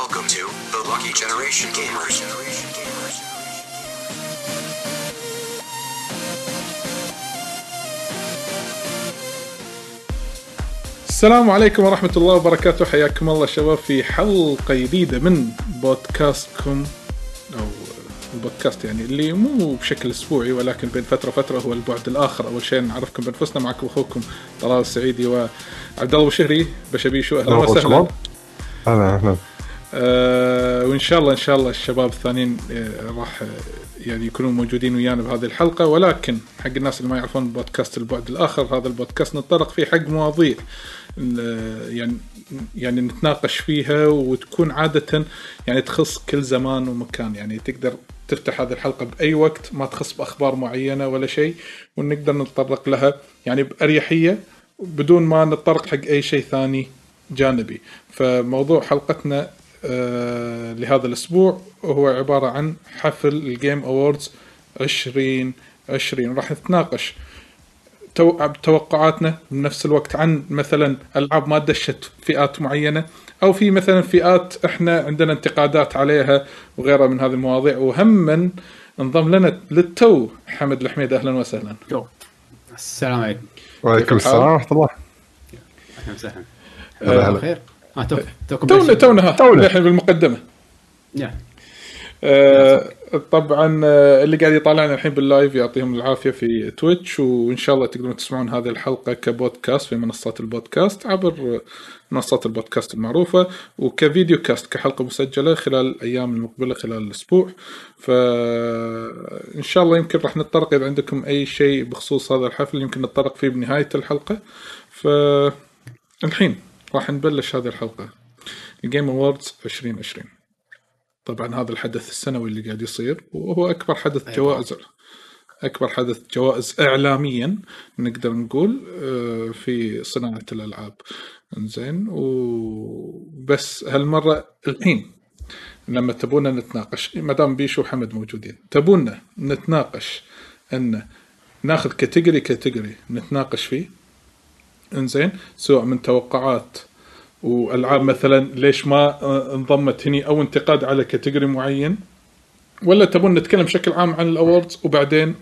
Welcome to the Lucky Generation Gamers. السلام عليكم ورحمة الله وبركاته. حياكم الله شباب في حلقة جديدة من بودكاستكم. أو البودكاست يعني اللي مو بشكل أسبوعي ولكن بين فترة وفترة هو البعد الآخر. أول شيء نعرفكم بأنفسنا معكم أخوكم طلال السعيدي وعبد الله وشهري بشبيشو أهلا وسهلا. أهلا آه وإن شاء الله إن شاء الله الشباب الثانيين آه راح آه، يعني يكونوا موجودين ويانا بهذه الحلقة. ولكن حق الناس اللي ما يعرفون بودكاست البعد الآخر هذا البودكاست نتطرق فيه حق مواضيع آه، يعني يعني نتناقش فيها وتكون عادة يعني تخص كل زمان ومكان. يعني تقدر تفتح هذه الحلقة بأي وقت ما تخص بأخبار معينة ولا شيء ونقدر نتطرق لها يعني بأريحية بدون ما نتطرق حق أي شيء ثاني جانبي. فموضوع حلقتنا آه لهذا الأسبوع هو عبارة عن حفل ال Game Awards 2020 راح نتناقش تو- توقعاتنا بنفس الوقت عن مثلا ألعاب ما دشت فئات معينة أو في مثلا فئات إحنا عندنا انتقادات عليها وغيرها من هذه المواضيع. وهم من انضم لنا للتو حمد الحميد. أهلا وسهلا. السلام عليكم. وعليكم السلام؟ ورحمة الله. أهلا وسهلا. هلا هلا. بخير. آه توكم تونا؟ تونا ها تونا. الحين بالمقدمه يا. آه، طبعا آه، اللي قاعد يطالعنا الحين بال live يعطيهم العافية في تويتش وإن شاء الله تقدرون تسمعون هذه الحلقة كبودكاست في منصات البودكاست عبر آه، منصات البودكاست المعروفة وك video cast كحلقة مسجلة خلال الأيام المقبلة خلال الأسبوع فان شاء الله يمكن راح نتطرق إذا عندكم أي شيء بخصوص هذا الحفل يمكن نتطرق فيه بنهاية الحلقة فالحين راح نبلش هذه الحلقة. ال Game Awards 2020 طبعا هذا الحدث السنوي اللي قاعد يصير وهو أكبر حدث جوائز أكبر حدث جوائز اعلاميا نقدر نقول آه، في صناعة الألعاب. زين وبس هالمرة الحين لما تبونا نتناقش ما دام بيشو وحمد موجودين تبونا نتناقش إن ناخذ category category نتناقش فيه إنزين سواء من توقعات. وألعاب مثلا ليش ما آه، انضمت هني أو انتقاد على category معين ولا تبون نتكلم بشكل عام عن ال awards وبعدين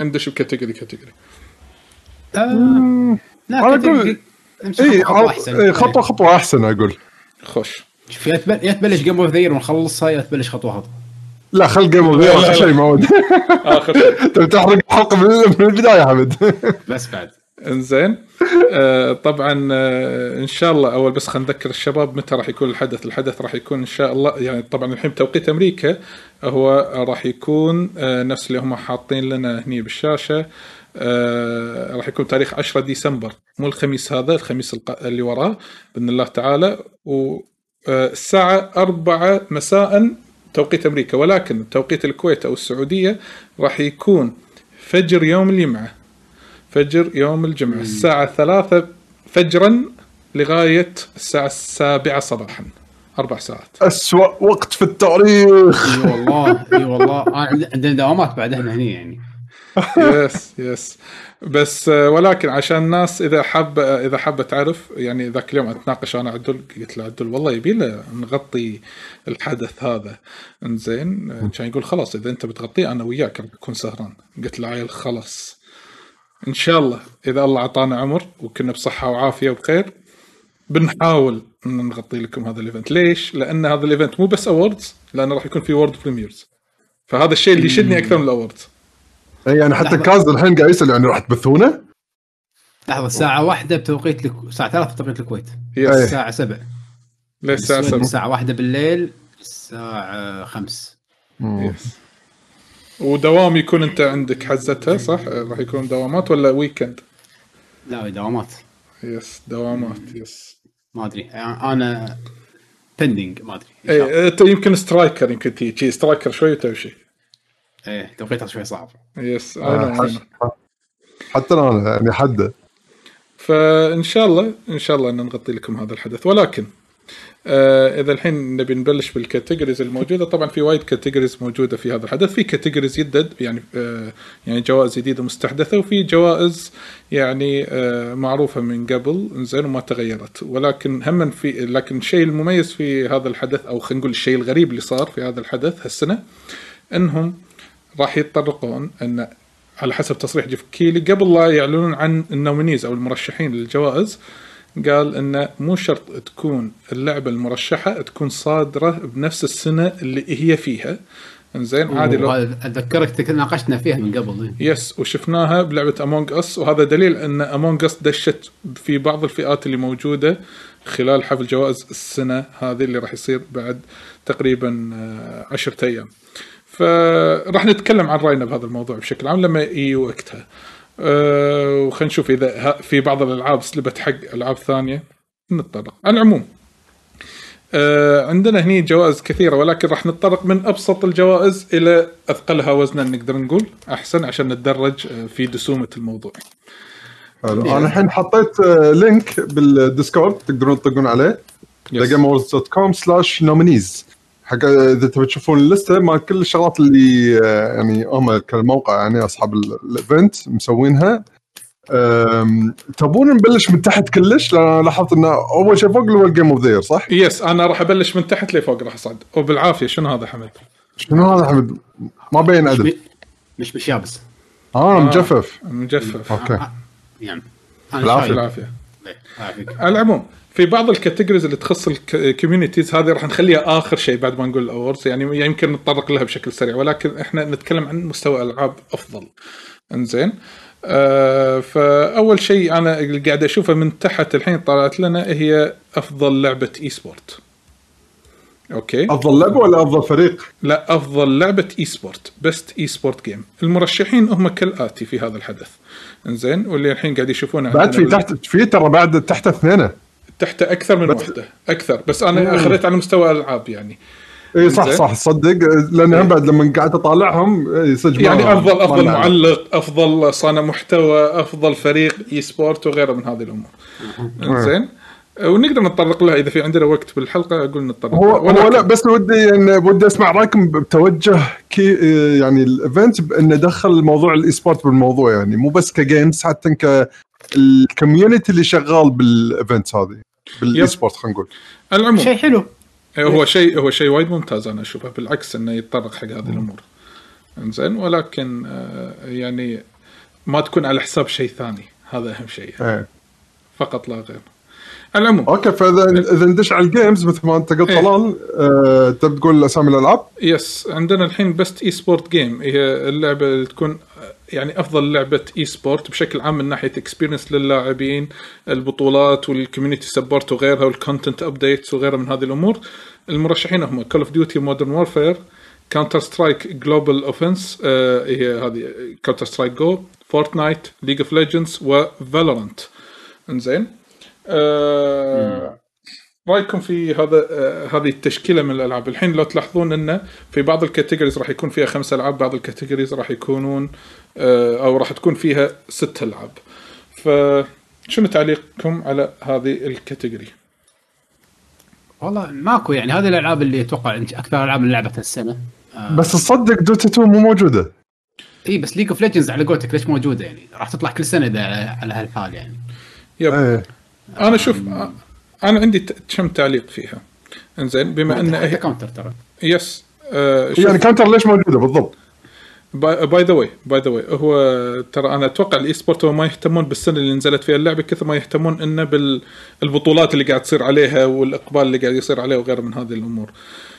ندش ب category category. آه، لا category- أقول- امشي اي خطوة أحسن. إيه، خطوه خطوة أحسن أقول. خش شوف يا تبل- يا تبلش game of the ونخلصها يا تبلش خطوه خطوة. لا خل game of لا، لا، آخر لا. شيء معود آخر شيء. انت بتحرق الحلقة من من البداية حمد. بس بعد. إنزين. آه طبعا آه إن شاء الله أول بس خلينا نذكر الشباب متى راح يكون الحدث. الحدث راح يكون إن شاء الله يعني طبعا الحين توقيت أمريكا هو راح يكون آه نفس اللي هم حاطين لنا هني بالشاشة آه راح يكون تاريخ 10 ديسمبر. مو الخميس هذا الخميس اللي وراه بإذن الله تعالى. والساعة 4 مساء توقيت أمريكا. ولكن توقيت الكويت أو السعودية راح يكون فجر يوم الجمعة. فجر يوم الجمعة الساعة ثلاثة فجرا لغاية الساعة السابعة صباحا أربع ساعات. اسوء وقت في التاريخ. إي والله إي والله. آه، عند- عندنا دوامات بعد إحنا هني يعني. yes yes. بس آه، ولكن عشان الناس إذا حابة إذا حابة تعرف يعني ذاك اليوم أتناقش أنا عدل قلت له عدل والله يبي له نغطي الحدث هذا. إنزين آه، كان يقول خلاص إذا أنت بتغطيه أنا وياك أكون سهران. قلت له عيل خلاص. إن شاء الله إذا الله أعطانا عمر وكنا بصحة وعافية وبخير بنحاول إن نغطي لكم هذا ال event ليش؟ لأن هذا ال event مو بس awards لأنه راح يكون في world premieres فهذا الشيء اللي يشدني أكثر من ال awards إيه، يعني حتى. كاز الحين قاعد يسأل يعني راح تبثونه؟ لحظة الساعة واحدة بتوقيت الك... الساعة 3 بتوقيت الكويت yes. الساعة 7 ليش الساعة السويد 7 الساعة 1 بالليل الساعة 5 yes ودوام يكون أنت عندك حزتها صح؟ راح يكون دوامات ولا weekend؟ لا دوامات yes دوامات yes ما أدري أنا pending ما أدري إن شاء الله. اي انت يمكن سترايكر يمكن تجي سترايكر شوي وتمشي إيه توقيتها شوي صعب yes I know, آه،. حتى أنا يعني حد فإن شاء الله إن شاء الله إن نغطي لكم هذا الحدث ولكن آه إذا الحين نبي نبلش بال categories الموجودة. طبعا في وايد categories موجودة في هذا الحدث. في categories جدد يعني آه يعني جوائز جديدة مستحدثة وفي جوائز يعني آه معروفة من قبل زين وما تغيرت. ولكن هم في لكن الشيء المميز في هذا الحدث أو خلينا نقول الشيء الغريب اللي صار في هذا الحدث هالسنة إنهم راح يتطرقون إن على حسب تصريح جيف كيلي قبل لا يعلنون عن ال nominees أو المرشحين للجوائز قال إنه مو شرط تكون اللعبة المرشحة تكون صادرة بنفس السنة اللي هي فيها. إنزين عادي لو أتذكرك ناقشنا فيها من قبل yes وشفناها بلعبة Among Us وهذا دليل إن Among Us دشت في بعض الفئات اللي موجودة خلال حفل جوائز السنة هذه اللي راح يصير بعد تقريبا آه، عشرة أيام. فراح نتكلم عن رأينا بهذا الموضوع بشكل عام لما يجي وقتها. أه وخلينا نشوف إذا في بعض الألعاب سلبت حق ألعاب ثانية نتطرق على العموم آه، عندنا هني جوائز كثيرة ولكن راح نتطرق من أبسط الجوائز إلى أثقلها وزنا نقدر نقول أحسن عشان نتدرج آه، في دسومة الموضوع. حلو. أنا الحين حطيت آه، لينك بالديسكورد تقدرون تطقون عليه yes. thegameawards.com slash nominees حق إذا تبي تشوفون اللستة مال كل الشغلات اللي آه، يعني هم كالموقع يعني أصحاب ال- ال event مسوينها تبون نبلش من تحت كلش لأن أنا لاحظت انه أول شيء فوق اللي هو ال game of the صح؟ yes أنا راح أبلش من تحت لفوق راح أصعد وبالعافية شنو هذا حمد؟ شنو هذا حمد؟ ما بين عدل مش- مش يابس آه مجفف مجفف okay آه، يعني. شايف. بالعافية. إيه، يعافيك. على العموم في بعض ال categories اللي تخص ال communities هذه راح نخليها آخر شيء بعد ما نقول ال awards يعني يمكن نتطرق لها بشكل سريع ولكن إحنا نتكلم عن مستوى العاب أفضل. إنزين. آه فأول شيء أنا اللي قاعد أشوفه من تحت الحين طلعت لنا هي أفضل لعبة esport okay؟ أفضل لعبة ولا أفضل فريق؟ لا أفضل لعبة esport best esport game المرشحين هم كالآتي في هذا الحدث. إنزين واللي الحين قاعد يشوفونه بعد في تحت في ترى بعد تحت اثنين. تحت أكثر من واحدة أكثر. بس أنا أخذت على مستوى الألعاب يعني. إي صح. صح صدق. لأن هم بعد لما قاعد أطالعهم يعني افضل أفضل. معلق أفضل صانع محتوى أفضل فريق اي سبورت وغيره من هذه الأمور. زين. ونقدر نتطرق لها إذا في عندنا وقت بالحلقة أقول نتطرق هو لها. هو لا بس ودي يعني ودي أسمع رأيكم بتوجه كي يعني ال event بإنه دخل موضوع ال esport بالموضوع يعني مو بس ك games حتى ك ال community اللي شغال بال event هذه بال esport خلينا نقول. على العموم. شيء حلو. هو شيء هو شيء وايد ممتاز أنا أشوفه بالعكس إنه يتطرق حق هذه الأمور. إنزين ولكن آه، يعني ما تكون على حساب شيء ثاني. هذا أهم شيء. إيه. فقط لا غير. على العموم. okay فإذا إذا ندش على ال games مثل ما أنت قلت إيه. طلال آه، تبي تقول أسامي الألعاب؟ yes عندنا الحين best esport game هي اللعبة اللي تكون يعني أفضل لعبة esport بشكل عام من ناحية experience للاعبين البطولات وال community support وغيرها وال content updates وغيرها من هذه الأمور. المرشحين هم Call of Duty Modern Warfare Counter-Strike Global Offensive هي هذه Counter-Strike GO Fortnite League of Legends و Valorant إنزين. آه رأيكم في هذا آه هذه التشكيلة من الألعاب؟ الحين لو تلاحظون انه في بعض ال categories راح يكون فيها خمس ألعاب بعض ال categories راح يكونون آه أو راح تكون فيها ست ألعاب. فشنو تعليقكم على هذه ال category والله ماكو يعني هذه الألعاب اللي أتوقع إنت أكثر ألعاب اللي لعبتها السنة. آه. بس تصدق Dota 2 مو موجودة. إي بس League of Legends على قولتك ليش موجودة؟ يعني راح تطلع كل سنة إذا على- على هالحال يعني. yep. إيه. أنا شوف آه، أنا عندي كم تعليق فيها؟ إنزين بما ان حتى هي Counter ترى. yes آه يعني Counter ليش موجودة بالضبط؟ by the way by the way هو ترى أنا أتوقع ال esport هو ما يهتمون بالسنة اللي نزلت فيها اللعبة كثر ما يهتمون إنه بالبطولات اللي قاعد تصير عليها والإقبال اللي قاعد يصير عليها وغيره من هذه الأمور.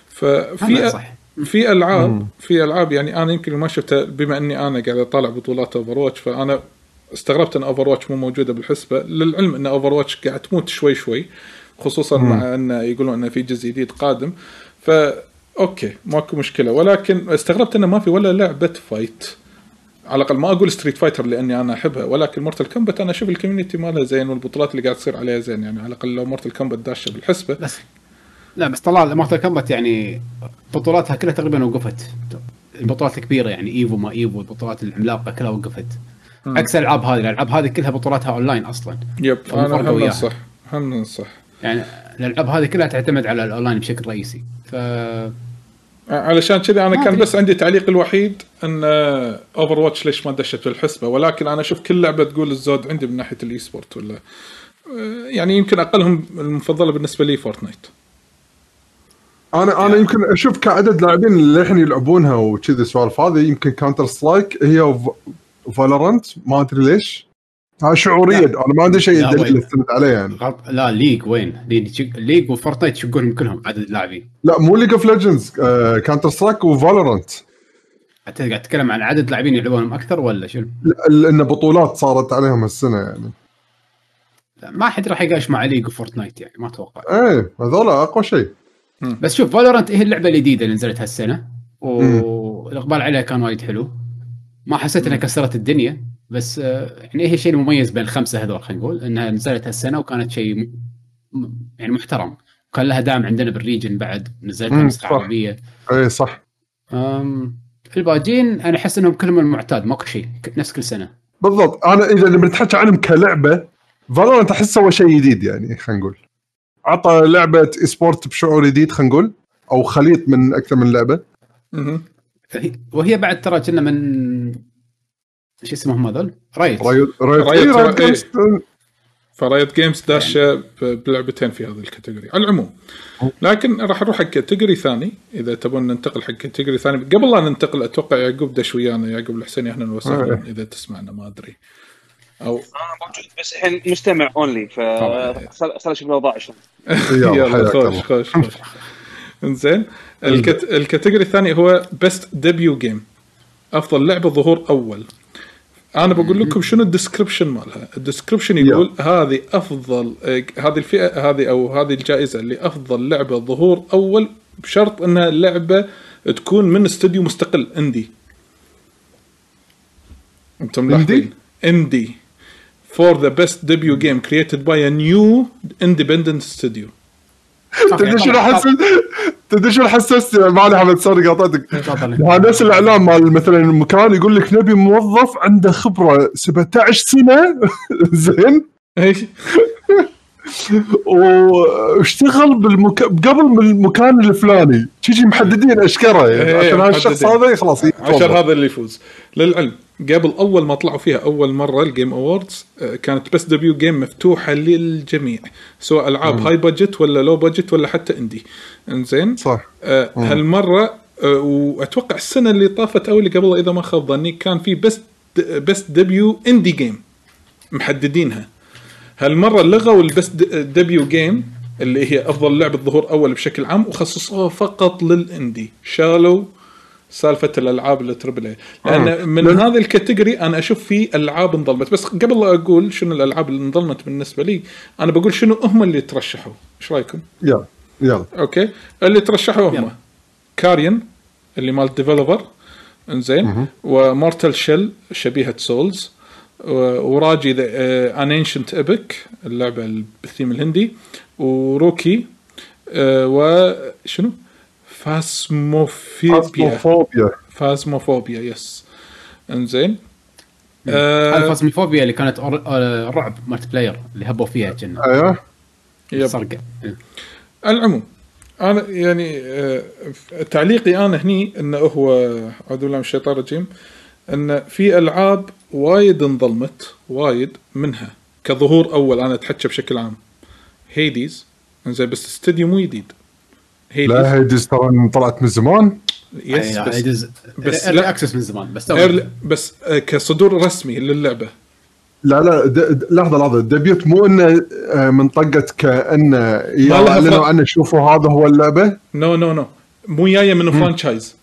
ففي صح في ألعاب في ألعاب يعني أنا يمكن ما شفتها بما إني أنا قاعد أطالع بطولات Overwatch فأنا استغربت إن Overwatch مو موجودة بالحسبة. للعلم إن Overwatch قاعد تموت شوي شوي خصوصا مع إن يقولون انه في جزء جديد قادم. ف okay ماكو مشكلة. ولكن استغربت انه ما في ولا لعبة fight على الأقل ما أقول Street Fighter لأني أنا أحبها ولكن Mortal Kombat أنا أشوف ال community مالها زين والبطولات اللي قاعد تصير عليها زين. يعني على الأقل لو Mortal Kombat داشة بالحسبة. بس لا بس طلال Mortal Kombat يعني بطولاتها كلها تقريبا وقفت. البطولات الكبيرة يعني Evo ما Evo البطولات العملاقة كلها وقفت. عكس الالعاب هذه الالعاب هذه كلها بطولاتها أونلاين أصلا. yep أنا هم. ننصح هم ننصح. يعني الالعاب هذه كلها تعتمد على الأونلاين بشكل رئيسي. ف علشان كذا أنا كان. بس عندي تعليق الوحيد إن Overwatch ليش ما دشت في الحسبة؟ ولكن أنا أشوف كل لعبة تقول الزود عندي من ناحية ال esport ولا آه، يعني يمكن أقلهم المفضلة بالنسبة لي Fortnite أنا أنا يمكن أشوف كعدد لاعبين اللي الحين يلعبونها وكذي السوالف هذه يمكن Counter-Strike هي و Valorant ما أدري ليش. ها شعورية. أنا ما عندي شيء وين. استند عليه يعني. غلط. لا League وين؟ League, League و Fortnite يشقون كلهم عدد اللاعبين. لا مو League of Legends Counter-Strike و Valorant. أنت قاعد تتكلم عن عدد لاعبين يلعبونهم أكثر ولا شنو؟ لأن بطولات صارت عليهم هالسنة يعني. لا، ما حد راح يقاش مع League و Fortnite يعني ما أتوقع. إيه هذول أقوى شيء. بس شوف Valorant هي اللعبة الجديدة اللي نزلت هالسنة والإقبال عليها كان وايد حلو. ما حسيت إنها كسرت الدنيا بس آه، يعني هي الشيء المميز بين الخمسة هذول خلينا نقول إنها نزلت هالسنة وكانت شيء يعني محترم. كان لها دعم عندنا بال region بعد نزلتها مم، نسخه. عربيه إيه صح. أم، الباجين أنا أحس إنهم كلهم المعتاد ماكو شيء نفس كل سنة. بالضبط. أنا إذا اللي بنتحكي عنهم كلعبة Valorant أحس سوى شيء جديد يعني خلينا نقول. عطى لعبة esport بشعور جديد خلينا نقول أو خليط من أكثر من لعبة. وهي بعد ترى كنا من شو اسمهم هذول؟ Riot ترى Riot إيه. Games. ف Riot Games داشه ب- بلعبتين في هذه ال category على العموم لكن راح نروح حق category ثاني إذا تبون ننتقل حق category ثاني قبل لا ننتقل أتوقع يعقوب دش ويانا يعقوب الحسيني أهلا وسهلا. إذا تسمعنا ما أدري أو أنا موجود بس الحين مستمع only ف. خل أشوف الأوضاع شلون يلا خوش خوش خوش إنزين. الكت... ال category الثاني هو best debut game أفضل لعبة ظهور أول. أنا بقول لكم شنو ال description مالها. ال description يقول هذه أفضل هذه الفئة هذه أو هذه الجائزة اللي أفضل لعبة ظهور أول بشرط انها لعبه تكون من استوديو مستقل indie. أنتم ملاحظين؟ indie. For the best debut game created by a new independent studio تدري شنو حسست تدري شنو حسست معلي حمد sorry قاطعتك. نفس الاعلام مال مثلا مكان يقول لك نبي موظف عنده خبرة 17 سنة. زين. إيش؟ واشتغل بالمك... قبل من المكان الفلاني. تيجي محددين أشكره. يعني عشان هالشخص. هذا خلاص عشان. هذا اللي يفوز. للعلم. قبل أول ما طلعوا فيها أول مرة ال Game Awards كانت best debut game مفتوحة للجميع سواء ألعاب high budget ولا low budget ولا حتى indie إنزين؟ صح. آه هالمرة آه وأتوقع السنة اللي طافت أو اللي قبلها إذا ما خاب ظني كان في بس best debut indie game محددينها. هالمرة لغوا ال best debut game اللي هي أفضل لعبة ظهور أول بشكل عام وخصصوها فقط لل indie شالوا سالفة الألعاب ال triple A لأن آه. من لأن- هذه ال category أنا أشوف في ألعاب انظلمت. بس قبل لا أقول شنو الألعاب اللي انظلمت بالنسبة لي أنا بقول شنو هم اللي ترشحوا. إيش رأيكم؟ يلا يلا. okay. اللي ترشحوا هم. Carrion اللي مال Devolver إنزين. و Mortal Shell شبيهة Souls و Raji An Ancient Epic اللعبة بالثيم الهندي. و Röki آه، وشنو؟ Phasmophobia Phasmophobia Phasmophobia yes انزين. هذه آه Phasmophobia اللي كانت آه، رعب multiplayer اللي هبوا فيها كنا. أيوه. إيه. العموم أنا يعني آه، تعليقي أنا هني انه هو اعوذ بالله من الشيطان الرجيم إن في ألعاب وايد انظلمت وايد منها. كظهور أول أنا أتحكى بشكل عام. هيديز زين بس استديو مو جديد. لا هيدز ترى طلعت من زمان يس أي- بس لا. اكسس من زمان بس بس آه، كصدور رسمي للعبة لا لا. لحظة لحظة الديبيوت مو إنه آه، من طقه كانه أعلنوا. عنه شوفوا هذا هو اللعبة نو نو نو مو جاية من فرانشايز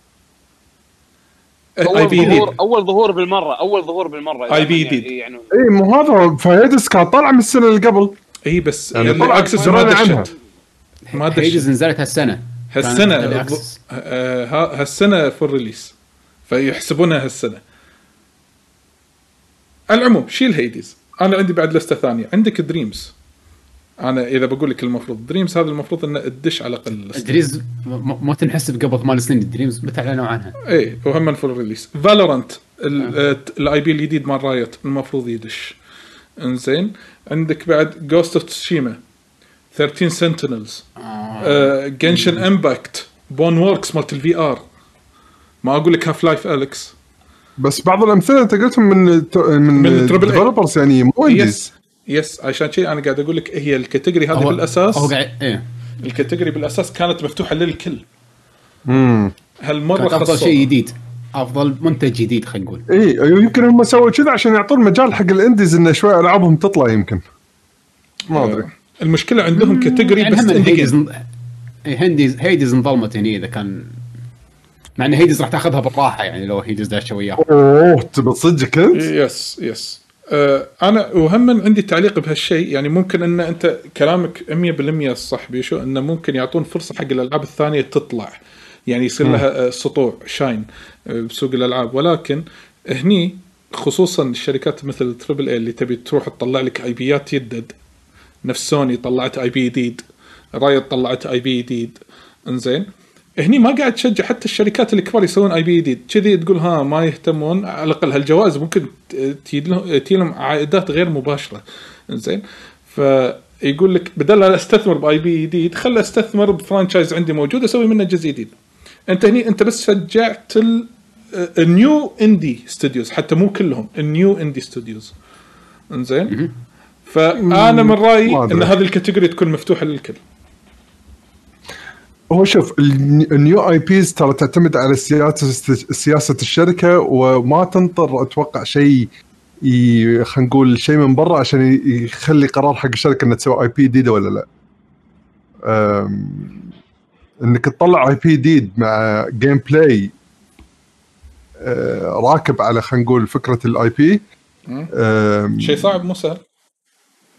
اي أول بي ظهور جديد أول ظهور بالمرة أول ظهور بالمرة IP يعني- جديد. يعني اي مو هذا ف Hades كان طالع من السنة اللي قبل اي بس يعني early طلع access ما. دشت ما Hades دشت نزلت هالسنة. هالسنة هالسنة full release فيحسبونها هالسنة. العموم شيل Hades أنا عندي بعد لستة ثانية. عندك Dreams أنا إذا بقول لك المفروض Dreams هذا المفروض إنه تدش على أقل اللستة. دريمز ما تنحسب قبل ثمان سنين. Dreams متى أعلنوا عنها؟ إيه وهم full release Valorant ال IP الجديد مال Riot المفروض يدش. إنزين. عندك بعد Ghost of Tsushima 13 Sentinels Genshin Impact Boneworks مالت ال VR ما أقول لك Half-Life Alyx بس بعض الأمثلة أنت قلتهم من من, من. developers يعني مو indies yes yes عشان شيء أنا قاعد أقول لك هي ال category هذه بالأساس. هو قاعد إيه. ال category بالأساس كانت مفتوحة للكل. امم هالمرة كانت أفضل شيء جديد. أفضل منتج جديد خلينا نقول. اي يمكن هم سووا كذا عشان يعطون مجال حق ال indies انه شوي ألعابهم تطلع يمكن. ما أدري. المشكلة عندهم category يعني بس Hades Hades Hades انظلمت هني إذا كان مع إن Hades راح تاخذها بالراحة يعني لو Hades داشه وياه أوه تبي صدقك أنت؟ yes yes آه أنا وهم عندي تعليق بهالشيء يعني ممكن إن أنت كلامك 100% صح بيشو إنه ممكن يعطون فرصة حق الألعاب الثانية تطلع يعني يصير لها آه، سطوع shine آه، بسوق الألعاب. ولكن هني خصوصا الشركات مثل triple A اللي تبي تروح تطلع لك IP ات يدد نفس سوني طلعت IP جديد Riot طلعت IP جديد انزين. هني ما قاعد تشجع حتى الشركات الكبار يسوون IP جديد كذي تقول ها ما يهتمون. على الأقل هالجوائز ممكن تجي لهم عائدات غير مباشرة. زين فيقول لك بدل لا أستثمر ب IP جديد خل أستثمر ب franchise عندي موجود أسوي منه جزء جديد. أنت هني أنت بس شجعت ال- ال new indie studios حتى مو كلهم ال new indie studios انزين. فأنا من رأيي. إن هذه ال category تكون مفتوحة للكل. هو شوف ال- ال new IPs ترى تعتمد على سياسة سياسة الشركة وما تنطر أتوقع شيء خلينا نقول شيء من برا عشان يخلي قرار حق الشركة انها تسوي IP جديدة ولا لا. إنك تطلع IP جديد مع gameplay أه، راكب على خلينا نقول فكرة ال IP شيء صعب مو سهل.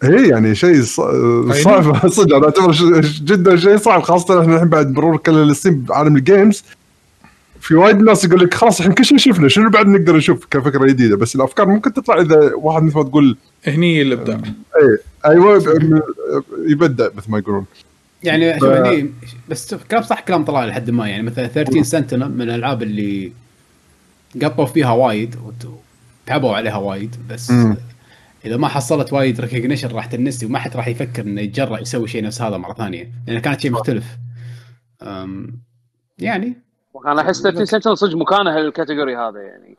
هي يعني شيء صعب. صدق أنا أعتبر جدا شيء صعب خاصة إحنا الحين بعد مرور كل السنين بعالم ال games في وايد ناس يقول لك خلاص الحين كل شيء شفنا شنو بعد نقدر نشوف كفكرة جديدة؟ بس الأفكار ممكن تطلع إذا واحد مثل ما تقول هني الإبداع. اي أيوه يبدع مثل ما يقولون. يعني هني بس كلام صح كلام طلال لحد ما. يعني مثلا 13 Sentinels من الألعاب اللي قطوا فيها وايد وت- تعبوا عليها وايد بس مم. إذا ما حصلت وايد recognition راح تنسي وما حد راح يفكر إنه يتجرأ يسوي شيء نفس هذا مرة ثانية لأنه كانت شيء مختلف أم، يعني أنا أحس 13 Sentinels صدق مكانه ال category هذا يعني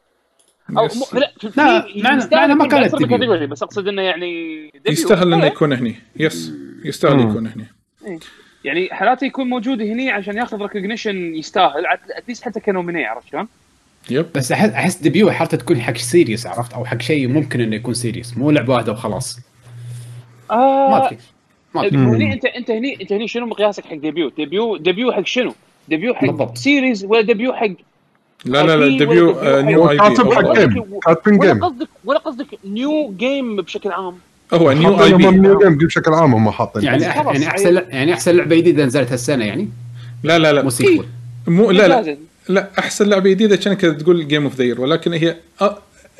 أو yes. مو لا في لا، معنى- ما كانت. category بس أقصد إنه يعني. يستاهل إنه إيه. يكون هني yes يستاهل مم. يكون هني يعني حالاته يكون موجود هني عشان ياخذ recognition يستاهل at least حتى ك nominee عرفت شلون؟ yep بس احس أحس debut حتى تكون حق series عرفت؟ أو حق شيء ممكن إنه يكون series مو لعبة واحدة وخلاص. ما آه أدري. ما أدري. هني انت أنت هني أنت هني شنو مقياسك حق debut؟ debut debut حق شنو؟ debut حق بالضبط. series ولا debut حق لا لا لا debut new IP حق أول. game كاتبين ولا game قصدك ولا قصدك new game بشكل عام؟ هو new I حاطين P new game بشكل عام هم حاطين يعني يعني أحسن يعني أحسن لعبة جديدة نزلت هالسنة يعني؟ لا لا لا. مو sequel مو لا لا. لا أحسن لعبة جديدة كانك تقول game of the ولكن هي أ-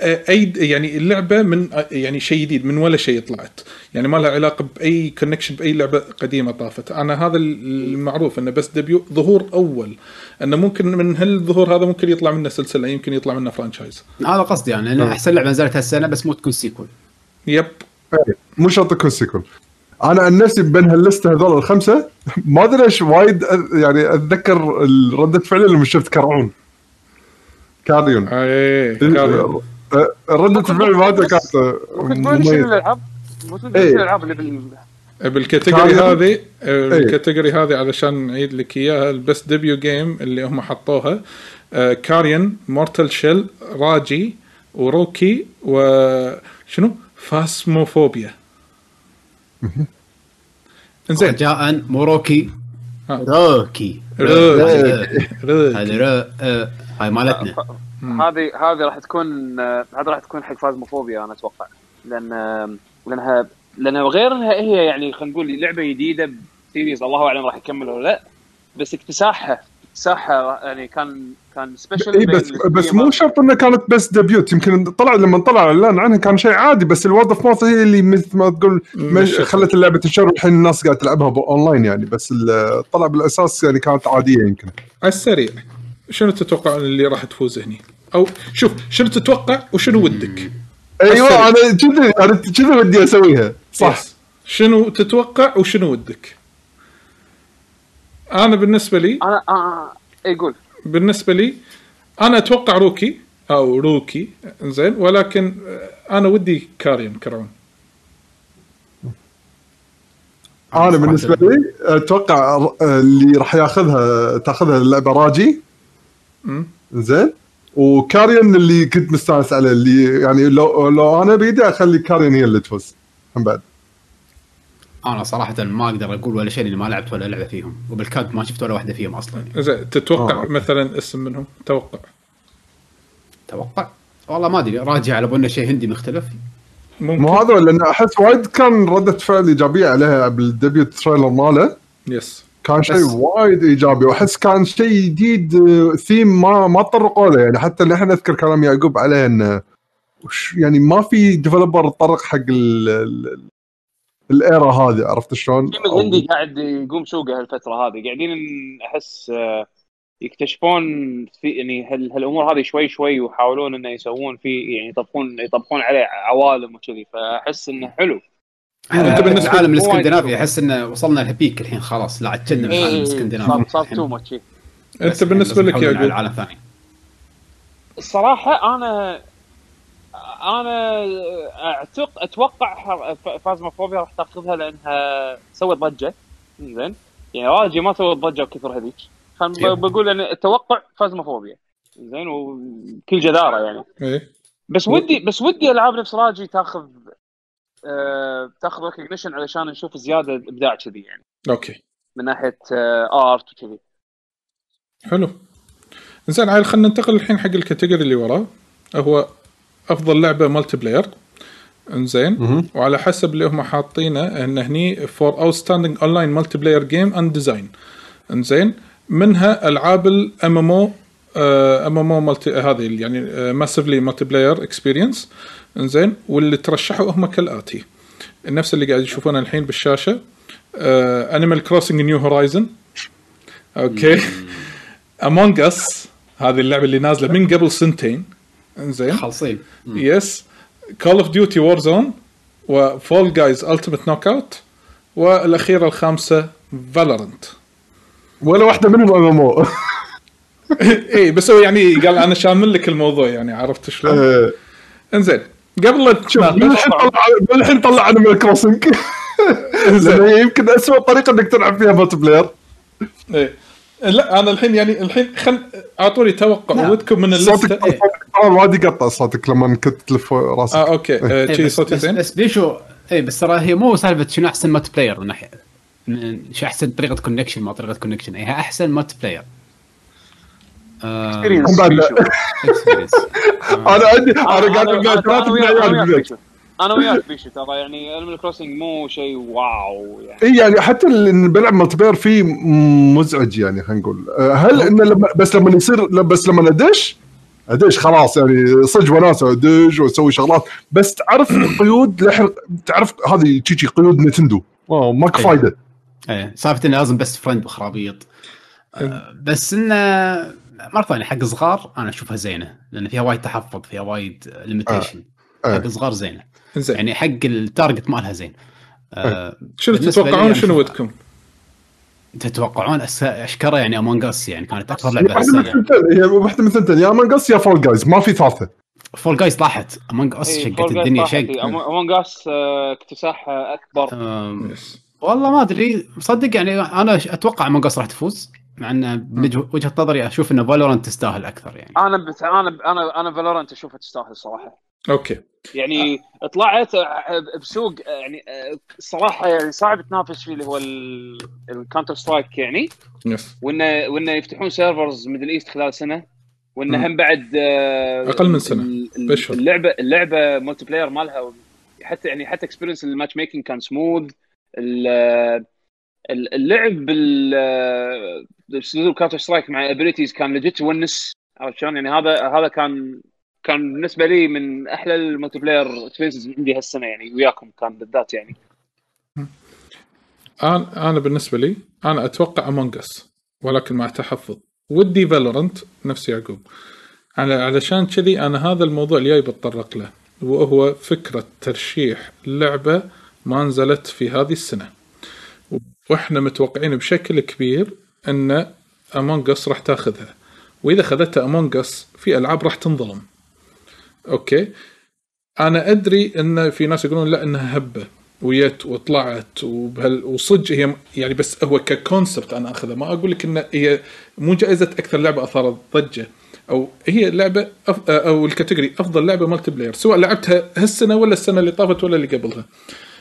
أي يعني اللعبة من يعني شيء جديد من ولا شيء طلعت. يعني ما لها علاقة بأي connection بأي لعبة قديمة طافت. أنا هذا المعروف إنه بس debut ظهور أول. إنه ممكن من هالظهور هذا ممكن يطلع منه سلسلة يمكن يطلع منه franchise هذا قصدي يعني أحسن لعبة نزلت هالسنة بس مو تكون sequel yep. إيه، مو شرط يكون sequel أنا عن نفسي بين هاللستة هذول الخمسة ما أدري ليش وايد يعني أتذكر رده فعلي لما شفت Carrion Carrion اي Carrion. أه، ردة الفعل مالته كانت أه، ممكن تقول شنو مميزة. الألعاب؟ ممكن تقول لي إيه. شنو الألعاب اللي بال بال category. هذه ال category هذه علشان نعيد لك إياها ال best debut game اللي هم حطوها آه، Carrion Mortal Shell Raji و Röki وشنو Phasmophobia إنزين. رجاء موروكي آه. روكي روكي. روكي. هذا رو- آه، هاي مالتنا. هذه هذه راح تكون هذه راح تكون حق فازموفوبيا أنا أتوقع. لأن لأنها لانها غير إنها هي يعني خلينا نقول لعبة جديدة بسيريز الله أعلم راح يكمل ولا لا. بس اكتساحها اكتساحها يعني كان كان سبيشل اي بس بس مو شرط انها كانت بس ديبيوت يمكن طلع لما طلع اعلان عنها كان شيء عادي بس الورد اوف ماوث هي اللي مثل ما تقول مش-. خلت اللعبة تنشر والحين الناس قاعدة تلعبها اونلاين يعني بس طلع بالأساس يعني كانت عادية يمكن على السريع شنو تتوقع اللي راح تفوز هني؟ أو شوف شنو تتوقع وشنو ودك؟ أيوه. أنا كذا أنا كذا ودي أسويها صح yes. شنو تتوقع وشنو ودك أنا بالنسبة لي أنا آه اي قول بالنسبة لي أنا أتوقع Röki أو Röki زين ولكن أنا ودي Carrion Carrion أنا بالنسبة لي أتوقع آه، اللي راح ياخذها تاخذها اللعبة راجي. زين. وكاريون اللي كنت مستانس عليه اللي يعني لو لو أنا بيدي أخلي كاريون هي اللي تفوز. هم بعد. أنا صراحة ما أقدر أقول ولا شيء لأني ما لعبت ولا لعبة فيهم وبالكاد ما شفت ولا واحدة فيهم أصلا. يعني. زين تتوقع آه. مثلا اسم منهم؟ توقع. توقع؟ والله ما أدري راجع على بالنا شيء هندي مختلف. ممكن. مو هذا لأن أحس وايد كان ردة فعل إيجابية عليها بال debut trailer ماله. yes كان بس- شيء وايد إيجابي وأحس كان شيء جديد آه، ثيم ما ما تطرقوا له. يعني حتى اللي إحنا نذكر كلام يعقوب عليه إنه وش يعني ما في developer تطرق حق ال- ال- ال era هذه عرفت شلون؟ ال team الهندي قاعد يقوم سوقه هالفترة هذه. قاعدين احس آه، يكتشفون في يعني هال- هالأمور هذه شوي شوي ويحاولون إنه يسوون فيه يعني يطبقون يطبقون عليه عوالم وكذي. فأحس إنه حلو. أنت بالنسبة العالم لك مو وايد الاسكندنافي. أحس إنه وصلنا ال peak الحين خلاص. لا عاد كنا بالعالم إيه، الإسكندنافي. صار too much أنت بالنسبة لك يا على يعقوب عالم ثاني. الصراحه أنا أنا اعتق أتوقع Phasmophobia راح تاخذها لأنها سوت ضجة. زين. يعني Raji ما سوت ضجة وكثر هذيك. خل يب. بقول أن التوقع Phasmophobia زين وبكل جدارة يعني. إيه. بس ودي بس ودي ألعاب نفس Raji تاخذ آه تاخذ recognition علشان نشوف زيادة إبداع كذي يعني. okay. من ناحية آه art وكذي. حلو. زين عيل خلينا ننتقل الحين حق ال category اللي وراه. هو أفضل لعبة multiplayer انزين وعلى حسب اللي هم حاطينه إن هني for outstanding online multiplayer game and design إنزين. منها ألعاب ال MMO MMO multi هذه يعني massively multiplayer experience إنزين. واللي ترشحوا هم كالآتي. نفس اللي قاعد يشوفونه الحين بالشاشة Animal Crossing New Horizons okay. Among Us هذه اللعبة اللي نازلة من قبل سنتين. انزين. خالصين. yes Call of Duty Warzone و Fall Guys Ultimate Knockout والاخيره الخامسة Valorant ولا واحدة منهم MMO اي إيه، بس هو يعني قال أنا شامل لك الموضوع يعني عرفت شلون؟ انزين. قبل لا إيه. شوف من نتناقش الحين طلع من الحين طلع Animal Crossing انزين. لأن هي يمكن اسوء طريقة إنك تلعب فيها multiplayer إيه. لا أنا الحين يعني الحين خل أعطوني توقع لا. ودكم من صوتك اللسته إيه. صوتك طبعاً وايد يقطع صوتك لما كنت تلف راسك. آه okay. آه، إيه، شي بس, صوتي زين؟ بس بيشو اي بس ترى هي مو سالفة شنو أحسن multiplayer من ناحيه من- شو أحسن طريقة connection ما طريقة connection هي أحسن multiplayer آه، experience. آه، أنا عندي أنا أنا- قاعد أنا وياك بيشو ترى يعني Animal Crossing مو شيء wow يعني. اي يعني حتى اللي بلعب multiplayer فيه مزعج يعني خلينا نقول. أه، هل إنه لما بس لما يصير بس لما أدش؟ أدش خلاص يعني صدق وناسه أدش وأسوي شغلات. بس تعرف قيود لحن تعرف هذه تجي قيود Nintendo؟ wow إيه. فايده إيه سالفه إنه لازم best friend وخرابيط آه، بس إنه مرة ثانية حق صغار أنا أشوفها زينة لأن فيها وايد تحفظ فيها وايد limitation آه. حق صغار زينة. زين. يعني حق ال target مالها زين. آه، شنو تتوقعون شنو ودكم؟ تتوقعون أس- اشكره يعني Among Us يعني كانت أكثر لعبة واحدة من هي واحدة من الثنتين يا يا Fall Guys ما في ثالثة. Fall Guys طاحت. Among Us إيه، شقت Fall Guys الدنيا. شق. Among Us اكتساحها أكبر. والله ما أدري. صدق يعني أنا أتوقع Among Us راح تفوز. مع إن من وجهة نظري أشوف إن Valorant تستاهل أكثر يعني. أنا بت... أنا أنا أنا Valorant أشوفها تستاهل صراحة. okay. يعني طلعت آه، بسوق آه، يعني آه، الصراحه يعني صعب تنافس فيه اللي هو ال Counter-Strike يعني. yes. وانه وانه يفتحون servers Middle East خلال سنة وانه هم بعد آه، أقل من ال- بأشهر. اللعبة اللعبة multiplayer مالها حتى يعني حتى experience ال matchmaking كان smooth ال- ال- اللعب بال Counter-Strike مع abilities كان legit يونس عرفت شلون؟ يعني هذا هذا كان كان بالنسبة لي من أحلى ال multiplayer experiences عندي هالسنة يعني وياكم كان بالذات يعني. أنا أنا بالنسبة لي أنا أتوقع Among Us ولكن مع تحفظ. ودي Valorant نفس يعقوب على علشان كذي أنا هذا الموضوع الجاي بتطرق له وهو فكرة ترشيح لعبة ما نزلت في هذه السنة. وإحنا متوقعين بشكل كبير إن Among Us راح تاخذها. وإذا اخذتها Among Us في ألعاب راح تنظلم. okay. أنا أدري إن في ناس يقولون لا إنها هبة ويت وطلعت وبهال وصدق هي يعني بس هو ك concept أنا أخذه. ما أقول لك إن هي مو جائزة أكثر لعبة اثارت ضجه أو هي لعبة of أو ال category أفضل لعبة multiplayer سواء لعبتها هالسنة ولا السنة اللي طافت ولا اللي قبلها.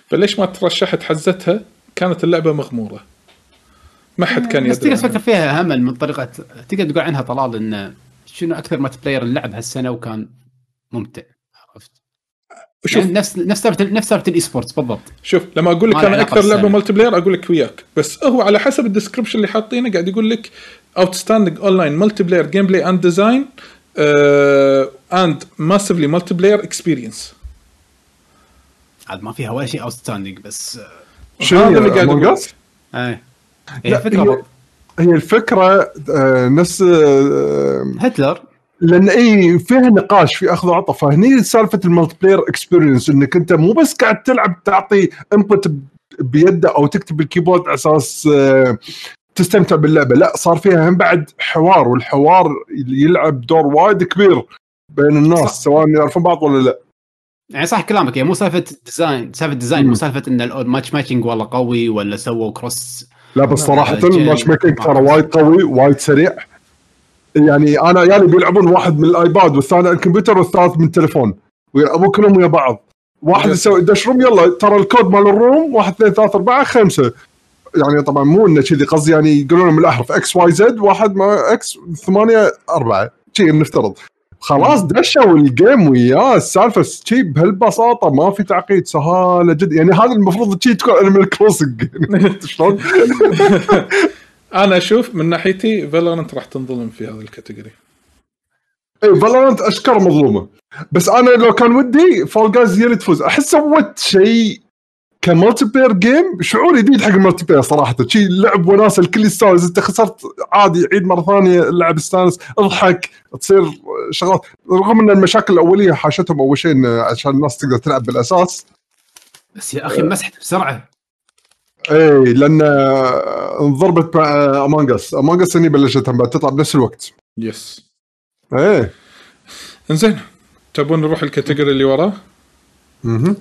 فليش ما ترشحت حزتها؟ كانت اللعبة مغمورة. ما حد كان بس تقدر يدري تفكر فيها همل من طريقة تقدر تقول عنها طلال انه شنو أكثر multiplayer نلعب هالسنة وكان ممتع عرفت؟ شوف. يعني نفس نفس سالفة نفس سالفة ال esports بالضبط. شوف لما أقول لك أنا أكثر لعبة. multiplayer أقول لك وياك. بس هو على حسب ال description اللي حاطينه قاعد يقول لك outstanding online multiplayer gameplay and design and massively multiplayer experience عاد ما فيها ولا شيء outstanding بس شنو هذا اللي قاعد؟ إيه. لا، هي فكره هي- هي الفكرة آه، نفس آه، هتلر. لأن إي فيها نقاش في أخذ وعطاء فهني سالفة ال multiplayer experience إنك أنت مو بس قاعد تلعب تعطي input بيده أو تكتب بال keyboard على أساس آه، تستمتع باللعبة. لا صار فيها هم بعد حوار والحوار يلعب دور وايد كبير بين الناس صح. سواء يعرفون بعض ولا لا. يعني صح كلامك. يعني مو سالفة design سالفة design مو سالفة إن ال match matching والله قوي ولا سووا cross لا بس صراحة لا، ال matchmaking game. ترى وايد قوي وايد سريع. يعني أنا يعني بيلعبون واحد من ال iPad والثاني على الكمبيوتر والثالث من التليفون. ويلعبون كلهم ويا بعض. واحد. يسوي دش room يلا ترى الكود مال ال room واحد اثنين ثلاثة أربعة خمسة. يعني طبعا مو إنه كذي قصدي يعني يقولون من الأحرف. X Y Z واحد مع X ثمانية أربعة. شي بنفترض خلاص دشوا ال game وياه السالفة. شي بهالبساطة ما في تعقيد. سهالة جدا. يعني هذا المفروض شي تكون Animal Crossing شلون؟ أنا أشوف من ناحيتي Valorant راح تنظلم في هذا ال category إي Valorant أشكره مظلومة. بس أنا لو كان ودي Fall Guys هي اللي تفوز أحس سوت شيء ك multiplayer game شعور جديد حق ال multiplayer صراحة. شيء لعب وناسه الكل يستانس. إنت خسرت عادي عيد مرة ثانية اللعب استانس اضحك تصير شغلات. رغم إن المشاكل الأولية حاشتهم أول شيء إن عشان الناس تقدر تلعب بالأساس. بس يا أخي مسحت بسرعة. اي لأن انضربت مع Among Us Among Us هني بلشت بعد تطلع بنفس الوقت yes إيه إنزين تبون نروح ال category اللي وراه؟ مهم.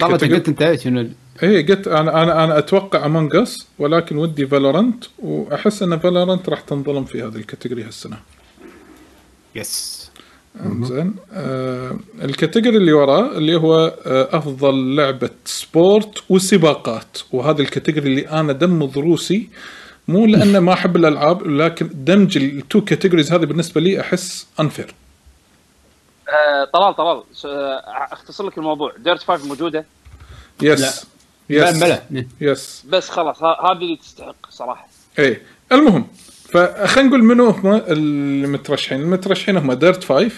طبعا انت قلت انت شنو ال- اي قلت أنا أنا أنا أتوقع Among Us ولكن ودي Valorant وأحس إن Valorant راح تنظلم في هذه ال category هالسنة. yes زين. آه ال category اللي وراه اللي هو آه أفضل لعبة sport وسباقات. وهذا ال category اللي أنا دم ضروسي. مو لأنه ما أحب الألعاب لكن دمج ال two categories هذه بالنسبة لي أحس unfair آه، طلال طلال. أختصر لك الموضوع. Dirt 5 موجودة؟ yes بلا yes بلا. yes بس خلاص هذه اللي تستحق صراحة. إيه. المهم فخلينا نقول منو هم المترشحين. المترشحين هم Dirt 5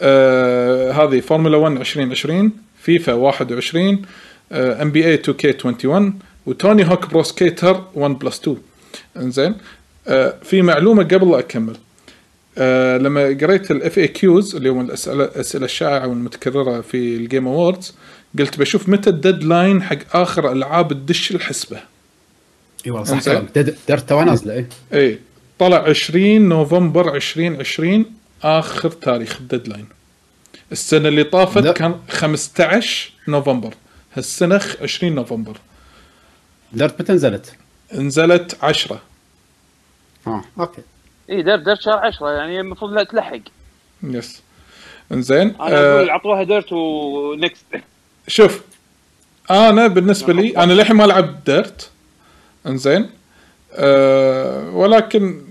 آه هذه فورمولا 1 2020 فيفا 21 NBA 2K 21 و Tony Hawk Pro Skater 1 plus 2 إنزين. آه في معلومة قبل لا أكمل. آه لما قريت ال FAQs اللي هم الاسئله الأسئلة الشائعة والمتكررة في ال Game Awards قلت بشوف متى ال deadline حق آخر ألعاب الدش الحسبة. اي والله صح. كلامك Dirt تو نازلة اي اي طلع 20 نوفمبر 2020 آخر تاريخ ال deadline. السنة اللي طافت لا. كان 15 نوفمبر. هالسنة خ- 20 نوفمبر. Dirt متى نزلت؟ نزلت 10 آه. okay. إي Dirt Dirt شهر 10 يعني المفروض لا تلحق. yes. إنزين أنا أقول آه ديرت ونكست شوف أنا بالنسبة لي أنا للحين ما لعبت ديرت إنزين آه ولكن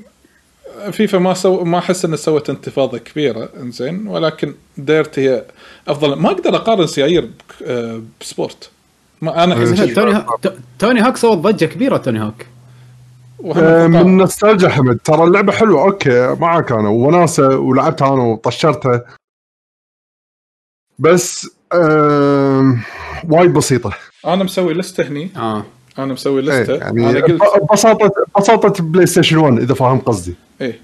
فيفا ما سو ما أحس انها سوت انتفاضة كبيرة إنزين. ولكن ديرت هي أفضل. ما أقدر أقارن سيايير آه، بسبورت. ما أنا أحس إيه. كذي. توني توني هوك سوى ضجة كبيرة توني هوك وهم آه،. من نوستالجيا حمد. ترى اللعبة حلوة أوكي معك أنا. وناسة ولعبتها أنا وطشرتها. بس وايد بسيطة. أنا مسوي لسته هني. آه. أنا مسوي إيه، لستة. يعني أنا قلت ببساطه ببساطة PlayStation 1 إذا فاهم قصدي. إيه.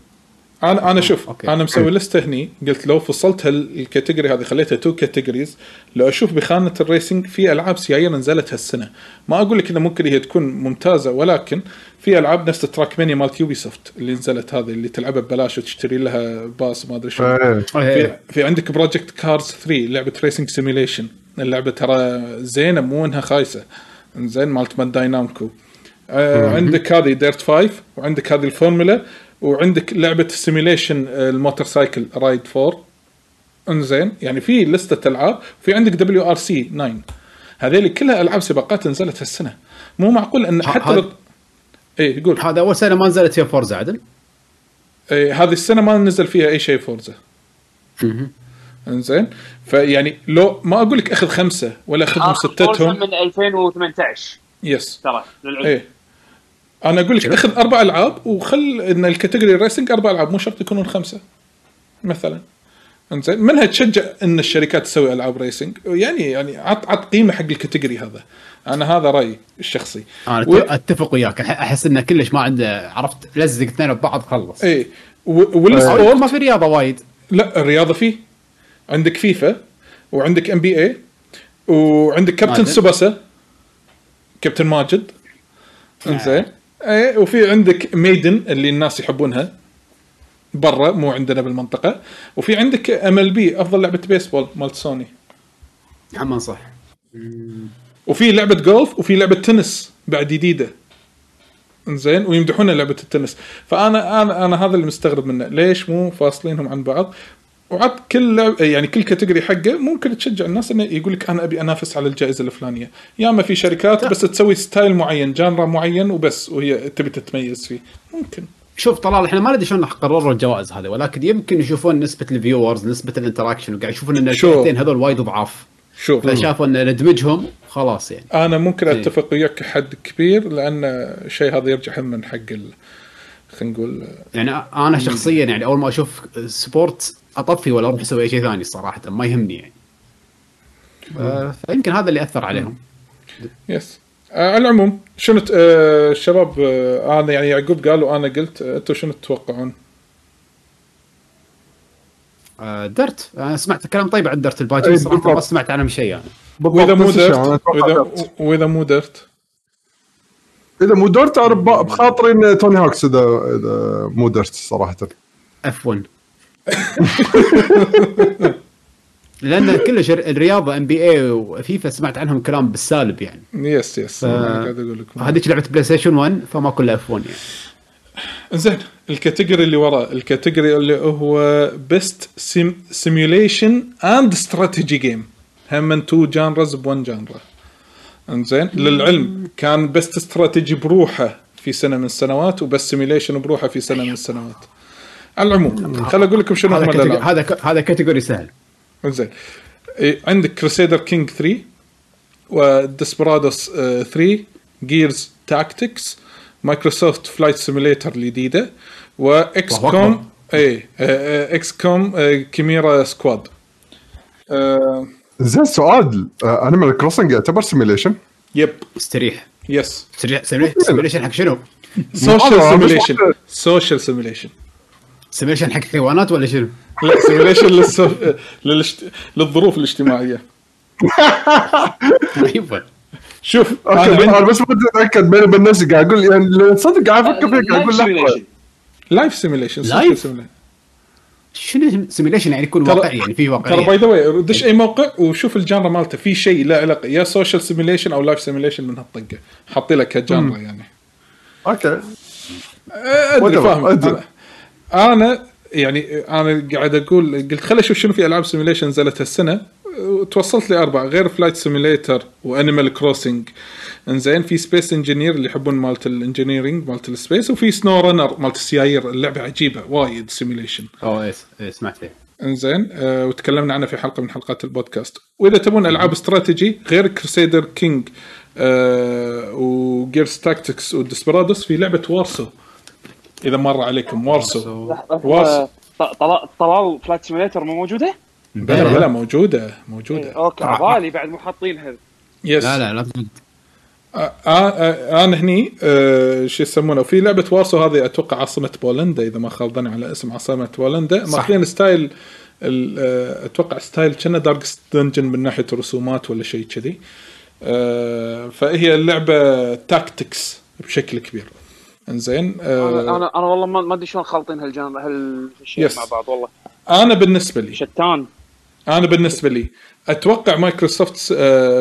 أنا أنا شوف okay. أنا مسوي لستة هني. قلت لو فصلت هال category هذه خليتها two categories لو أشوف بخانة ال racing في ألعاب سيايير نزلت هالسنة. ما أقول لك انها ممكن هي تكون ممتازة ولكن في ألعاب نفس TrackMania مالت Ubisoft اللي نزلت هذه اللي تلعبها ببلاش وتشتري لها pass ما أدري شو إيه. في, في عندك Project Cars 3 لعبة racing simulation اللعبة ترى زينة مو إنها خايسة. زين مالت Bandai Namco آه عندك هذه Dirt 5 وعندك هذه الفورمولا وعندك لعبة simulation ال motorcycle Ride 4 انزين يعني في لستة ألعاب في عندك WRC 9 هذيل كلها ألعاب سباقات نزلت هالسنة. مو معقول أن حتى بط... إيه قول. هذا أول سنة ما نزلت فيها Forza عدل؟ إيه هذه السنة ما نزل فيها أي شيء Forza. إنزين؟ فيعني لو ما أقول لك أخذ خمسة ولا اخذهم ستتهم من 2018 yes. ترى للعلم. إيه. أنا أقول لك أخذ أربع ألعاب وخل إن ال category racing أربع ألعاب مو شرط يكونون خمسة مثلا. إنزين؟ منها تشجع إن الشركات تسوي ألعاب racing يعني يعني عط عط قيمة حق ال category هذا. أنا هذا رأيي الشخصي. أنا و- أتفق وياك. أحس إنه كلش ما عنده عرفت؟ لزق اثنين ببعض خلص. إيه. و- وال sport ما في رياضة وايد. لا الرياضة فيه. عندك فيفا وعندك NBA وعندك كابتن. سوباسا. كابتن ماجد. إنزين. إيه وفي عندك Madden اللي الناس يحبونها. برا مو عندنا بالمنطقة. وفي عندك MLB أفضل لعبة بيسبول مالت سوني. محمد صح. وفي لعبة جولف وفي لعبة تنس بعد جديدة. إنزين ويمدحون لعبة التنس. فأنا أنا أنا هذا اللي مستغرب منه. ليش مو فاصلينهم عن بعض؟ وعط كل يعني كل category حقه ممكن تشجع الناس إنه يقول لك أنا أبي أنافس على الجائزة الفلانية. يا اما في شركات بس تسوي style معين genre معين وبس وهي تبي تتميز فيه. ممكن. شوف طلال إحنا ما ندري شلون قرروا الجوائز هذه ولكن يمكن يشوفون نسبة ال viewers نسبة ال interaction وقاعد يشوفون إن. الفئتين هذول وايد ضعاف. شوف. فشافوا إن ندمجهم خلاص يعني. أنا ممكن إيه. أتفق وياك حد كبير لأن الشيء هذا يرجع هم من حق ال- خلينا نقول يعني أنا شخصيا يعني أول ما أشوف sport أطفي ولا أروح أسوي أي شيء ثاني صراحة ما يهمني يعني. آه، فيمكن هذا اللي أثر عليهم. yes آه على العموم شنو آه الشباب أنا يعني يعقوب قال وأنا قلت أنتم شنو تتوقعون؟ Dirt. أنا سمعت كلام طيب عن Dirt الباجي صراحة ما. سمعت عنهم شيء يعني. وإذا مو Dirt وإذا, مو Dirt؟ إذا مو Dirt أنا بخاطري إن Tony Hawk's اذا إذا مو Dirt صراحة. F1 لأن كلش الرياضة NBA و FIFA سمعت عنهم كلام بالسالب يعني. yes yes قاعد أقول لكم. هذيك لعبة PlayStation 1 فما كلها F1 يعني. زين ال category اللي وراه ال category اللي هو best simulation and strategy game هم من two genres بون genre إنزين للعلم كان best strategy بروحه في سنة من السنوات و best simulation بروحه في سنة من السنوات. على العموم. خل أقول لكم شنو هذا هم هذا ك- هذا category سهل. زين. إيه، عندك Crusader Kings 3 و Desperados 3 Gears Tactics Microsoft Flight Simulator الجديدة و XCOM. اي XCOM Chimera Squad آه، زين سؤال. Animal Crossing يعتبر سيميليشن يب استريح yes استريح simulation حق شنو؟ سوشيال سيميليشن. سوشيال سيميليشن سيميليشن حق حيوانات ولا شنو؟ لا simulation للظروف الاجتماعية. أيوه شوف okay أنا بس بدي أتأكد بيني وبين نفسي. قاعد أقول يعني لو تصدق قاعد أفكر فيك قاعد أقول لحظه life simulation life؟ شنو simulation يعني يكون واقعي؟ يعني في ترى by the way دش أي موقع وشوف ال genre مالته. في شيء له علاقة يا social simulation أو life simulation من هالطقة. حاطي لك هال genre يعني. okay. أدري فاهم. أنا يعني أنا قاعد أقول قلت خل أشوف شنو في ألعاب simulation نزلت هالسنه توصلت لي اربعه غير Flight Simulator و Animal Crossing إنزين في Space Engineers اللي يحبون مالت ال engineering مالت ال space وفي SnowRunner مالت السيايير اللعبة عجيبة وايد simulation اوه إيه، إيه، سمعت إنزين آه وتكلمنا عنها في حلقة من حلقات البودكاست. وإذا تبون ألعاب استراتيجي غير Crusader Kings آه و Gears Tactics و Desperados في لعبة Warsaw إذا مر عليكم Warsaw. Warsaw. طلال طلال Flight Simulator مو موجودة؟ بلا بلا موجودة موجودة. okay على بالي بعد مو حاطينها yes لا لا لا. آه آه أنا هني آه شو يسمونه في لعبة Warsaw هذه أتوقع عاصمة بولندا إذا ما خاب على اسم عاصمة بولندا. صح. ماخذين style ال- أتوقع style كنا Darkest Dungeon من ناحية الرسومات ولا شيء كذي. آه فهي اللعبة tactics بشكل كبير. إنزين أنا آه أنا أنا والله ما ما أدري شلون خالطين هال genre هالشيء. مع بعض والله. أنا بالنسبة لي. شتان. أنا بالنسبة لي. أتوقع Microsoft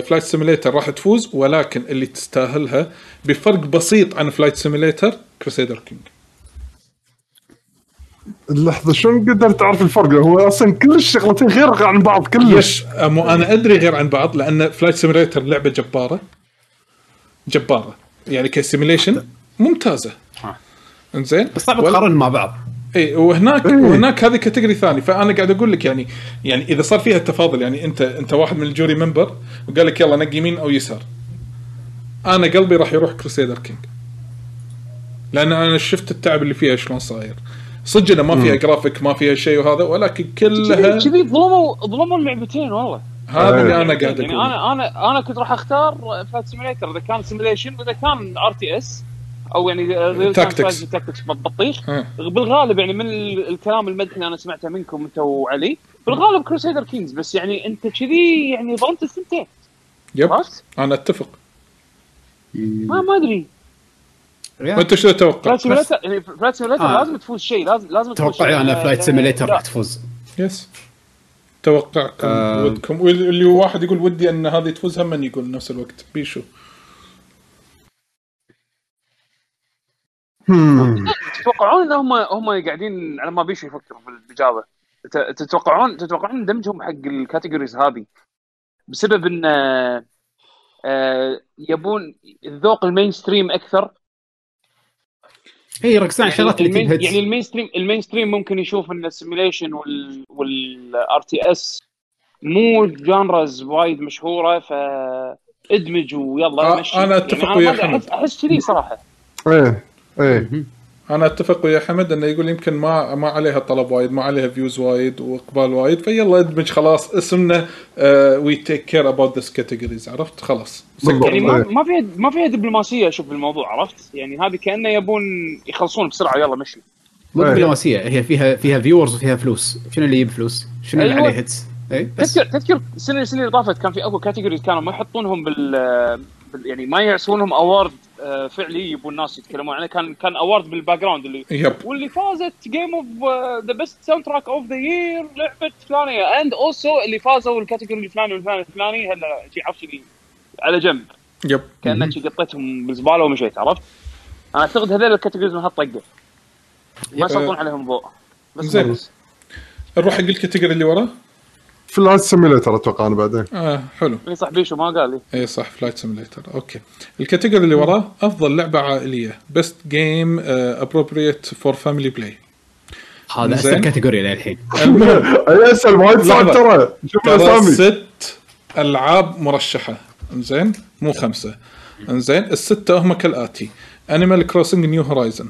Flight Simulator راح تفوز ولكن اللي تستاهلها بفرق بسيط عن Flight Simulator Crusader Kings لحظة شلون قدرت تعرف الفرق؟ هو أصلا كل الشغلتين غير عن بعض كلش. yes مو أنا أدري غير عن بعض لأن Flight Simulator لعبة جبارة. جبارة. يعني ك simulation ممتازة. إنزين؟ بس صعب تقارن مع بعض. اي وهناك إيه. وهناك هذه category ثاني فأنا قاعد أقول لك يعني يعني إذا صار فيها تفاضل يعني انت أنت واحد من ال jury member وقال لك يلا نق يمين أو يسار. أنا قلبي راح يروح Crusader Kings لأن أنا شفت التعب اللي فيها شلون صاير. صدق إنه ما فيها جرافيك ما فيها شيء وهذا ولكن كلها كذي ظلموا ظلموا اللعبتين والله. هذا اللي أنا قاعد يعني أقول. أنا أنا أنا كنت راح أختار Flight Simulator إذا كان simulation وإذا كان RTS أو يعني Tactics. tactics بطيخ ها. بالغالب يعني من ال- الكلام المدح اللي أنا سمعته منكم أنت وعلي بالغالب Crusader Kings بس يعني أنت كذي يعني ظلمت الثنتين yep عرفت؟ أنا أتفق ما ما أدري يا. وانت شو تتوقع؟ Flight Simulator يعني فلايت سيميليتر آه. لازم تفوز شيء لازم لازم تفوز توقعي. أنا فلايت سيميليتر. راح تفوز yes توقعكم آه. ودكم واللي واحد يقول ودي أن هذه تفوز هم من يقول نفس الوقت بيشو تتوقعون إن هم هم قاعدين على ما بيشو يفكروا بالاجابه ت- تتوقعون تتوقعون دمجهم حق ال categories هذه بسبب إن آه، آه، يبون الذوق ال mainstream أكثر. هي ركزان على الشغلات اللي ال main تجيب يعني ال main stream ال mainstream ممكن يشوف إن ال simulation وال وال RTS مو genres وايد مشهورة فادمج ويلا آه، مشي. أنا أتفق يعني ويا حمد. أحس كذي صراحة. إيه. إيه أنا أتفق ويا حمد إنه يقول يمكن ما ما عليها طلب وايد ما عليها views وايد وإقبال وايد فيلا ادمج خلاص اسمنا we take care about this categories عرفت خلاص. يعني ما إيه. ما فيها ما فيها دبلوماسية أشوف بالموضوع عرفت؟ يعني هذه كأنه يبون يخلصون بسرعة يلا مشي مو إيه. دبلوماسية هي فيها فيها viewers وفيها فلوس شنو اللي يجيب فلوس؟ شنو اللي أيوة. عليه hits؟ بس تذكر تذكر السنة السنة اللي طافت كان في أكو categories كانوا ما يحطونهم بال, بال يعني ما يعصونهم award فعلي يبون الناس يتكلمون عنه كان كان award بال background اللي yep واللي فازت game of the best soundtrack of the year لعبة فلانية. and also اللي فازوا ال category الفلاني والفلاني الفلاني هلا شي عرفت على جنب. yep كأنك قطيتهم بالزبالة ومشيت عرفت؟ أنا أعتقد هذول ال categories من هالطقه ما يسلطون عليهم ضوء. بس زين. نروح حق ال category اللي وراه Flight Simulator أتوقع أنا بعدين. آه حلو. اللي صح بيشو ما قال لي. إي صح Flight Simulator okay. ال category اللي وراه أفضل لعبة عائلية. best game appropriate for family play هذا. أسهل category للحين. أي اسال وايد صعب. ترى. شوف الأسامي. ست ألعاب مرشحة. إنزين. مو خمسة. إنزين. الستة هم كالآتي. Animal Crossing New Horizons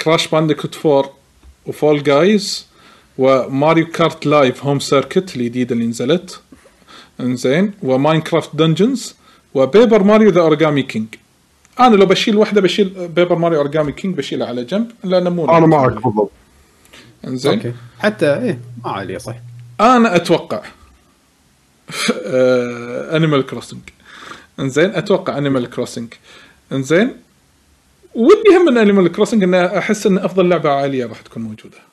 Crash Bandicoot 4 و Fall Guys و Mario Kart Live Home Circuit الجديده اللي نزلت. إنزين. و Minecraft Dungeons. و Paper Mario The Origami King. أنا لو بشيل واحدة بشيل Paper Mario Origami King بشيلها على جنب لأنه مو أنا معك بالضبط. إنزين. okay. حتى إيه ما عليه صح أنا أتوقع Animal Crossing إنزين أتوقع Animal Crossing إنزين ودي هم من Animal Crossing إن أحس إن أفضل لعبة عائلية راح تكون موجودة.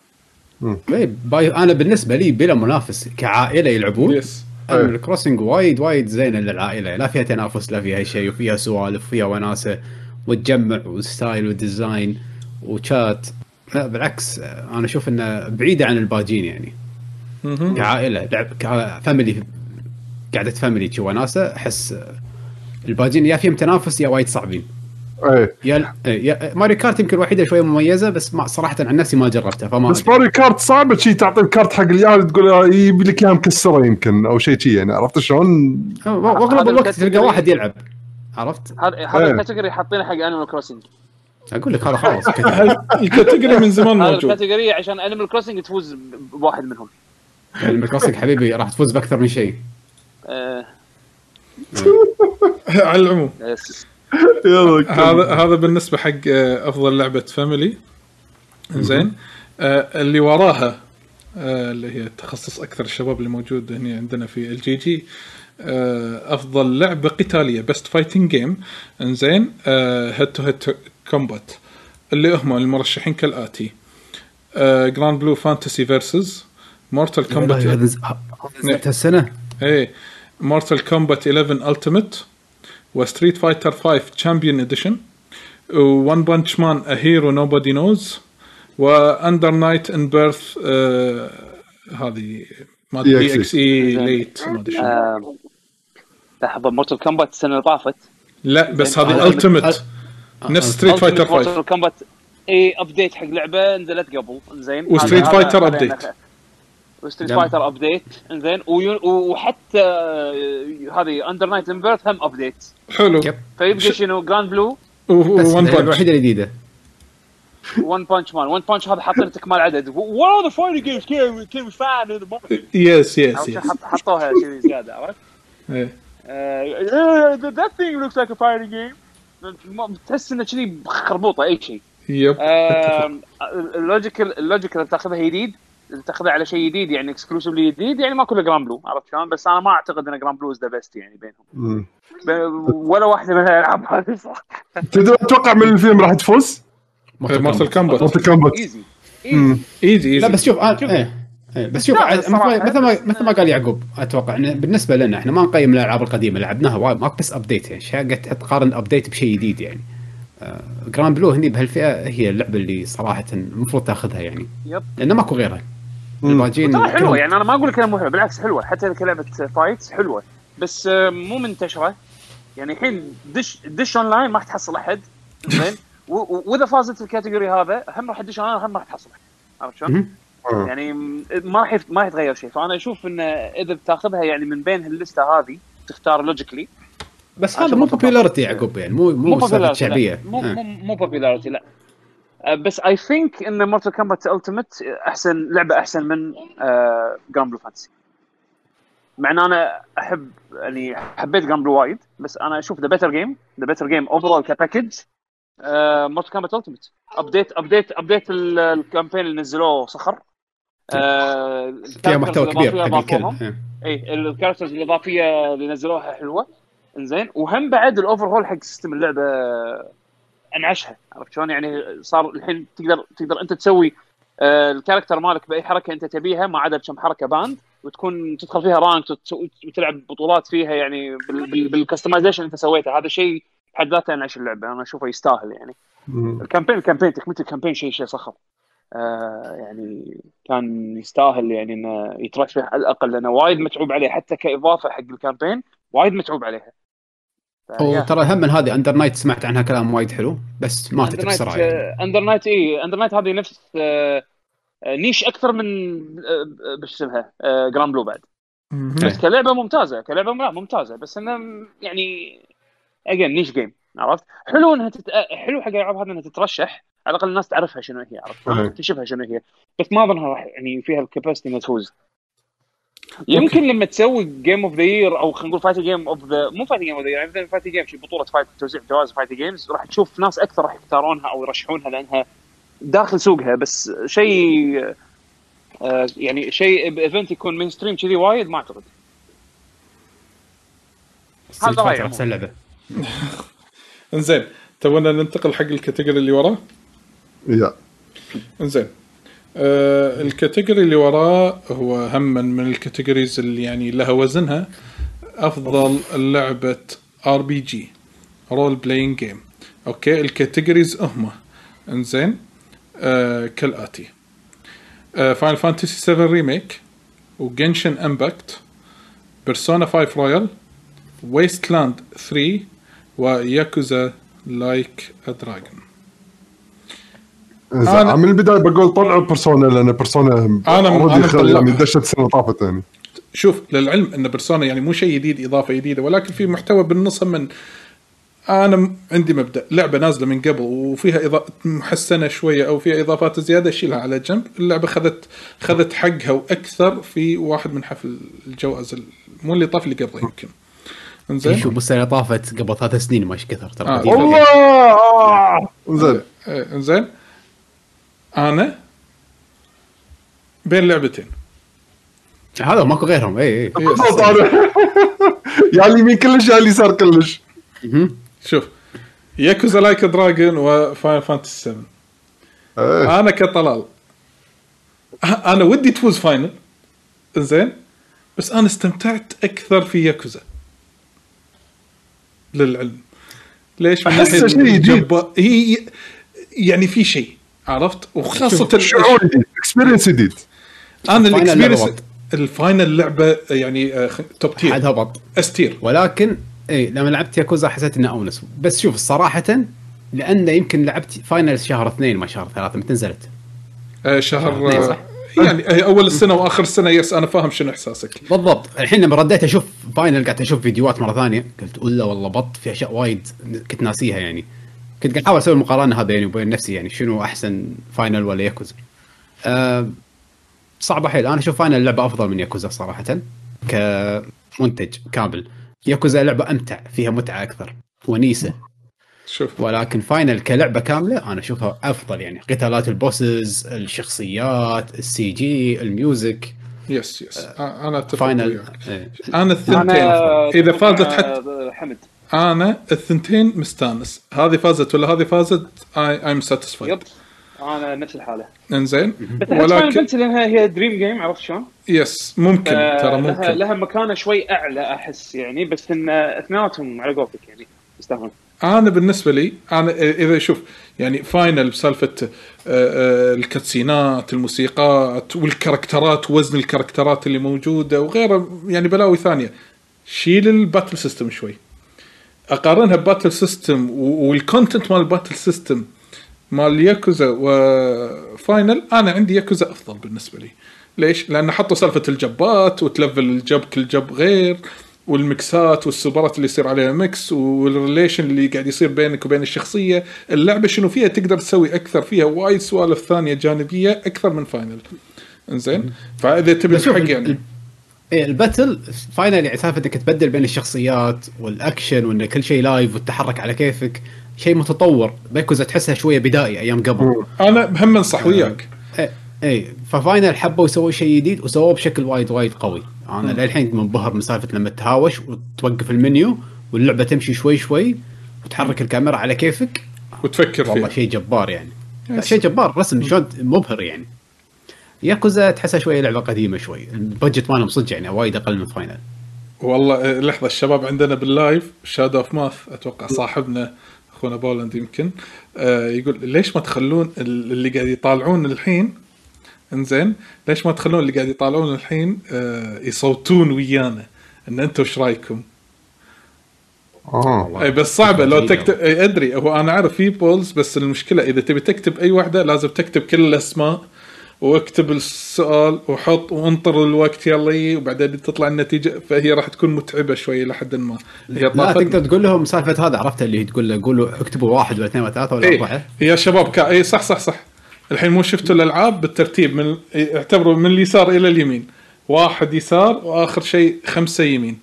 أنا بالنسبة لي بلا منافس كعائلة يلعبون. yes Animal Crossing وايد وايد زينة للعائلة. لا فيها تنافس لا فيها شيء وفيها سوالف وفيها وناسة وتجمع و style و design وشات. لا بالعكس أنا أشوف إنه بعيدة عن الباجين يعني. كعائلة لعب ك family قعده family وناسة أحس الباجين يا فيهم تنافس يا وايد صعبين. يا, يا Mario Kart يمكن الوحيدة شوية مميزة بس ما صراحة عن نفسي ما جربتها فما بس أدري. Mario Kart صعبه شي تعطي ال kart حق العيال تقول له يبي لك إياها مكسرة يمكن أو شيء شي يعني عرفت شلون؟ واغلب الوقت تلقى واحد يلعب عرفت؟ هذا إيه. ال category حاطينه حق Animal Crossing أقول لك هذا خلاص. ال category من زمان هذا موجود ال category عشان Animal Crossing تفوز ب- بواحد منهم يعني Crossing حبيبي راح تفوز بأكثر من شيء آه، على العموم يلا هذا هذا بالنسبة حق آه، أفضل لعبة family زين آه، اللي وراها آه، اللي هي تخصص أكثر الشباب اللي موجود هنا عندنا في ال GG آه، أفضل لعبة قتالية best fighting game إنزين. head to head combat اللي هم المرشحين كالآتي. Granblue Fantasy Versus Mortal Kombat هذا نزلت هالسنه إيه. Mortal Kombat 11 Ultimate و Street Fighter 5 Champion Edition و One Punch Man A Hero Nobody Knows و Under Night In-Birth هذه ما أدري. Exe Late ما ادري شنو آه، لحظه Mortal Kombat السنة اللي طافت. لا بس هذه Ultimate آه، نفس Street Fighter 5 Mortal Kombat إي update حق لعبة نزلت قبل. زين. و Street Fighter update. و Street. Fighter update انزين وحتى آه، هذه Under Night In-Birth هم update حلو. yep. فيبقى ش- شنو Granblue. بس One هي Punch الوحيدة الجديدة. One Punch Man One Punch هذا حاطين تكمال عدد. What are the fighting games? Came came fan in the market yes yes حطوها كذي زيادة عرفت؟ yeah, that thing looks like a fighting game. ما- تحس إنه كذي خربوطة أي شيء yep ال logical ال logical اللي تاخذها جديد تاخذها على شيء جديد يعني exclusively جديد يعني ما كله Granblue عرفت شلون؟ بس أنا ما أعتقد إن Granblue is the best يعني بينهم. ولا واحدة من الالعاب هذه صح تدري أتوقع من الفيلم راح تفوز؟ Mortal Kombat Mortal Kombat easy. easy ايزي لا بس شوف آه إيه. إيه. بس شوف مثل ما صراحة- مثل ما قال يعقوب أتوقع إن بالنسبة لنا إحنا ما نقيم الألعاب القديمة لعبناها وايد ماك بس update يعني قاعد تقارن update بشيء جديد يعني. آه Granblue هني بهالفئة هي اللعبة اللي صراحة المفروض تاخذها يعني. yep. لأنه ماكو غيرها. الباجين ترى حلوة يعني أنا ما أقول لك انها مو حلوة بالعكس حلوة حتى كلعبه fights حلوة. بس آه، مو منتشره يعني الحين دش دش اون لاين ما راح تحصل أحد زين؟ وإذا فازت ال category هذا هم راح تدش اون لاين هم ما راح تحصل أحد. عرفت شلون؟ آه. يعني ما راح ما راح يتغير شيء. فأنا أشوف إن إذا بتاخذها يعني من بين هاللستة هذه تختار logically بس هذا مو. popularity يعقوب يعني مو مو شعبية. مو آه. مو مو popularity لا. بس I think إن Mortal Kombat Ultimate أحسن لعبة أحسن من Granblue Fantasy مع إن أنا أحب يعني حبيت Granblue وايد بس أنا أشوف ذا better game the better game overall ك package Mortal Kombat Ultimate update update update ال campaign اللي نزلوه صخر آه، فيها محتوى كبير. آه. اي ال characters الاضافيه اللي نزلوها حلوة. إنزين. وهم بعد ال overhaul حق system اللعبة انعشها عرفت شلون يعني صار الحين تقدر تقدر انت تسوي آه، ال character مالك بأي حركة انت تبيها ما عدا كم حركة banned وتكون تدخل فيها rank وتلعب بطولات فيها يعني بال customization انت سويته هذا شيء بحد ذاته انعش اللعبة أنا أشوفه يستاهل يعني. ال campaign ال campaign تكملة ال campaign شيء شيء صخر آه يعني كان يستاهل يعني إنه فيه على الأقل لأنه وايد متعوب عليه حتى كإضافة حق ال campaign وايد متعوب عليها. وترى هم من هذه Under Night سمعت عنها كلام وايد حلو بس ماتت Night بسرعة يعني. Under Night اي Under Night هذه نفس آه، آه، niche أكثر من آه، بش اسمها Granblue بعد. بس كلعبة ممتازة كلعبة لا ممتازة بس انه يعني again niche game عرفت؟ حلو إنها تت... حلو حق الألعاب هذه إنها تترشح على الأقل الناس تعرفها شنو هي عرفت. تكتشفها شنو هي بس ما أظنها راح يعني فيها ال capacity إنها تفوز. يمكن لما تسوي game of the year أو خلينا نقول fight game of the مو fight game of the year يعني مثلا fight game شي بطولة fight توزيع جوائز fight games راح تشوف ناس أكثر راح يختارونها أو يرشحونها لأنها داخل سوقها بس شيء آه، يعني شيء ب event يكون mainstream كذي وايد ما أعتقد. fighter عموماً. احسن لعبه انزين تبغى ننتقل حق ال category اللي وراه؟ Yeah. انزين. آه ال category اللي وراه هو هم من ال categories اللي يعني لها وزنها أفضل لعبة RPG role playing game okay ال categories هم. إنزين آه كالآتي. آه Final Fantasy 7 Remake و Genshin Impact Persona 5 Royal Wasteland 3 و Yakuza Like a Dragon زين، أنا- من البداية بقول طلعوا Persona لأن Persona أنا خل- مطلعها. يعني دشت السنة طافت يعني شوف للعلم إن Persona يعني مو شيء جديد إضافة جديدة ولكن في محتوى بالنص من أنا عندي مبدأ لعبة نازلة من قبل وفيها إضاءة محسنة شوية أو فيها إضافات زيادة اشيلها على جنب اللعبة خذت خذت حقها وأكثر في واحد من حفل الجوائز ال- مو اللي طاف اللي قبله يمكن إنزين شوف السنة اللي طافت قبل ثلاث سنين ما إيش كثر ترى آه. قديمة. والله آه. زين آه، إنزين أنا بين لعبتين. هذا ماكو غيرهم. اي اي يا اليمين كلش يا اليسار كلش. شوف Yakuza Like a Dragon و Final Fantasy 7 إيه. أنا كطلال. أنا ودي تفوز Final. زين بس أنا استمتعت أكثر في ياكوزا. للعلم. ليش؟ ناحية شيء جديد. هي يعني في شيء. عرفت؟ وخاصة شعور جديد experience جديد. أنا ال experience. ال Final لعبة يعني آه، خ- top tier حد هبط استير ولكن اي لما لعبت ياكوزا حسيت إنه أونس. بس شوف صراحة لأن يمكن لعبت Final شهر اثنين ما شهر ثلاثة متى نزلت؟ آه، شهر آه، صح؟ يعني آه، أول السنة وآخر السنة yes أنا فاهم شنو إحساسك. بالضبط. الحين لما رديت أشوف Final قاعد أشوف فيديوهات مرة ثانية قلت ولا والله بط في أشياء وايد كنت ناسيها يعني. كنت قاعد أحاول أسوي المقارنة هذا يعني وبين نفسي يعني شنو أحسن Final ولا ياكوزا أه صعبه حيل. أنا أشوف Final لعبة أفضل من ياكوزا صراحة كمنتج كامل. ياكوزا لعبة أمتع فيها متعة أكثر ونيسة. شوف. ولكن Final كلعبة كاملة أنا أشوفها أفضل يعني. قتالات ال bosses الشخصيات ال CG ال music. yes yes آه، أنا أتفق Final. أنا الثنتين إذا فازت حتى حمد. أنا الثنتين مستانس. هذه فازت ولا هذه فازت؟ I am satisfied yep. أنا نفس الحالة. إنزين. بس ولكن لأنها هي dream game عرفت شلون؟ yes ممكن آه، ترى لها ممكن. لها مكانة شوي أعلى أحس يعني بس إن اثنيناتهم على قولتك يعني يستاهلون. أنا بالنسبة لي أنا إذا شوف يعني Final بسالفة آه، آه، ال cutscene ات الموسيقات وال character ات وزن ال character ات اللي موجودة وغيره يعني بلاوي ثانية. شيل ال battle system شوي. أقارنها ب battle system وال content مال ال battle system مال Yakuza و Final أنا عندي ياكوزا أفضل بالنسبة لي ليش؟ لأن حطوا سالفة الجبات وتلفل الجب كل job غير وال mix ات والسوبرات اللي يصير عليها mix وال relation اللي قاعد يصير بينك وبين الشخصية، اللعبة شنو فيها تقدر تسوي أكثر فيها وايد سوالف ثانية جانبية أكثر من Final. إنزين؟ فإذا تبي الحق يعني ال battle Final يعني سالفه إنك تبدل بين الشخصيات والأكشن وإن كل شيء live وتتحرك على كيفك. شيء متطور بيكوزا تحسها شوية بدائي أيام قبل. أنا هم أنصح وياك. اي اي ف Final حبوا يسووا شيء جديد وسووه بشكل وايد وايد قوي. أنا للحين منبهر من سالفة لما تهاوش وتوقف المنيو واللعبة تمشي شوي شوي وتحرك الكاميرا على كيفك. وتفكر والله فيها. شيء جبار يعني. شيء جبار رسم شلون مبهر يعني. ياكوزا تحسها شوية لعبة قديمة شوي. ال budget مالهم صدق يعني وايد أقل من Final والله آه، لحظة الشباب عندنا بال live Shadow of Math أتوقع صاحبنا أخونا بولند يمكن آه يقول ليش ما تخلون ال- اللي قاعد يطالعون الحين؟ إنزين ليش ما تخلون اللي قاعد يطالعون الحين آه يصوتون ويانا؟ إن أنتم إيش رأيكم؟ آه اي بس صعبة. لو. تكتب أي أدري هو أنا أعرف في polls بس المشكلة إذا تبي تكتب أي واحدة لازم تكتب كل الأسماء واكتب السؤال وحط وانطر الوقت يلا وبعدين تطلع النتيجة. فهي راح تكون متعبة شوي لحد ما. هي لا تقدر تقول لهم سالفة هذا عرفت اللي تقول له قولوا اكتبوا واحد ولا اثنين ولا ثلاثة ولا أربعة. يا شباب كا اي صح صح صح. الحين مو شفتوا الألعاب بالترتيب من اعتبروا من اليسار إلى اليمين. واحد يسار وآخر شيء خمسة يمين.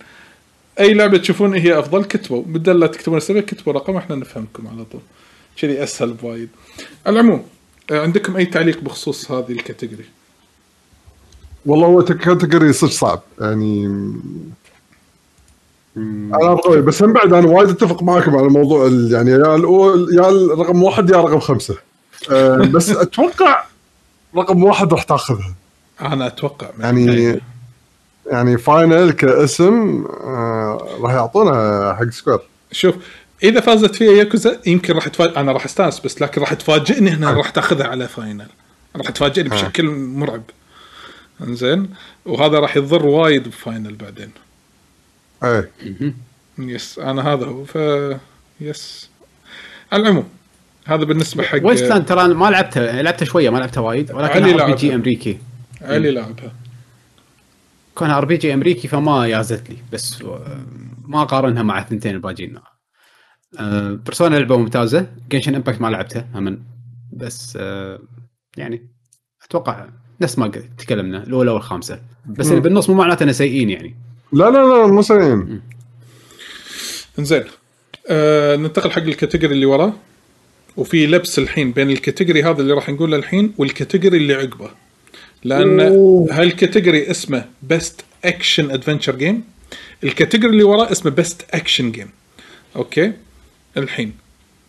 أي لعبة تشوفون هي أفضل كتبوا. بدل لا تكتبون السبب كتبوا رقم إحنا نفهمكم على طول. كذي أسهل بوايد. على العموم عندكم أي تعليق بخصوص هذه ال category؟ والله هو category صدق صعب يعني أنا قوي بس من بعد أنا وايد أتفق معاكم على موضوع يعني يا الأول يا رقم واحد يا رقم خمسة. أه بس أتوقع رقم واحد راح تأخذها. أنا أتوقع يعني يعني Final كاسم آه راح يعطونا حق Square شوف إذا فازت فيها ياكوزا يمكن راح تفاجئ أنا راح أستانس بس لكن راح تفاجئني هنا راح تأخذها على فاينل راح تفاجئني بشكل مرعب. إنزين؟ وهذا راح يضر وايد بفاينل بعدين. إيه. yes أنا هذا هو. ف yes على العموم هذا بالنسبة حق ويستلاند ترى ما لعبتها لعبتها شوية ما لعبتها وايد ولكن RPG أمريكي. علي لعبها. كونها RPG أمريكي فما يازت لي بس آه، ما اقارنها مع الثنتين الباجين آه، بيرسونا لعبة ممتازة. جنشن امباكت ما لعبتها هم بس آه، يعني أتوقع نفس ما تكلمنا الأولى والخامسة. بس اللي بالنص مو معناته إنه سيئين يعني. لا لا لا مو سيئين. إنزين. آه ننتقل حق ال category اللي وراه. وفي لبس الحين بين ال category هذا اللي راح نقوله الحين وال category اللي عقبه. لأن هال category اسمه best action adventure game ال category اللي وراه اسمه best action game okay؟ الحين.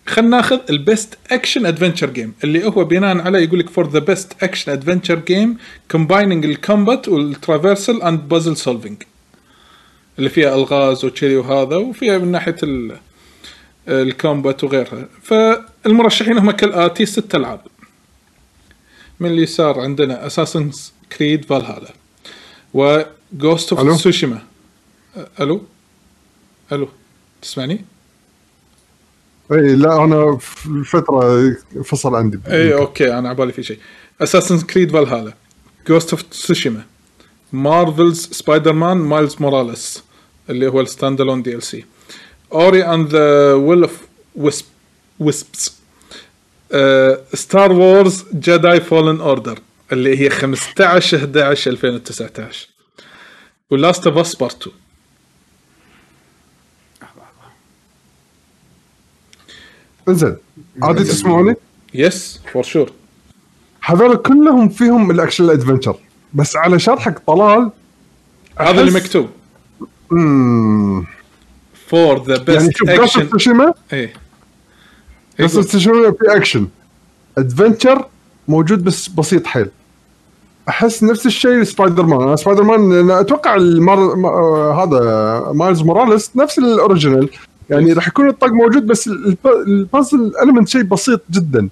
خلينا ناخذ ال best action adventure game اللي هو بناء عليه يقول لك for the best action adventure game combining ال combat وال traversal and puzzle solving اللي فيها الغاز وكذي وهذا وفيها من ناحية ال ال combat وغيرها. فالمرشحين هم كالآتي ست ألعاب. من اليسار عندنا Assassin's Creed Valhalla و Ghost؟ of Tsushima ألو؟ ألو؟ تسمعني؟ إي لا أنا في الفترة فصل عندي. إي okay أنا عبالي في شيء. Assassin's Creed Valhalla Ghost of Tsushima Marvel's Spider-Man Miles Morales اللي هو ال standalone DLC Ori and the Will of Wisp Wisps Star Wars Jedi Fallen Order اللي هي 15 11 2019 و Last of Us Part 2 انزين عادي تسمعوني؟ yes for sure هذول كلهم فيهم ال action ال adventure بس على شرحك طلال هذا اللي مكتوب. for the يعني best action Tsushima إيه. of Tsushima في action adventure موجود بس بسيط حيل. أحس نفس الشيء Spider-Man Spider-Man أنا أتوقع المر... م... آه، هذا Miles Morales نفس ال original يعني راح يكون الطق موجود بس الب... ال puzzle element شيء بسيط جدا.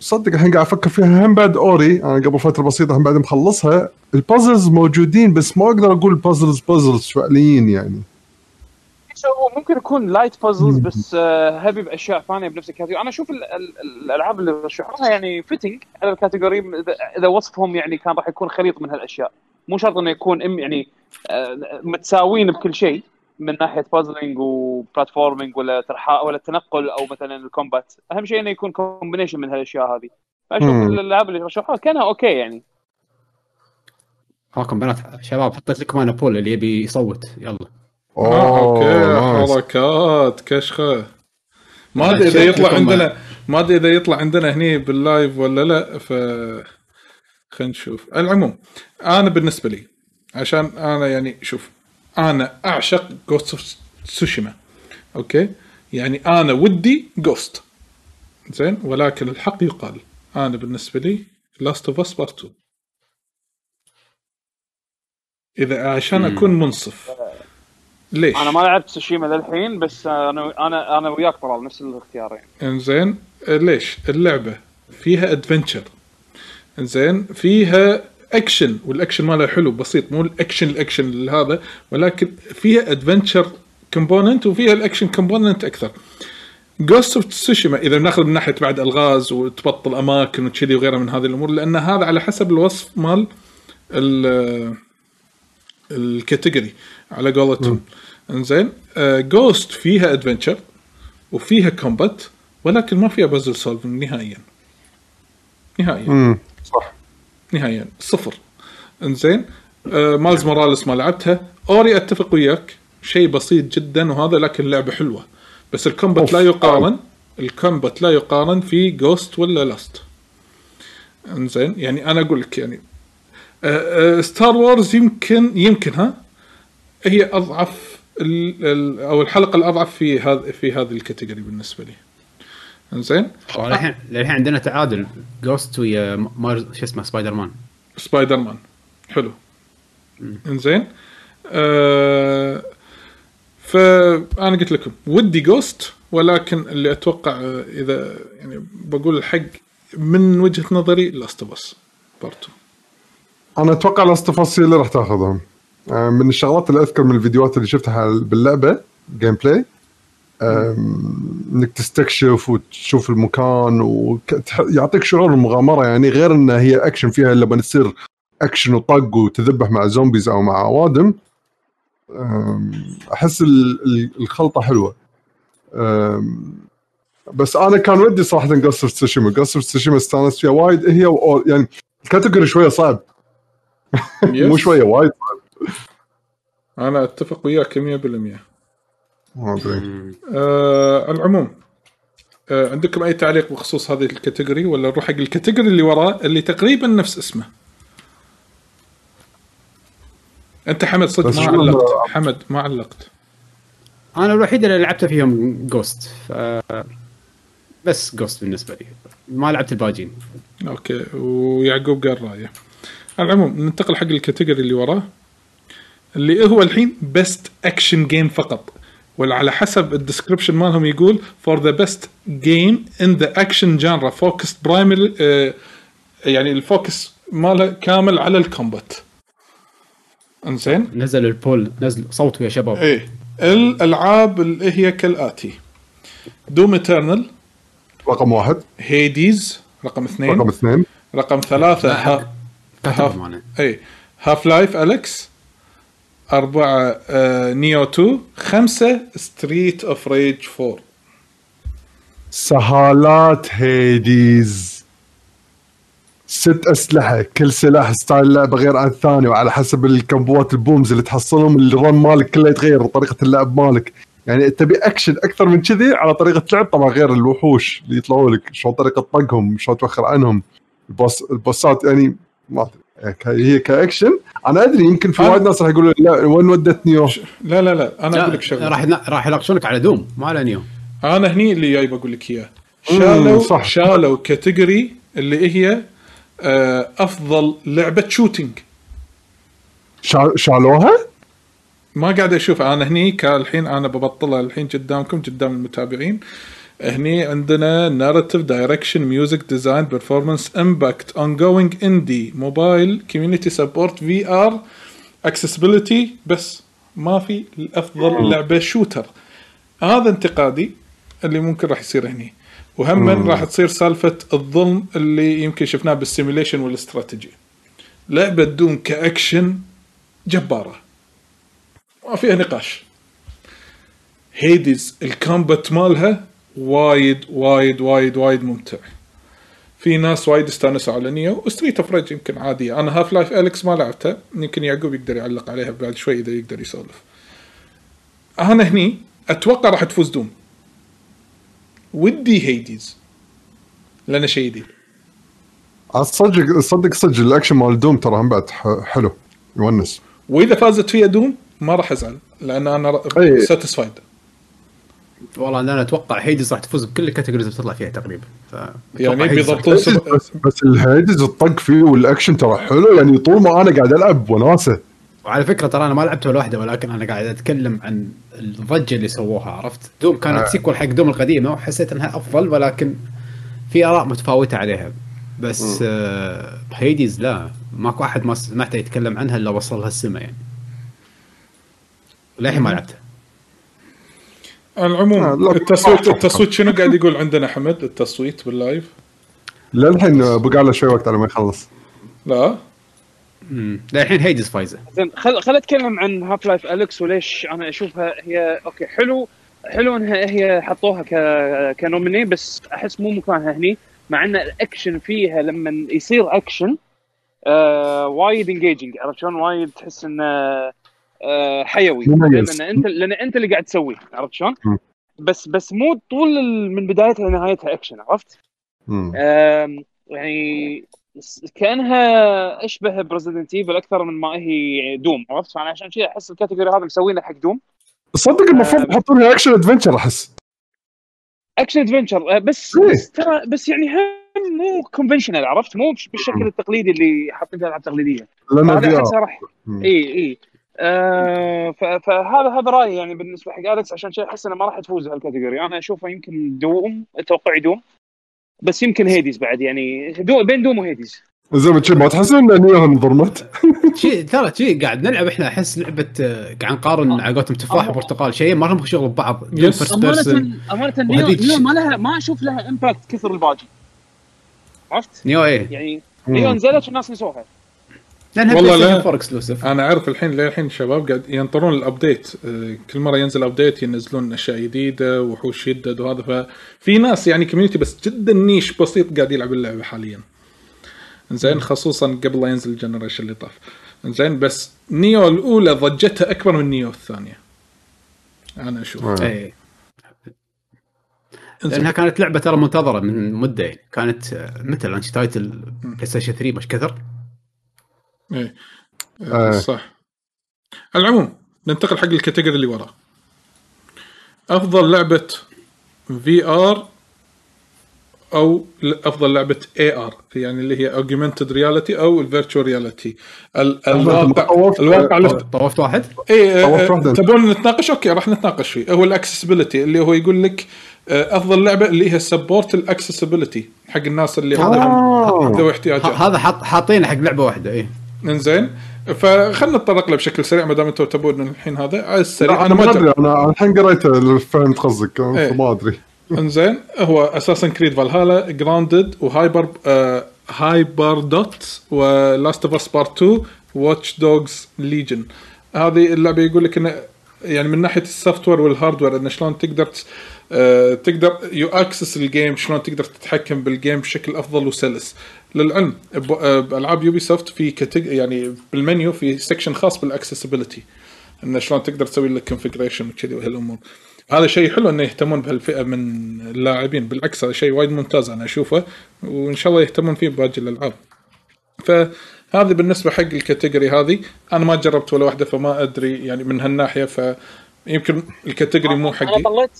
صدق الحين قاعد أفكر فيها. هم بعد Ori أنا قبل فترة بسيطة هم بعد مخلصها. ال puzzles موجودين بس ما أقدر أقول puzzles puzzles فعليين يعني. هو؟ ممكن يكون light puzzles بس آه، heavy بأشياء ثانية بنفس ال category أنا أشوف ال- ال- الألعاب اللي رشحوها يعني fitting على ال category اذا وصفهم يعني كان راح يكون خليط من هالأشياء. مو شرط إنه يكون ام يعني آه، متساويين بكل شيء. من ناحية puzzling و platforming ولا ترحاء ولا التنقل أو مثلا ال combat أهم شيء إنه يكون combination من هالأشياء هذه. فأشوف. الألعاب اللي رشحوها كانها okay يعني. هاكم بنات شباب حطيت لكم أنا poll اللي يبي يصوت. يلا. آه، okay. حركات كشخة. ما أدري إذا يطلع عندنا ما أدري إذا يطلع عندنا هني بال live ولا لا ف خلينا نشوف. العموم أنا بالنسبة لي عشان أنا يعني شوف أنا أعشق Ghost of Tsushima okay؟ يعني أنا ودي Ghost زين؟ ولكن الحق يقال. أنا بالنسبة لي Last of Us Part 2 إذا عشان أكون منصف. ليش؟ أنا ما لعبت سوشيما للحين بس أنا أنا أنا وياك طلال نفس الاختيار يعني إنزين؟ ليش؟ اللعبة فيها adventure إنزين؟ فيها action وال action ماله حلو بسيط مو ال action ال action هذا ولكن فيها adventure component وفيها ال action component أكثر. Ghost of Tsushima إذا بناخذ من ناحية بعد الغاز وتبطل أماكن وكذي وغيرها من هذه الأمور لأن هذا على حسب الوصف مال ال- ال category على قولتهم. إنزين Ghost فيها adventure وفيها combat ولكن ما فيها puzzle solving نهائيا. نهائيا. امم صح. نهائيا صفر. إنزين آه Miles Morales ما لعبتها. Ori أتفق وياك شيء بسيط جدا وهذا لكن لعبة حلوة. بس ال combat. لا يقارن ال combat لا يقارن في Ghost ولا Last إنزين يعني أنا أقول لك يعني Star Wars يمكن يمكن ها هي أضعف ال ال أو الحلقة الأضعف في هذا في هذه ال category بالنسبة لي. انزين الحين للحين عندنا تعادل. Ghost ويا Marvel's شو اسمه Spider-Man Spider-Man حلو إنزين. آه فأنا قلت لكم ودي Ghost ولكن اللي أتوقع آه، إذا يعني بقول الحق من وجهة نظري Last of Us Part Two أنا أتوقع Last اللي راح تاخذهم. آه، من الشغلات اللي أذكر من الفيديوهات اللي شفتها باللعبة gameplay إنك تستكشف وتشوف المكان ويعطيك شعور المغامرة يعني غير إنها هي اكشن فيها لما تصير اكشن وطق وتذبح مع zombies أو مع أوادم. أحس ال- ال- الخلطة حلوة. بس أنا كان ودي صراحة of Tsushima of Tsushima استانست فيها وايد. هي وأور- يعني ال category شوية صعب. مو شوية وايد أنا أتفق وياك 100% ما ادري آه العموم آه عندكم أي تعليق بخصوص هذه ال category ولا نروح حق ال category اللي وراه اللي تقريبا نفس اسمه؟ أنت حمد صدق ما علقت. حمد ما علقت. أنا الوحيد اللي لعبته فيهم Ghost ف بس Ghost بالنسبة لي. ما لعبت الباقين. okay ويعقوب قال رأيه. على العموم ننتقل حق ال category اللي وراه اللي هو الحين best action game فقط. وعلى حسب ال description مالهم يقول for the best game in the action genre focused primarily يعني ال focus ماله كامل على ال combat انزين؟ نزل ال poll نزل صوتوا يا شباب. إيه. الالعاب اللي هي كالآتي. Doom Eternal رقم واحد. Hades رقم اثنين. رقم اثنين. رقم ثلاثة. ها كاتبهم أنا اي Half-Life Alyx أربعة آه Nioh 2 خمسة Streets of Rage 4 سهالات Hades. ست أسلحة كل سلاح style لعبة غير عن الثاني وعلى حسب الكمبوات ال boons اللي تحصلهم ال run مالك كله يتغير طريقه اللعب مالك. يعني تبي أكشن أكثر من كذي على طريقة لعب؟ طبعا غير الوحوش اللي يطلعوا لك شلون طريقة طقهم شلون توخر عنهم. البوس البوسات يعني ما أدري. هي كأكشن. أنا أدري يمكن في وايد ناس راح يقولوا لا وين ودت نيو لا لا لا أنا أقول لك لا، شغلة. راح راح يناقشونك على دوم ما على نيو أنا هني اللي جاي بقول لك إياه. شالوا صح. شالوا كاتيجوري اللي هي آه أفضل لعبة شوتينج شا- شالوها؟ ما قاعد أشوف. أنا هني كالحين أنا ببطلها الحين قدامكم قدام المتابعين. هني عندنا narrative direction music design performance impact ongoing indie mobile community support VR accessibility بس ما في أفضل لعبة shooter هذا انتقادي اللي ممكن راح يصير هني. وهم راح تصير سالفة الظلم اللي يمكن شفناه بال simulation وال strategy لعبة Doom ك action جبارة. ما فيها نقاش. Hades ال combat مالها وايد وايد وايد وايد ممتع. في ناس وايد استانسوا على Nioh و Streets of Rage يمكن عادية. أنا Half-Life Alyx ما لعبتها يمكن يعقوب يقدر يعلق عليها بعد شوي إذا يقدر يسولف. أنا هني أتوقع راح تفوز Doom. ودي Hades لأنه شيء جديد. صدق صدق صدق. الأكشن مال Doom ترى هم بعد حلو. يونس. وإذا فازت فيها Doom ما راح أزعل. لأن أنا. satisfied والله أنا أتوقع Hades راح تفوز بكل ال categories اللي بتطلع فيها تقريبا. ف يعني بيضبطون. سب- بس بس ال Hades الطق فيه والاكشن ترى حلو يعني طول ما أنا قاعد ألعب وناسة. وعلى فكرة ترى أنا ما لعبت ولا واحدة ولكن أنا قاعد أتكلم عن الضجة اللي سووها عرفت؟ Doom كانت آه. sequel حق Doom القديمة وحسيت إنها أفضل ولكن في آراء متفاوتة عليها. بس آه Hades لا ماكو أحد ما سمعته يتكلم عنها إلا وصل لها السما يعني. للحين ما لعبتها. العموم آه، التصويت التصويت شنو قاعد يقول عندنا حمد التصويت بال live؟ للحين بقى له شوي وقت على ما يخلص. لا؟ امم للحين Hades فايزة. زين خل خل أتكلم عن Half Life Alyx وليش أنا أشوفها هي okay حلو. حلو إنها هي حطوها ك كnominee بس أحس مو مكانها هني مع إن الأكشن فيها لما يصير أكشن آه وايد engaging عرفت شلون؟ وايد تحس إنه حيوي مميز. لأن انت لأن أنت اللي قاعد تسويه عرفت شلون؟ بس بس مو طول من بدايتها لنهايتها اكشن عرفت؟ يعني كأنها أشبه ب Resident Evil أكثر من ما هي Doom عرفت فأنا عشان كذا أحس ال category هذا مسوينه حق Doom صدق المفروض آه. يحطون لها action adventure أحس action adventure بس إيه. بس ترى بس يعني هم مو conventional عرفت مو بالشكل التقليدي اللي حاطين فيه العاب تقليديه لأن هذا راح. اي اي آه فهذا هذا رأيي يعني بالنسبة حق Alyx عشان كذا أحس إنه ما راح تفوز هال category. أنا أشوفه يمكن Doom توقعي Doom بس يمكن Hades بعد يعني دو بين Doom و Hades. زي ما ما تحسون إن Nioh انظلمت شي ترى شي قاعد نلعب إحنا أحس لعبة آه، قاعد نقارن على قولتهم تفاح آه. وبرتقال شيء ما لهم شغل ببعض أمانة أمانة Nioh, Nioh ما لها ما أشوف لها impact كثر الباقي. عرفت؟ Nioh إيه. يعني Nioh نزلت والناس نسوها. لانها والله لا. 4 exclusive أنا أعرف الحين للحين شباب قاعد ينطرون ال update آه، كل مرة ينزل update ينزلون أشياء جديدة وحوش يدد وهذا. ففي ناس يعني community بس جدا niche بسيط قاعد يلعب اللعبة حاليا. زين خصوصا قبل لا ينزل ال generation اللي طاف. زين بس Nioh الأولى ضجتها أكبر من Nioh الثانية. أنا أشوف. آه. اي إنزين. لأنها كانت لعبة ترى منتظرة من مدة يعني. كانت متى launch title بلاي ستيشن 3 مش كثر. إيه آه. آه. صح على العموم ننتقل حق ال category اللي وراه أفضل لعبة VR أو أفضل لعبة AR يعني اللي هي augmented reality أو ال virtual reality الواقع طوفت- الواقع طوفت واحد اي طوفت واحدة. تبون نتناقش okay راح نتناقش فيه هو ال accessibility اللي هو يقول لك آه، أفضل لعبة اللي هي support ال accessibility حق الناس اللي عندهم. ذوي احتياجات هذا حاط حاطين حق لعبة واحدة اي انزين فخلنا نتطرق له بشكل سريع ما دام أنتم تبون الحين هذا. على السريع أنا ما أدري. أنا الحين قريت اللي فهمت قصدك إيه. ما أدري. انزين هو Assassin's Creed Valhalla Grounded و Hyper آه HyperDot و Last of Us Part 2 Watch Dogs Legion هذه اللعبة يقول لك انه يعني من ناحية ال software وال hardware انه شلون تقدر آه تقدر you access ال game شلون تقدر تتحكم بال game بشكل أفضل وسلس. للعلم. ب- آه، بالعاب Ubisoft في كتج... يعني بالمنيو في section خاص بال accessibility انه شلون تقدر تسوي لك configuration وكذي وهالأمور. هذا شيء حلو إنه يهتمون بهالفئة من اللاعبين. بالعكس هذا شيء وايد ممتاز أنا أشوفه وإن شاء الله يهتمون فيه بباقي الألعاب. فهذه بالنسبة حق ال category هذه. أنا ما جربت ولا واحدة فما أدري يعني من هالناحية فيمكن ال category مو أنا حقي. طليت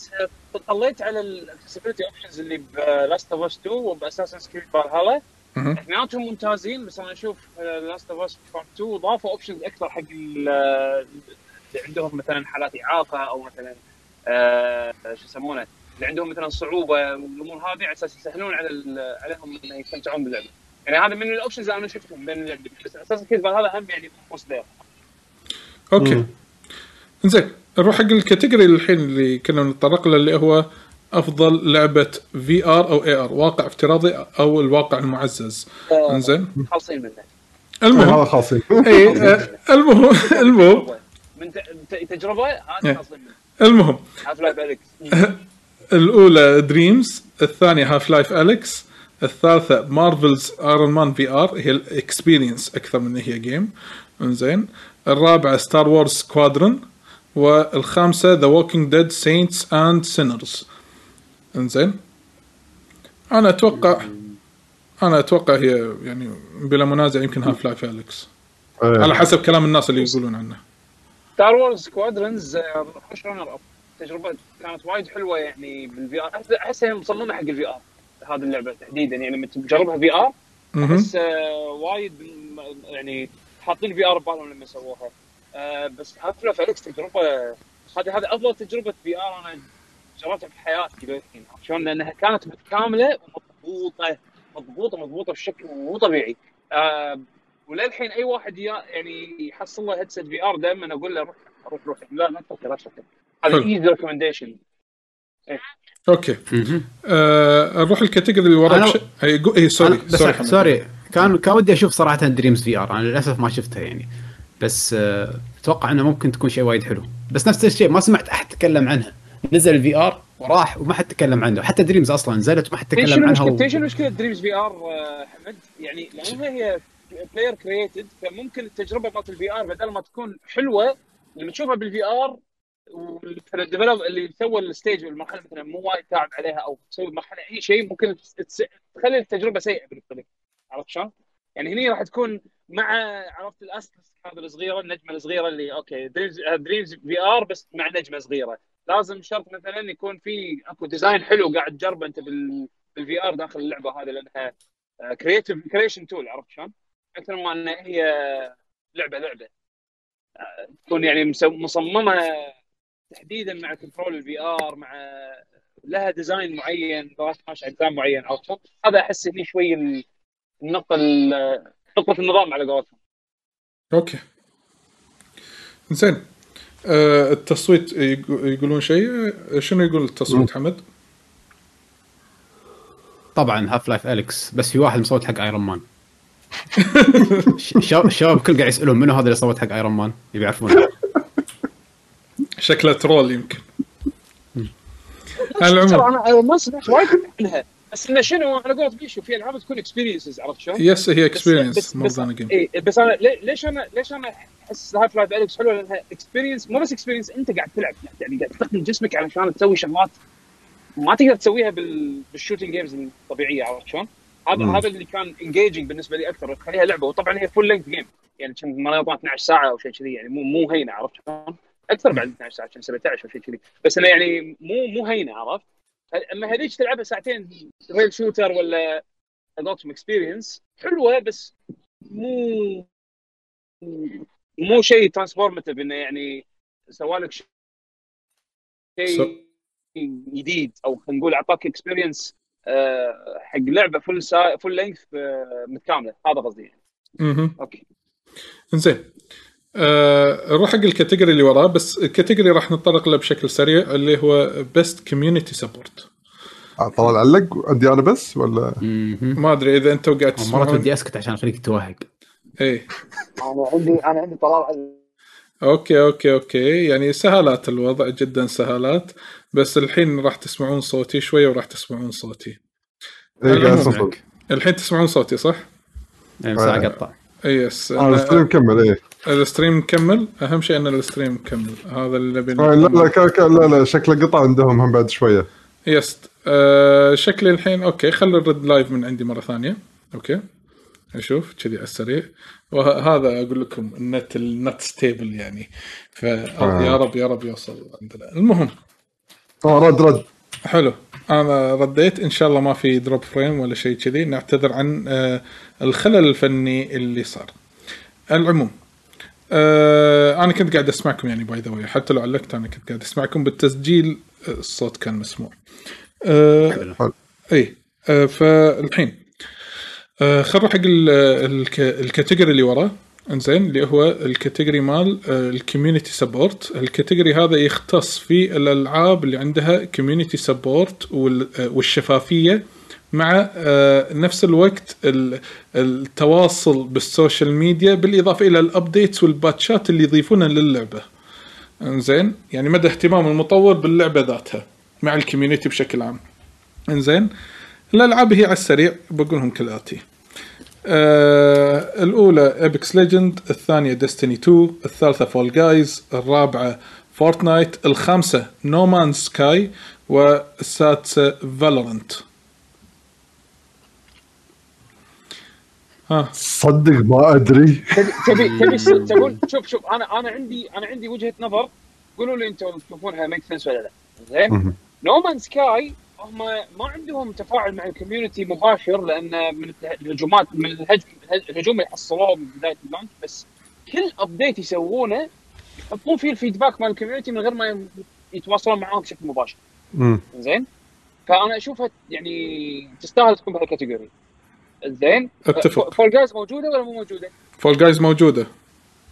طليت على ال accessibility options اللي ب Last of Us 2 وب Assassin's Creed Valhalla. اثنيناتهم ممتازين بس أنا أشوف Last of Us Part 2 ضافوا options أكثر حق ال- اللي عندهم مثلا حالات إعاقة أو مثلا آه، شو يسمونه اللي عندهم مثلا صعوبة والامور هذه على أساس يسهلون على ال- عليهم انه يستمتعون باللعبه. يعني هذا من ال options اللي أنا شفتهم بين اللعبه بس Assassin's Creed هذا هم يعني there okay. زين نروح حق ال category الحين اللي كنا نتطرق له اللي هو أفضل لعبة VR أو AR واقع افتراضي أو الواقع المعزز. إنزين؟ خالصين منه. المهم هذا خاصين إي آه، المهم المهم. من ت- تجربة. هذه خالصين منه. المهم Half-Life Alyx الأولى Dreams الثانية Half-Life Alyx الثالثة Marvel's Iron Man VR هي الاكسبيرينس أكثر من هي game إنزين. الرابعة Star Wars Squadron والخامسة The Walking Dead Saints and Sinners انزين. أنا أتوقع أنا أتوقع هي يعني بلا منازع يمكن Half-Life Alyx. إيه. على حسب كلام الناس اللي يقولون عنه. Star Wars Squadrons خوش runner up تجربة كانت وايد حلوة يعني بال VR احسها مصممه حق ال VR هذه اللعبة تحديدا. يعني لما تجربها VR. أحس آه، وايد يعني حاطين VR ببالهم لما سووها. آه، بس Half-Life Alyx تجربه هذه هذه أفضل تجربة VR أنا جربتها في حياتي للحين عرفت شلون؟ لأنها كانت متكاملة ومضبوطة مضبوطة مضبوطة بشكل مو طبيعي. آه، وللحين أي واحد يعني يحصل له headset VR دائما أقول له روح روح روح. لا لا تفكر لا تفكر. هذا. easy recommendation okay. آه نروح ال category اللي ورا أنا- بش... أي sorry أنا- sorry حمد. sorry. كان كان ودي أشوف صراحة Dreams VR أنا للأسف ما شفتها يعني. بس آه، أتوقع إنه ممكن تكون شيء وايد حلو. بس نفس الشيء ما سمعت أحد تكلم عنها. نزل ال VR. وراح وما حد تكلم عنه. حتى Dreams أصلا نزلت وما حد تكلم عنها مشكله و... شنو مشكلة Dreams VR حمد؟ يعني لأنها هي player created فممكن التجربة مالت ال VR بدل ما تكون حلوة لما تشوفها بال VR ومثلا ال developer اللي سوى ال stage والمرحلة مثلا مو وايد تعب عليها أو تسوي مرحلة أي شيء ممكن تخلي التجربة سيئة بالنسبة لك. عرفت شلون؟ يعني هني راح تكون مع عرفت الاسترس هذا الصغيرة النجمة الصغيرة اللي okay Dreams Dreams VR بس مع نجمة صغيرة. لازم شرط مثلا يكون في أكو design حلو قاعد تجربه أنت بال بال VR داخل اللعبة هذه لأنها creative creation tool عرفت شلون؟ أكثر ما انها هي لعبة لعبة آه، تكون يعني مصممة تحديدا مع control ال VR مع لها design معين ضغط ماشي design معين عرفت؟ هذا أحس هني شوي ال- النقطه ال- نقطة النظام على قولتهم okay زين آه التصويت يقو- يقولون شيء. آه، شنو يقول التصويت حمد؟ طبعا Half-Life Alyx بس في واحد مصوت حق Iron Man الشباب الكل قاعد يسألون منو هذا اللي صوت حق Iron Man يبي يعرفون شكله troll يمكن. على العموم. ترى أنا ما سمعت وايد عنها بس إنه شنو على قولة بيشو في ألعاب تكون experiences عرفت شلون؟ yes هي experience more than game اي بس أنا ليش أنا ليش أنا أحس Half-Life Alyx حلوة لأنها experience مو بس experience أنت قاعد تلعب يعني قاعد تستخدم جسمك علشان تسوي شغلات ما تقدر تسويها بال... بال shooting games الطبيعية عرفت شلون؟ هذا. هذا اللي كان engaging بالنسبة لي أكثر تخليها لعبة وطبعا هي full length game يعني كان مرة 12 ساعة أو شيء كذي يعني مو مو هينة عرفت شلون؟ أكثر بعد 12 ساعة كان 17 أو شيء كذي بس انه يعني مو مو هينة عرفت؟ أما هذيك تلعبها ساعتين rail shooter ولا قولتهم experience حلوة بس مو مو شيء transformative إنه يعني سوالك شيء جديد أو خلينا نقول أعطاك experience حق لعبة full سا... full length متكاملة. هذا قصدي يعني. مهم. أوكي. زين آه نروح حق ال category اللي وراه بس ال category راح نتطرق له بشكل سريع اللي هو best community support طلال علق ادي أنا بس ولا. ما أدري إذا أنتم قاعد مرات تسمعون ودي أسكت عشان أخليك توهق. اي أنا عندي أنا عندي طلال أوكي أوكي أوكي. يعني سهالات الوضع جدا سهالات. بس الحين راح تسمعون صوتي شوية وراح تسمعون صوتي. إيه، الحين تسمعون صوتي صح؟ يعني ساعه قطع يس أنا الستريم كمل إيه. الستريم مكمل أهم شيء إن الستريم مكمل هذا اللي نبي آه، لا لا كا كا لا لا شكله قطع عندهم هم بعد شوية. yes آه شكلي الحين أوكي خلي الرد live من عندي مرة ثانية. أوكي. أشوف كذي على السريع. وهذا أقول لكم النت النت stable يعني. فيا رب يا رب يوصل عندنا. المهم. آه رد رد. حلو. أنا رديت إن شاء الله ما في drop frame ولا شيء كذي نعتذر عن آه، الخلل الفني اللي صار. العموم آه، أنا كنت قاعد أسمعكم يعني by the حتى لو علقت أنا كنت قاعد أسمعكم بالتسجيل آه، الصوت كان مسموع. حلو. اي فالحين خل نروح حق ال- الك- ال category اللي وراه. انزين اللي هو ال category مال ال community support ال category هذا يختص في الألعاب اللي عندها community support والشفافية مع آه، نفس الوقت ال- التواصل بال social media بالإضافة إلى ال updates وال patchات اللي يضيفونها للعبة. انزين يعني مدى اهتمام المطور باللعبة ذاتها مع ال community بشكل عام. انزين الألعاب هي على السريع بقولهم كالاتي آه الأولى Apex Legends الثانية Destiny 2 الثالثة Fall Guys الرابعة Fortnite الخامسة No Man's Sky والسادسة Valorant ها. صدق ما أدري. تبي تبي تقول شوف شوف أنا أنا عندي أنا عندي وجهة نظر. قولوا لي أنتم تشوفونها make sense ولا لا. زين. No Man's Sky هم ما عندهم تفاعل مع ال community مباشر لأن من الهجومات من الهجم الهجوم اللي حصلوه من بداية ال launch بس كل update يسوونه يحطون فيه ال feedback مال ال community من غير ما يتواصلون معاهم بشكل مباشر مم. زين فأنا أشوفها يعني تستاهل تكون بهال category زين أتفق. Fall Guys موجودة ولا مو موجودة؟ Fall Guys موجودة.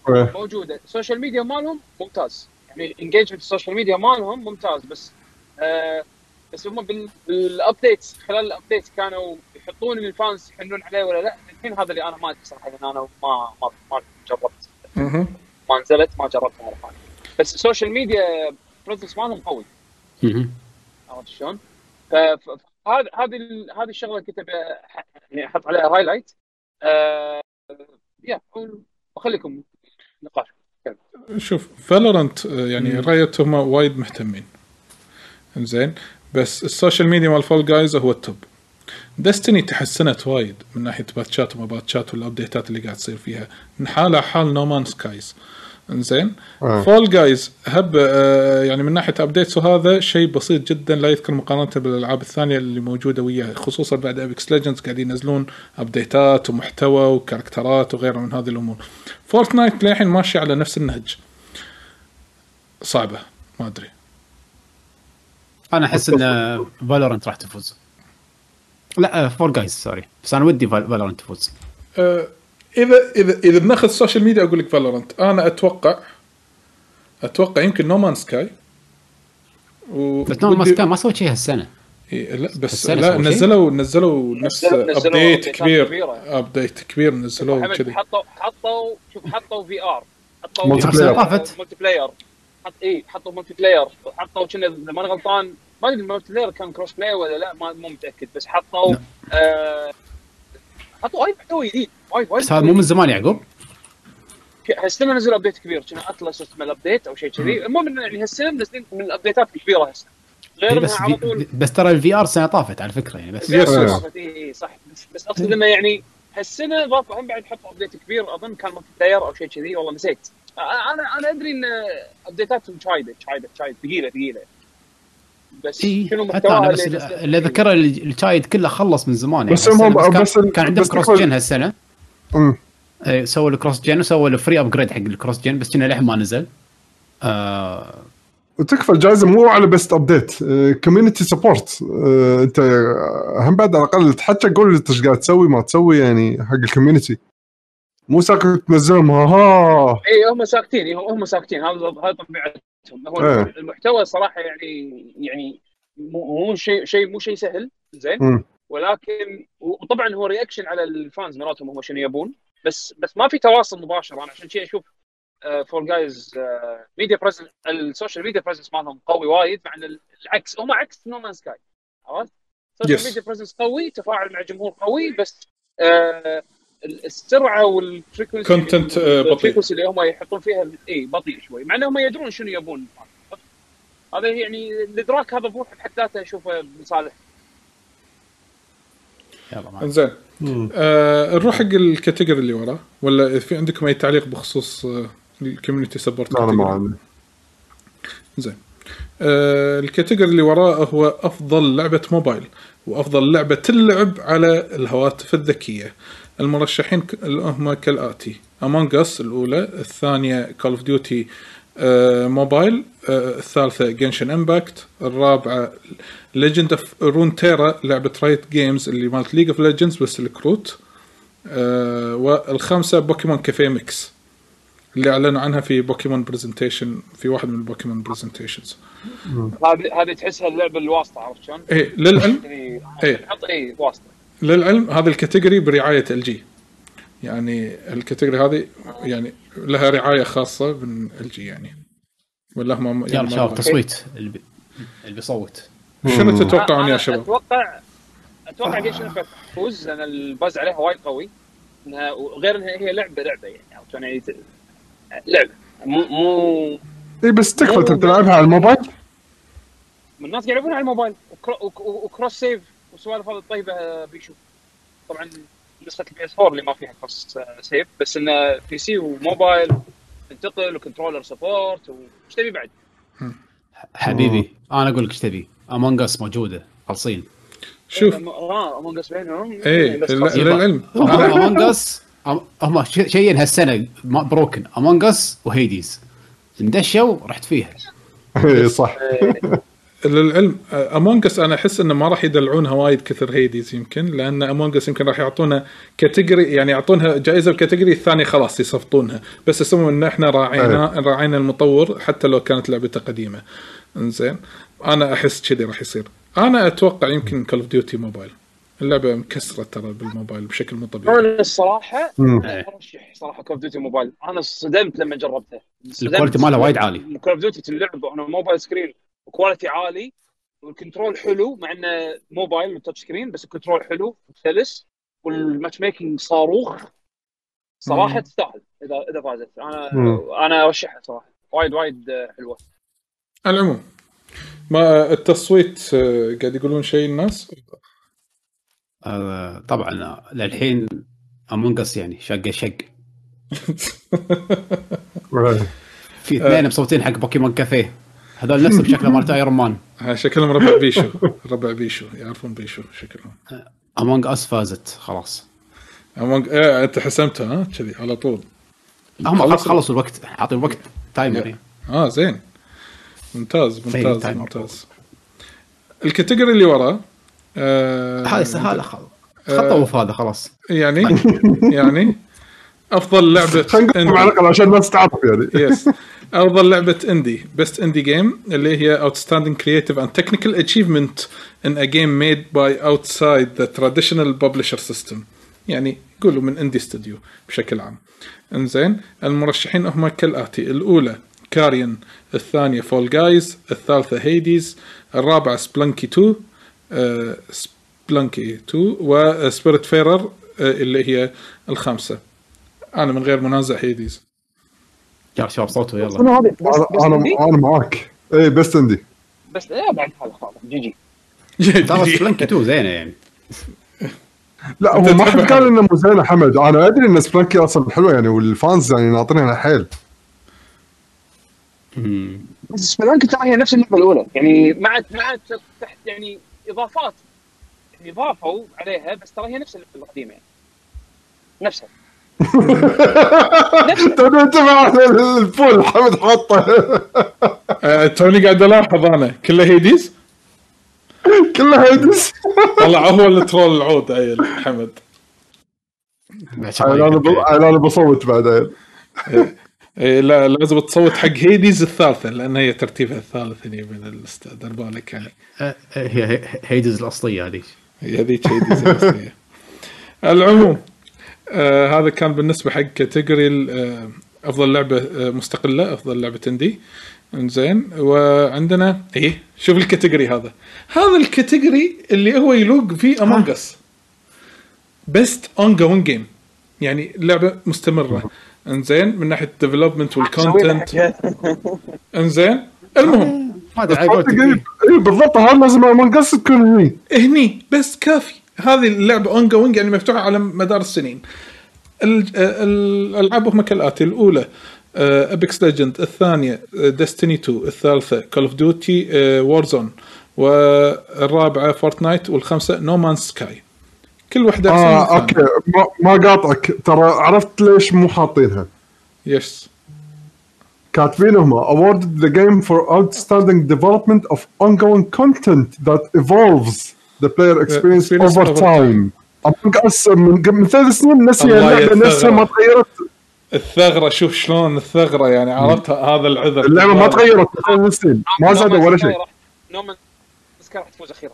موجودة ال social media مالهم ممتاز يعني engagement ال social media مالهم ممتاز بس آه بس هم بال- بال updates خلال ال updates كانوا يحطون ال fans يحنون عليه ولا لا الحين هذا اللي أنا ما أدري صراحة لأن أنا ما ما ما جربت. ما نزلت ما جربت مرة ثانية. بس ال social media presence مالهم قوي. عرفت شلون؟ ف- ف- فهذا هذه ال- هذه الشغلة كنت يعني أحط عليها highlight آه يا بخليكم نقاش. شوف Valorant يعني Riot هم وايد مهتمين. زين بس ال social media مال Fall Guys هو ال top. Destiny تحسنت وايد من ناحية باتشات وما باتشات والابديتات اللي قاعد تصير فيها. حالها حال No Man's Sky إنزين؟ آه. Fall Guys هب آه يعني من ناحية updates وهذا شيء بسيط جدا لا يذكر مقارنة بالألعاب الثانية اللي موجودة وياه خصوصا بعد Apex Legends قاعد ينزلون updateات ومحتوى و characterات وغيرها من هذه الأمور. Fortnite للحين ماشي على نفس النهج. صعبة. ما أدري. أنا أحس إن Valorant راح تفوز. لا Fall Guys sorry بس أنا ودي Valorant تفوز. آه، إذا إذا إذا بناخذ ال social media أقول لك Valorant أنا أتوقع أتوقع يمكن No Man's Sky و بس No Man's Sky ما سويت شيء هالسنة. إيه لا بس السنة لا؟ نزلوا نزلوا نفس update كبير. update كبير نزلوه كذي حطوا حطوا شوف حطوا VR حطوا multi player. multi حط اي حطوا multiplayer حطوا كنا إذا ماني غلطان ما أدري multiplayer كان crossplay ولا لا ما مو متأكد بس حطوا لا. آه حطوا وايد محتوى جديد وايد وايد بس هذا مو من زمان يعقوب؟ هالسنه نزل update كبير كان اطلس اسمه ال update أو شيء كذي. المهم إنه يعني هالسنه منزلين من ال updateات الكبيره هسه. غير إيه إنها بس على طول بس ترى ال VR سنة طافت على فكرة يعني بس اي إيه، صح. بس, بس أقصد إنه يعني هالسنه ضافوا هم بعد حطوا update كبير أظن كان multiplayer أو شيء كذي والله نسيت. أنا أنا أدري إن updateاتهم شايده شايده شايدة. ثقيله ثقيلة. بس اي شنو حتى أنا محتواها بس اللي أذكره الشايد كله خلص من زمان يعني بس هم- كان, بس كان عندهم بس cross gen هالسنة. مم. إيه، سووا ال cross gen وسووا ال free upgrade حق ال cross gen بس كنا للحين ما نزل. آه وتكفى الجائزه مو على best update community support أنت هم بعد على الأقل تحكى قول انت إيش قاعد تسوي ما تسوي يعني حق ال community مو ساكت تنزلهم. ها ها اي هم ساكتين إي، هم ساكتين. هذا هذا طبيعتهم. هو إيه. المحتوى صراحة يعني يعني مو مو شيء شيء مو شيء سهل. زين. ولكن وطبعا هو reaction على ال fans مراتهم هم شنو يبون. بس بس ما في تواصل مباشر. أنا عشان شيء أشوف Fall Guys media presence ال social media presence مالهم قوي وايد مع إن العكس هم عكس No Man's Sky عرفت؟ ال social. media presence قوي تفاعل مع جمهور قوي بس آه السرعة وال frequency content، آه، بطيء. اللي هم يحطون فيها اي بطيء شوي. مع إنهم يدرون شنو يبون. هذا يعني الإدراك هذا بروح بحد ذاته اشوفه بصالح. يلا معك. زين آه نروح حق ال category اللي وراه ولا في عندكم أي تعليق بخصوص آه ال community support أنا ما عندي. زين آه ال category اللي وراه هو أفضل لعبة موبايل وأفضل لعبة تلعب على الهواتف الذكية. المرشحين هم كالآتي Among Us الأولى الثانية Call of Duty موبايل الثالثة Genshin Impact الرابعة Legends of Runeterra لعبة Riot Games اللي مالت League of Legends بس الكروت آه والخامسة Pokemon Café Mix اللي أعلنوا عنها في Pokemon presentation في واحد من ال Pokemon presentations هذه هذه تحسها اللعبة الواسطة عرفت شلون؟ إيه للعلم يعني إيه. اي واسطة للعلم هذه ال category برعاية LG يعني ال category هذه يعني لها رعاية خاصة من LG يعني. ولا هم يلا يعني شباب ما- تصويت اللي بي- اللي بيصوت. شنو تتوقعون أنا يا شباب؟ أتوقع أتوقع Genshin Impact تفوز لأن ال buzz عليها وايد قوي. انها وغير إنها هي لعبه لعبة يعني عرفت؟ يعني لعبة. مو مو اي بس تكفى تلعبها على الموبايل؟ الناس يلعبونها على الموبايل. وكرو- وك- و cross save. والسوالف هذه الطيبة بيشوف طبعا نسخة ال PS 4 اللي ما فيها cross save بس إنه PC وموبايل تنتقل و controller support وش تبي بعد؟ حبيبي أنا أقول لك إيش تبي. Among Us موجودة خالصين شوف. آه Among Us بينهم. إيه خلاص. للعلم Among Us هم ش- شيئين هالسنة ما- broken Among Us و Hades اندشوا رحت فيها. اي صح. للعلم. Among Us أنا أحس إنه ما راح يدلعونها وايد كثر Hades يمكن لأن Among Us يمكن راح يعطونا category يعني يعطونها جائزة ب category الثانية خلاص يصفطونها. بس يسوون إن إحنا راعينا راعينا المطور حتى لو كانت لعبته قديمة. إنزين. أنا أحس كذي راح يصير. أنا أتوقع يمكن Call of Duty Mobile اللعبة مكسره ترى بالموبايل بشكل مو طبيعي. أنا الصراحه مم. أرشح صراحة Call of Duty Mobile أنا صدمت لما جربتها ال quality مالها وايد عالي. Call of Duty تلعب أنا موبايل screen و quality عالي وال control حلو مع إنه موبايل و touch screen بس ال control حلو وسلس وال matchmaking صاروخ صراحة. تستاهل إذا إذا فازت أنا مم. أنا أرشحها صراحة وايد وايد حلوة على العموم ما التصويت آه، قاعد يقولون شيء الناس آه طبعا آه، للحين Among Us يعني شق شق. في اثنين مصوتين حق بوكيمون كافيه هذول نفسهم شكلهم مالت Iron Man ها شكلهم ربع بيشو. ربع بيشو. يعرفون بيشو شكلهم. Among Us فازت خلاص. Among... إيه أنت حسمتها ها؟ كذي على طول. هم خلصوا. خلص خلصوا الوقت. حاطين وقت. timer. آه زين. ممتاز ممتاز ممتاز. ال category اللي وراه آه هذا خطوا في هذا خلاص. يعني؟ يعني؟ أفضل لعبة خلينا نقول على الاقل عشان الناس تعرف يعني. yes أفضل لعبة indie best indie game اللي هي outstanding creative and technical achievement in a game made by outside the traditional publisher system. يعني قولوا من indie studio بشكل عام. انزين المرشحين هم كالآتي. الأولى Carrion الثانية Fall Guys الثالثة Hades الرابعة Spelunky 2 آه، Spelunky 2 و Spiritfarer اللي هي الخامسة. أنا من غير منازع Hades يا شباب صوته يلا. شنو هذه؟ بس أنا أنا معاك. اي بس عندي. بس لا بعد هذا خلاص. جي جي. ترى Spelunky 2 زينة يعني. لا هو ما حد قال إنه مو زينة حمد. أنا أدري إن Spelunky أصلا حلوة يعني وال fans يعني ناطرينها حيل. بس Spelunky ترى هي نفس اللعبة الأولى. يعني ما عاد ما عاد تحت يعني إضافات. يعني ضافوا عليها بس ترى هي نفس اللعبة القديمة يعني. نفسها. تبي انت مع ال flow حمد حاطه آه، توني قاعد الاحظ أنا. كله Hades كلها Hades طلع هو اللي troll العود عيل حمد. أنا ب- أنا بصوت بعدين إيه لا لازم تصوت حق Hades الثالثة لأن هي ترتيبها الثالث هني من الاستاذ دير بالك يعني. آه، هي هي- Hades الأصلية هذيك. هي هذيك Hades الأصلية. العموم آه هذا كان بالنسبة حق category آه أفضل لعبة آه مستقلة أفضل لعبة indie إنزين. وعندنا إيه شوف ال category هذا. هذا ال category اللي هو يلوق فيه Among Us best ongoing game يعني لعبة مستمرة. إنزين من ناحية ال development وال content إنزين. المهم. اي إيه، بالضبط هذا لازم Among Us تكون هني. هني. بس كافي. هذه اللعبة ongoing يعني مفتوحة على مدار السنين. ال- ال- الألعاب هم كالآتي. الأولى Apex Legends الثانية Destiny 2 الثالثة Call of Duty Warzone والرابعة Fortnite والخامسة No Man's Sky كل أحسن آه. okay. ما, ما قاطعك. ترى عرفت ليش مو حاطينها. يس كاتبين هم awarded the game for outstanding development of ongoing content that evolves. The player experience experience over over time. Us من قبل- من ثلاث سنين نسي اللعبة. نفسها ما تغيرت. الثغرة شوف شلون الثغرة يعني عرفتها هذا العذر. اللعبة ما تغيرت ثلاث سنين. ما زادوا ولا شيء. نومان سكاي راح تفوز أخيرا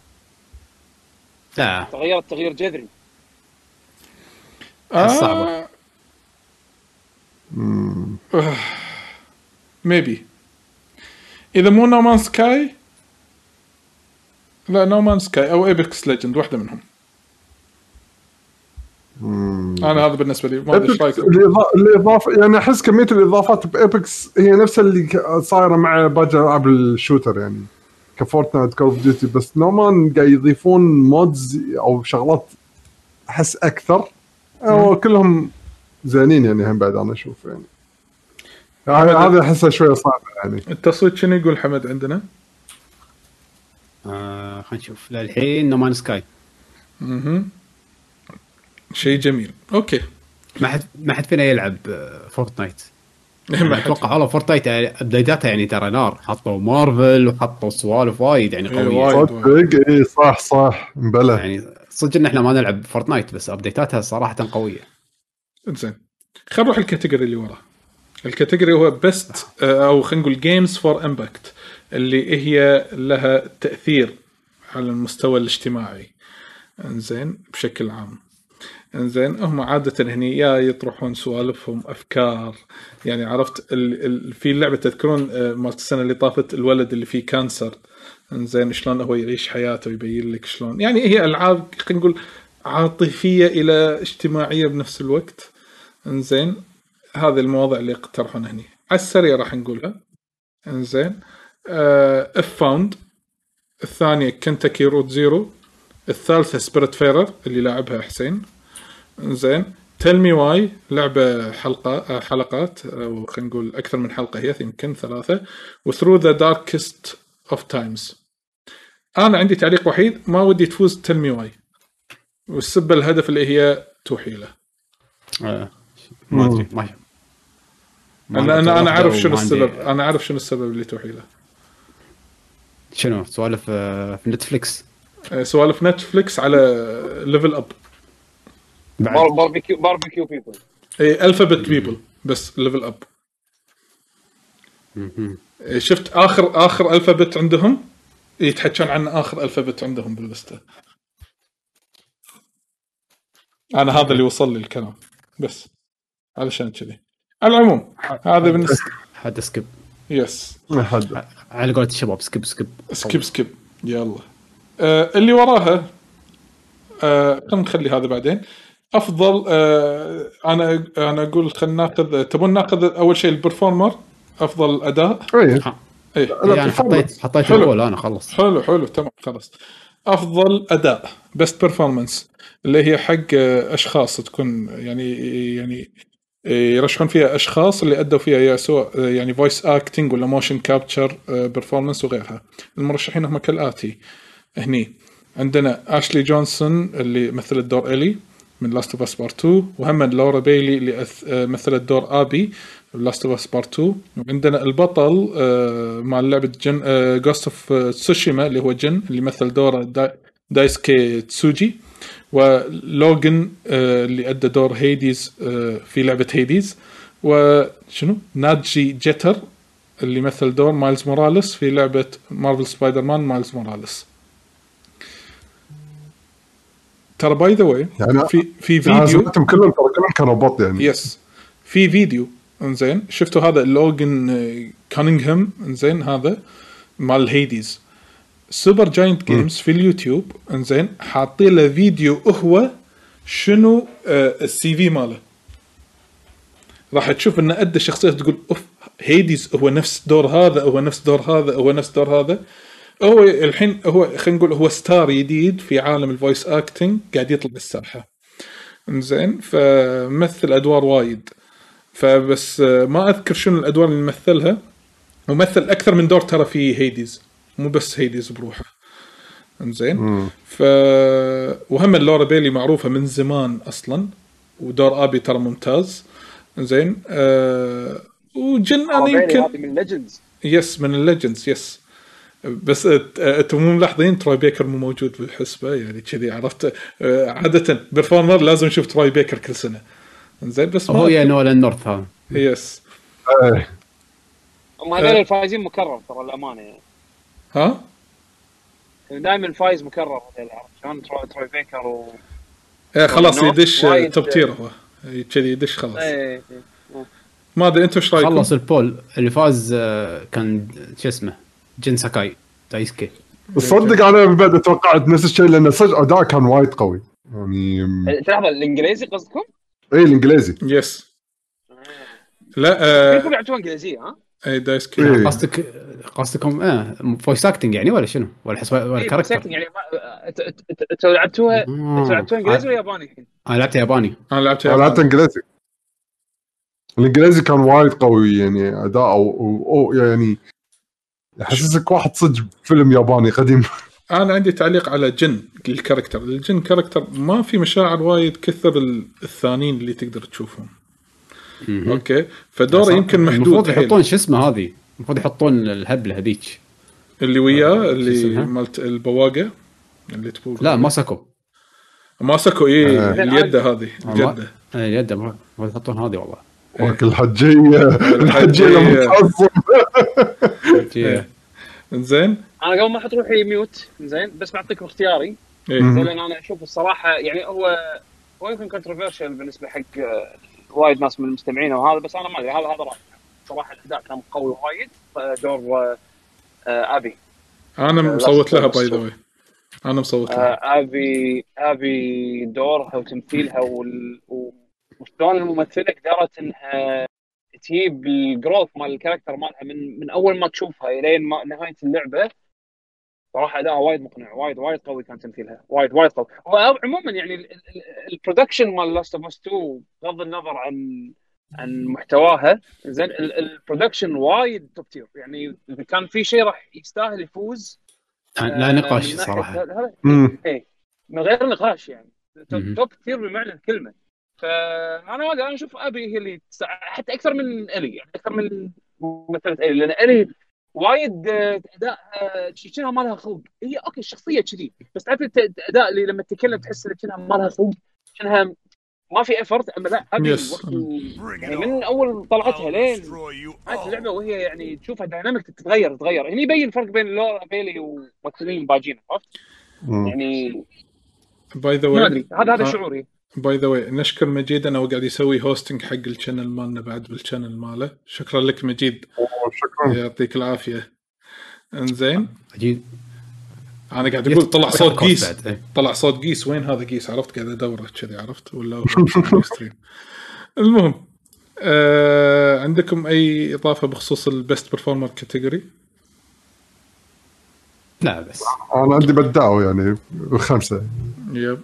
لا تغيرت تغيير جذري. آه. صعبة. maybe إذا مو No Man's Sky لا No Man's Sky أو Apex Legends واحدة منهم. أنا هذا بالنسبة لي ما أدري إيش الإضا- الاضافه يعني أحس كمية الإضافات ب Apex هي نفسها اللي صايرة مع باقي ألعاب ال shooter يعني ك Fortnite Call of Duty بس No Man قاعد يضيفون modes أو شغلات أحس أكثر. وكلهم زينين يعني هم بعد أنا أشوف يعني. هذا احسها شوية صعبه يعني. التصويت شنو يقول حمد عندنا؟ آه خلينا نشوف. للحين No Man's Sky أها شيء جميل. okay. ما حد ما حد فينا يلعب آه، Fortnite ما حد- أتوقع والله Fortnite ابديتاتها يعني ترى نار. حطوا مارفل وحطوا سوالف وايد يعني إيه، قوية. صدق اي صح صح. مبلى. يعني صدق إن إحنا ما نلعب Fortnite بس أبديتاتها صراحة قوية. زين خلينا نروح ال category اللي وراه ال category هو best أو خلينا نقول games for impact اللي هي لها تأثير على المستوى الاجتماعي. انزين بشكل عام. انزين هم عادة هني يا يطرحون سوالفهم أفكار. يعني عرفت ال ال في لعبة تذكرون آه، مالت السنة اللي طافت الولد اللي فيه كانسر. انزين شلون هو يعيش حياته ويبين لك شلون. يعني هي ألعاب خلينا نقول عاطفية إلى اجتماعية بنفس الوقت. انزين هذه المواضيع اللي يقترحون هني. على السريع راح نقولها. انزين If Found الثانية Kentucky Route Zero الثالثة Spiritfarer اللي لعبها حسين. زين. Tell Me Why لعبة حلقة آه، حلقات أو خلينا نقول أكثر من حلقة هي يمكن ثلاثة. و Through the Darkest of Times أنا عندي تعليق وحيد. ما ودي تفوز. Tell Me Why والسبه الهدف اللي هي توحي له. آه، ما أدري. ما ما أنا أعرف شنو السبب. أنا أعرف شنو السبب اللي توحي له. شنو سوالف آه، في Netflix آه، سوالف Netflix على level up barbecue barbecue people اي alphabet people بس level up. إيه، شفت اخر آخر alphabet عندهم؟ يتحكون عن آخر alphabet عندهم باللستة. أنا هذا اللي وصل لي الكلام بس علشان كذي. على العموم هذا بالنسبة هذا skip yes حد. على قولة الشباب skip skip skip skip يلا. آه اللي وراها آه خلينا نخلي هذا بعدين. أفضل آه أنا أنا أقول خلينا ناخذ تبون ناخذ أول شيء ال performer أفضل أداء؟ إيه. لا، يعني. حطيت حطيت حلو. الأول أنا خلص. حلو حلو تمام خلاص أفضل أداء best performance اللي هي حق آه، أشخاص تكون يعني يعني يرشحون فيها أشخاص اللي أدوا فيها يا سواء يعني voice acting ولا motion capture performance وغيرها. المرشحين هم كالآتي. هني عندنا Ashley Johnson اللي مثلت دور Ellie من Last of Us Part 2 وهم Laura Bailey اللي مثلت دور Abby Last of Us Part 2 وعندنا البطل آه، مع لعبه Jin Ghost of Tsushima اللي هو Jin اللي مثل دور دا Daisuke Tsuji و Logan آه، اللي أدى دور Hades آه، في لعبة Hades. وشنو؟ Nadji Jeter اللي مثل دور Miles Morales في لعبة Marvel Spider-Man Miles Morales. ترى by the way يعني في في يعني فيديو سمعتهم كلهم ترى كلهم كانوا بط يعني. yes في فيديو انزين شفتوا هذا Logan آه، Cunningham انزين هذا مال Hades. Supergiant Games في اليوتيوب. إنزين حاطين له فيديو هو شنو آه، ال CV ماله. راح تشوف انه أدى شخصية تقول أوف Hades هو نفس دور هذا هو نفس دور هذا هو نفس دور هذا. هو الحين هو خلينا نقول هو star جديد في عالم ال voice acting قاعد يطلع الساحه إنزين فمثل أدوار وايد. فبس آه، ما أذكر شنو الأدوار اللي مثلها ومثل أكثر من دور ترى في Hades مو بس Hades بروحه إنزين؟ ف وهم ال Laura Bailey معروفة من زمان أصلا ودور آبي ترى ممتاز. إنزين؟ أه وجن أنا يمكن هذه من legends yes من ال legends yes. بس أنتم مو ملاحظين تروي بيكر مو موجود بالحسبة؟ يعني كذي عرفت. آه، عادة performer لازم نشوف تروي بيكر كل سنة. زين بس هو يا نولان نورث yes. إيه هم هذول الفايزين مكرر ترى الامانه يعني. ها؟ دائما الفايز مكرر شلون تروي تروي بيكر و إيه خلاص يدش top tier هو. كذي يدش خلاص. إيه ما أدري أنتم إيش رأيكم؟ خلص ال poll. اللي فاز آه، كان شو اسمه؟ جن ساكاي دايسكي. تصدق أنا من بعد توقعت نفس الشيء لأن صدق أداء كان وايد قوي. يعني إيه، لحظة الإنجليزي قصدكم؟ إيه الإنجليزي. yes لا آه كلكم يعرفون إنجليزية ها؟ اي دايسكي إيه. قصدك قصدكم آه voice acting يعني ولا شنو؟ ولا حسب ولا إيه، character؟ بس يعني أنتوا لعبتوها أنتوا لعبتوها إنجليزي ولا ياباني الحين؟ أنا لعبت ياباني أنا لعبت أنا لعبت. إنجليزي الإنجليزي كان وايد قوي يعني أداء أو, أو, أو يعني يحسسك واحد صدق فيلم ياباني قديم أنا عندي تعليق على جن ال character الجن character ما في مشاعر وايد كثر ال- الثانيين اللي تقدر تشوفهم أوكي. فدورة يمكن محدود المفروض. يحطون شو اسمه هذه؟ المفروض يحطون الهبله هذيك. اللي وياه شو اللي؟ مالت البواقة؟ اللي تبوق لا ماساكو. ماسكو اي آه. اليده هذه. الجدة. آه، اليد المفروض يحطون هذه والله. وك الحجية الحجيه إيه. إنزين؟ أنا قبل ما أحط روحي mute زين بس بعطيكم اختياري. إيه. مم. لأن أنا أشوف الصراحة يعني هو هو يمكن controversial بالنسبة حق آه، وايد ناس من المستمعين وهذا بس أنا ما أدري هذا هذا رايي صراحة الأداء كان قوي وايد دور آه، آه، آبي. أنا آه، مصوت لا لها by the أنا مصوت لها. آبي آبي دورها وتمثيلها وال... وشلون الممثلة قدرت إنها تجيب ال growth مال ال character مالها من من أول ما تشوفها إلين ما نهاية اللعبة. صراحة أداءها وايد مقنع وايد وايد قوي كان تمثيلها وايد وايد قوي. وعموما يعني ال- ال- ال production مال لاست اوف اس 2 بغض النظر عن عن محتواها زين ال- ال production وايد top tier يعني إذا كان في شيء راح يستاهل يفوز لا آه، نقاش صراحة. إيه من غير نقاش يعني. top tier بمعنى الكلمة. فأنا أنا أشوف أبي هي اللي حتى أكثر من الي يعني أكثر من ممثله الي لأن الي وايد آه، أداء شنها ما لها خلق هي أوكي الشخصيه كذي بس تعرف الاداء اللي لما تتكلم تحس إن شنها ما لها خلق شنها ما في effort أما لا Yes. يعني من أول طلعتها لين نهايه اللعبة وهي يعني تشوفها dynamic تتغير تتغير. هني يبين الفرق بين لورا بيلي وممثلين الباجين عرفت؟ يعني by the ما way أدري. هذا هذا آه. شعوري. by the way نشكر مجيد انه هو قاعد يسوي hosting حق ال channel مالنا بعد بال channel ماله. شكرا لك مجيد. شكرا. يعطيك العافية. إنزين. أجيب أنا قاعد أقول طلع صوت قيس إيه. طلع صوت قيس وين هذا قيس عرفت قاعد ادوره كذي عرفت؟ ولا المهم آه عندكم أي إضافة بخصوص ال best performer category؟ لا بس. أنا عندي بدعوا يعني خمسة. yep.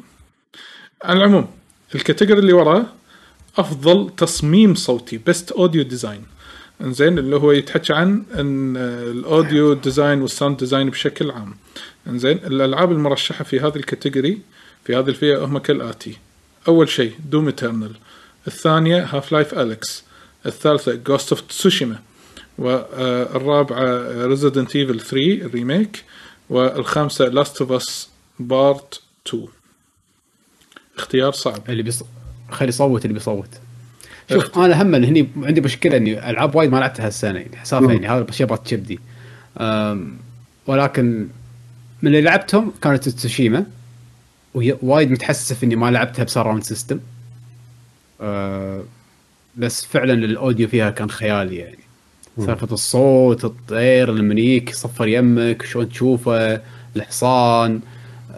على العموم ال category اللي وراه أفضل تصميم صوتي best audio design إنزين اللي هو يتحكى عن إن ال audio design وال sound design بشكل عام. إنزين الألعاب المرشحة في هذه ال category في هذه الفئة هم كالآتي. أول شيء دوم ايترنال الثانية هاف لايف اليكس الثالثه جوست اوف تسوشيما والرابعه ريزيدنت ايفل 3 ال remake والخامسه لاست اوف اس part 2 اختيار صعب. اللي بيص... خلي يصوت اللي بيصوت. شوف أنا هم هني عندي مشكلة إني ألعاب وايد ما لعبتها هالسنة يعني حسافة يعني هذا شبط كبدي. أم، ولكن من اللي لعبتهم كانت تسوشيما وايد متحسف إني ما لعبتها ب surround system أه، بس فعلا ال audio فيها كان خيالي يعني. سالفة الصوت الطير لما يجيك يصفر يمك شلون تشوفه الحصان.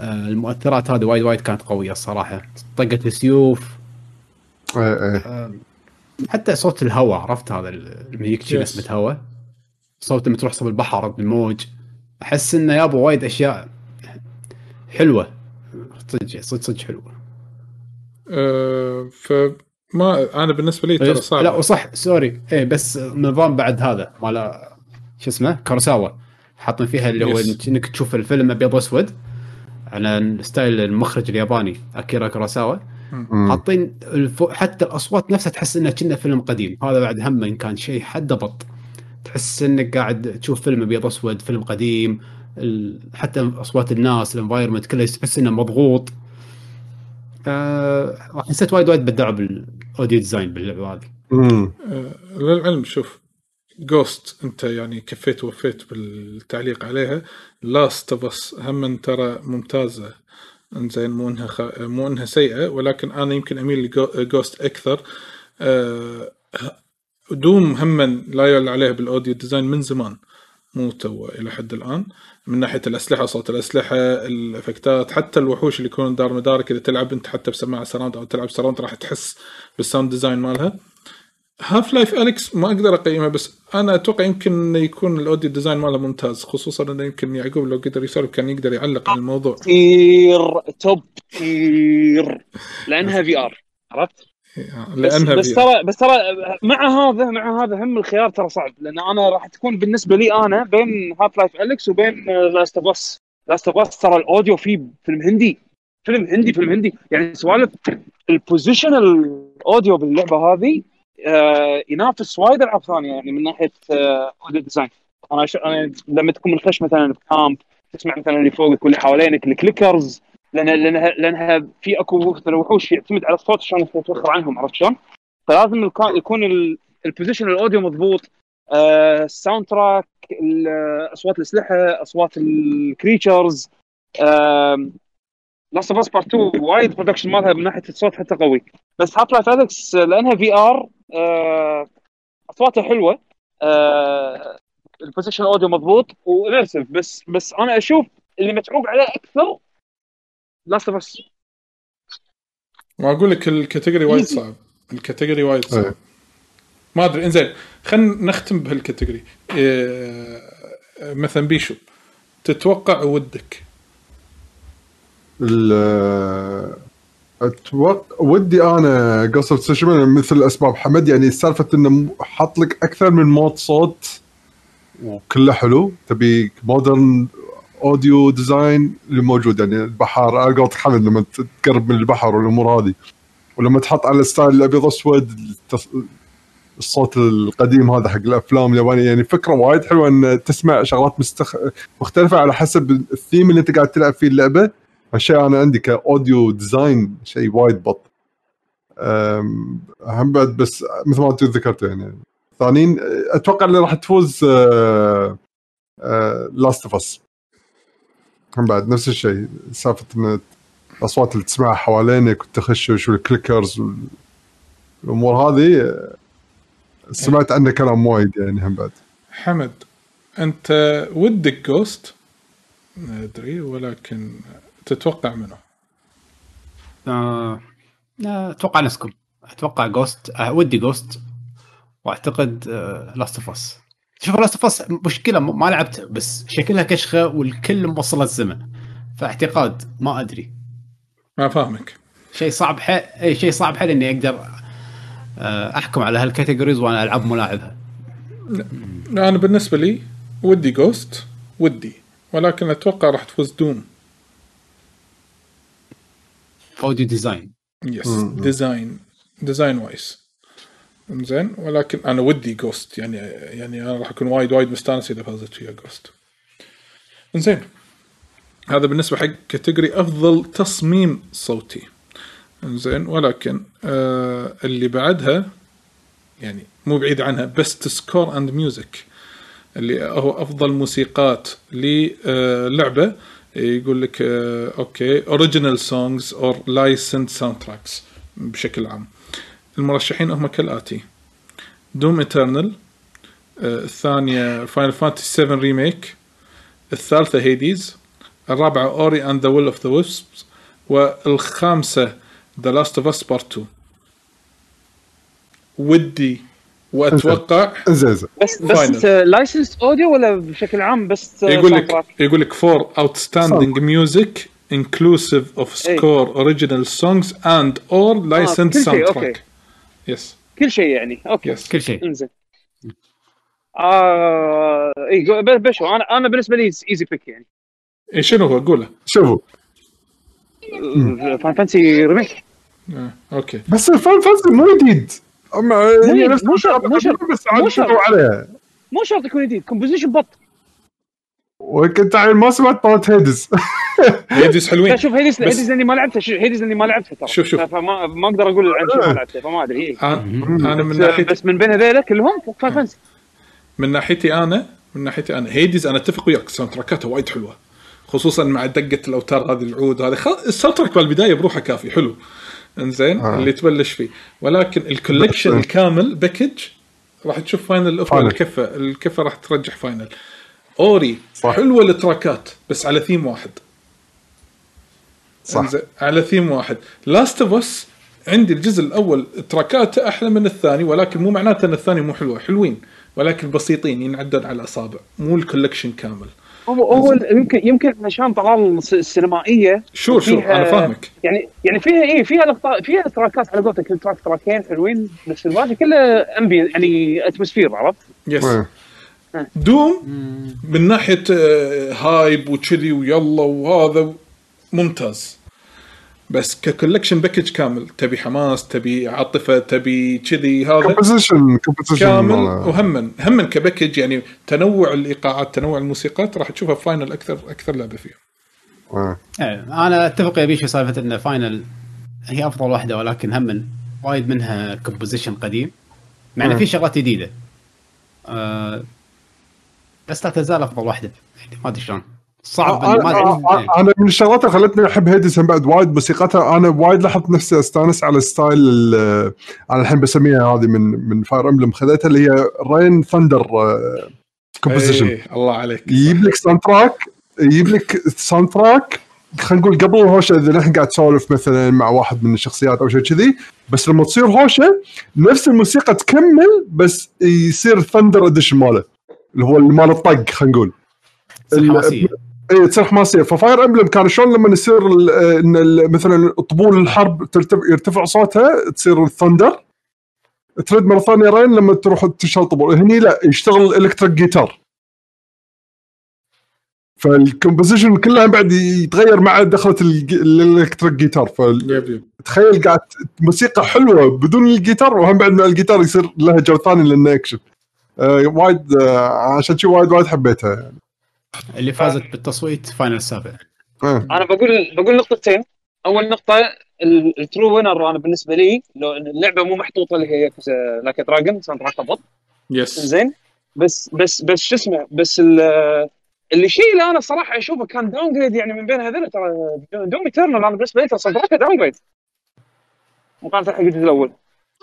المؤثرات هذه وايد وايد كانت قوية الصراحة. طقه السيوف. إيه إيه. حتى صوت الهواء عرفت هذا لما يجيك شي Yes. نسمه هواء؟ صوت لما تروح صوب البحر بالموج أحس انه يابا وايد أشياء حلوة. صدق صدق صدق حلوة. أه فما أنا بالنسبة لي ترى لا صعب وصح sorry. إيه بس نظام بعد هذا مال شو اسمه؟ كاروساوا. حاطين فيها اللي هو. إنك تشوف الفيلم أبيض وأسود. على style المخرج الياباني أكيرا كاروساوا مم. حاطين. حتى الأصوات نفسها تحس إنها كنا فيلم قديم. هذا بعد هم إن كان شيء حد بط تحس إنك قاعد تشوف فيلم أبيض اسود فيلم قديم ال... حتى أصوات الناس ال environment كله تحس إنه مضغوط. آه... حسيت وايد وايد بدعوا بال audio design باللعبه هذه للعلم شوف جوست انت يعني كفيت ووفيت بالتعليق عليها. لاست اوف اس هم ترى ممتازة. انزين مو إنها خ... مو إنها سيئة ولكن أنا يمكن أميل ل Ghost أكثر. أه دوم هم لا يعلى عليها بال audio design من زمان مو to إلى حد الآن. من ناحية الأسلحة صوت الأسلحة ال effectات حتى الوحوش اللي يكونون دار مدارك إذا تلعب أنت حتى بسماعة surround أو تلعب surround راح تحس بال sound design مالها. Half-Life Alyx ما أقدر اقيمه بس أنا أتوقع يمكن إنه يكون ال audio design ماله ممتاز خصوصا إنه يمكن يعقوب لو قدر يسولف كان يقدر يعلق على الموضوع. tier top tier. لأنها VR عرفت؟ لأنها بس. ترى بس ترى مع هذا مع هذا هم الخيار ترى صعب لأن أنا راح تكون بالنسبة لي أنا بين Half-Life Alyx وبين Last of Us Last of Us ترى ال audio فيه فيلم هندي فيلم هندي فيلم هندي. يعني سوالف ال position ال audio باللعبة هذه ينافس وايد العاب ثانية يعني من ناحية آه audio design أنا ش... أنا لما تكون منخش مثلا ب camp تسمع مثلا اللي فوقك واللي حوالينك ال clickers لأن لانها لأنها في أكو وحوش يعتمد على الصوت شلون تتوخر عنهم عرفت شلون؟ فلازم يكون ال- ال position ال audio مضبوط آه، ال soundtrack أصوات الأسلحة أصوات ال creatures Last of Us Part 2 وايد production مالها من ناحية الصوت حتى قوي بس Half-Life Alyx لأنها VR أصواتها حلوة آه، ال position ال audio مضبوط و immersive بس بس أنا أشوف اللي متعوب عليه أكثر Last of Us واقول لك ال category وايد. صعب. ال category وايد صعب. ما أدري إنزين خلينا نختم بهال category إيه مثلا بيشو تتوقع ودك؟ أتوقع ودي أنا Ghost تسوشيما مثل اسباب حمد يعني سالفة إنه حاط لك أكثر من mode صوت وكله حلو. تبي modern audio design اللي موجود يعني البحر. على قولة حمد لما تقرب من البحر والأمور هذه. ولما تحط على ال style الأبيض اسود الصوت القديم هذا حق الأفلام اليابانية يعني فكرة وايد حلوة إن تسمع شغلات مستخ... مختلفة على حسب الثيم اللي أنت قاعد تلعب فيه اللعبة. هالشيء أنا عندي ك audio design شيء وايد بط. هم بعد بس مثل ما أنتم ذكرتوا يعني. ثانيين أتوقع اللي راح تفوز Last of Us هم بعد نفس الشيء. سالفة انه الأصوات اللي تسمعها حوالينك والتخشش وال clickers والأمور هذه سمعت عنه كلام وايد يعني هم بعد. حمد أنت ودك Ghost أدري ولكن تتوقع منه؟ آه، آه، أتوقع نفسكم أتوقع Ghost آه، ودي جوست وأعتقد Last of Us شوف Last of Us مشكلة ما لعبت بس شكلها كشخة والكل موصله الزمن. فاعتقاد ما أدري. ما فاهمك. شيء صعب حيل اي شيء صعب حيل إني أقدر آه، أحكم على هال categories وأنا ألعب ملاعبها أنا بالنسبة لي ودي Ghost ودي. ولكن أتوقع راح تفوز دوم audio design yes. design design wise زين ولكن أنا ودي Ghost يعني يعني أنا راح أكون وايد وايد مستانس إذا فازت فيها جوست زين هذا بالنسبة حق category أفضل تصميم صوتي. زين ولكن آه اللي بعدها يعني مو بعيد عنها best score and music اللي هو أفضل موسيقات للعبه يقول لك آه، okay original songs or licensed soundtracks بشكل عام. المرشحين هم كالآتي Doom Eternal الثانية Final Fantasy 7 Remake الثالثة Hades الرابعة Ori and the Will of the Wisps والخامسة The Last of Us Part 2 ودي وأتوقع زين زين. بس بس license audio ولا بشكل عام بس يقول soundtrack؟ لك يقول لك for outstanding music inclusive of score original songs and or licensed كل شيء، soundtrack. أوكي. يس كل شيء يعني okay. yes كل شيء. إنزين. آه اي بشو أنا أنا بالنسبة لي easy pick يعني. إيه شنو هو؟ قوله. شوفوا. Final Fantasy Remake آه. أوكي. بس ال Final Fantasy مو جديد. أما هي نفس مو شرط- مو شرط- بس عاد مو شرط. شغلوا عليها. مو شرط يكون جديد composition بط. وكنت عيل ما سمعت طلعت Hades. Hades حلوين. لا شوف Hades بس- Hades لاني ما لعبتها شو- Hades لاني ما لعبتها ترى. شوف- شوف. فما ما أقدر أقول عن شيء ما لعبته فما أدري. إيه. أنا أنا من بس, ناحيتي بس من بين هذيلا كلهم Final Fantasy من ناحيتي أنا من ناحيتي أنا Hades أنا أتفق وياك sound تراكاتها وايد حلوة. خصوصا مع دقة الأوتار هذه العود هذا خل... ال soundtrack بالبداية بروحه كافي حلو. انزين آه. اللي تبلش فيه. ولكن ال collection بس- الكامل package راح تشوف Final افضل Final. الكفة. الكفة راح ترجح Final Ori صح. حلوة ال trackات بس على ثيم واحد. صح. انزين على ثيم واحد. Last of Us عندي الجزء الأول trackاته أحلى من الثاني ولكن مو معناته إن الثاني مو حلوة. حلوين ولكن بسيطين ينعدون على الأصابع. مو ال collection كامل. هو هو يمكن يمكن عشان طلال الس- السينمائية sure sure فيها- أنا فاهمك. يعني يعني فيها إيه فيها لقطات فيها trackات على قولتك كل track trackين حلوين بس الباقي كله ambient يعني atmosphere عرفت؟ yes إيه. Doom من ناحية آه، hype وكذي ويلا وهذا ممتاز. بس ك collection package كامل. تبي حماس تبي عاطفة تبي كذي هذا composition composition كامل وهما هما ك package يعني تنوع الإيقاعات تنوع الموسيقات راح تشوفها Final أكثر أكثر لعبة فيهم إيه. إيه، أنا أتفق يا بيشو سالفة ان Final هي أفضل واحدة ولكن هم وايد منها composition قديم. مع انه مم. في شغلات جديدة. آه بس لا تزال أفضل واحدة. يعني ما أدري شلون. صعب إن ما أنا ادري إيه. أنا- أنا من الشغلات اللي خلتني أحب Hades هم بعد وايد موسيقتها أنا وايد لاحظت نفسي أستانس على style أنا الحين بسميها هذه من من Fire Emblem خذيتها اللي هي rain thunder composition الله عليك. يجيب لك soundtrack يجيب لك soundtrack خلينا نقول قبل الهوشة إذا نحن قاعد تسولف مثلا مع واحد من الشخصيات أو شيء كذي بس لما تصير هوشة نفس الموسيقى تكمل بس يصير thunder edition ماله اللي هو مال الطق خلينا نقول. اي تصير حماسيه ف Fire Emblem كان شلون لما يصير ال- إن مثلا طبول الحرب يرتفع صوتها تصير ال thunder. ترد مرة ثانية rain لما تروح تشتغل طبول. هني لا يشتغل electric guitar فال composition كلها بعد يتغير مع دخلة ال electric guitar فتخيل قاعد موسيقى حلوة بدون الجيتار وهم بعد مع الجيتار يصير لها جو ثاني لأنه اكشن آه وايد آه عشان شي وايد وايد حبيتها. يعني اللي فازت بالتصويت Final السابع آه. أنا بقول بقول نقطتين. أول نقطة ال- ال true winner أنا بالنسبة لي لو اللعبة مو محطوطة اللي هي Like a Dragon soundtrack بط yes زين. بس بس بس شو اسمه بس ال- اللي الشيء اللي أنا صراحة أشوفه كان downgrade يعني من بين هذول ترى Doom Eternal أنا بالنسبة لي ترى صدرته downgrade مقارنه حق الجزء الأول.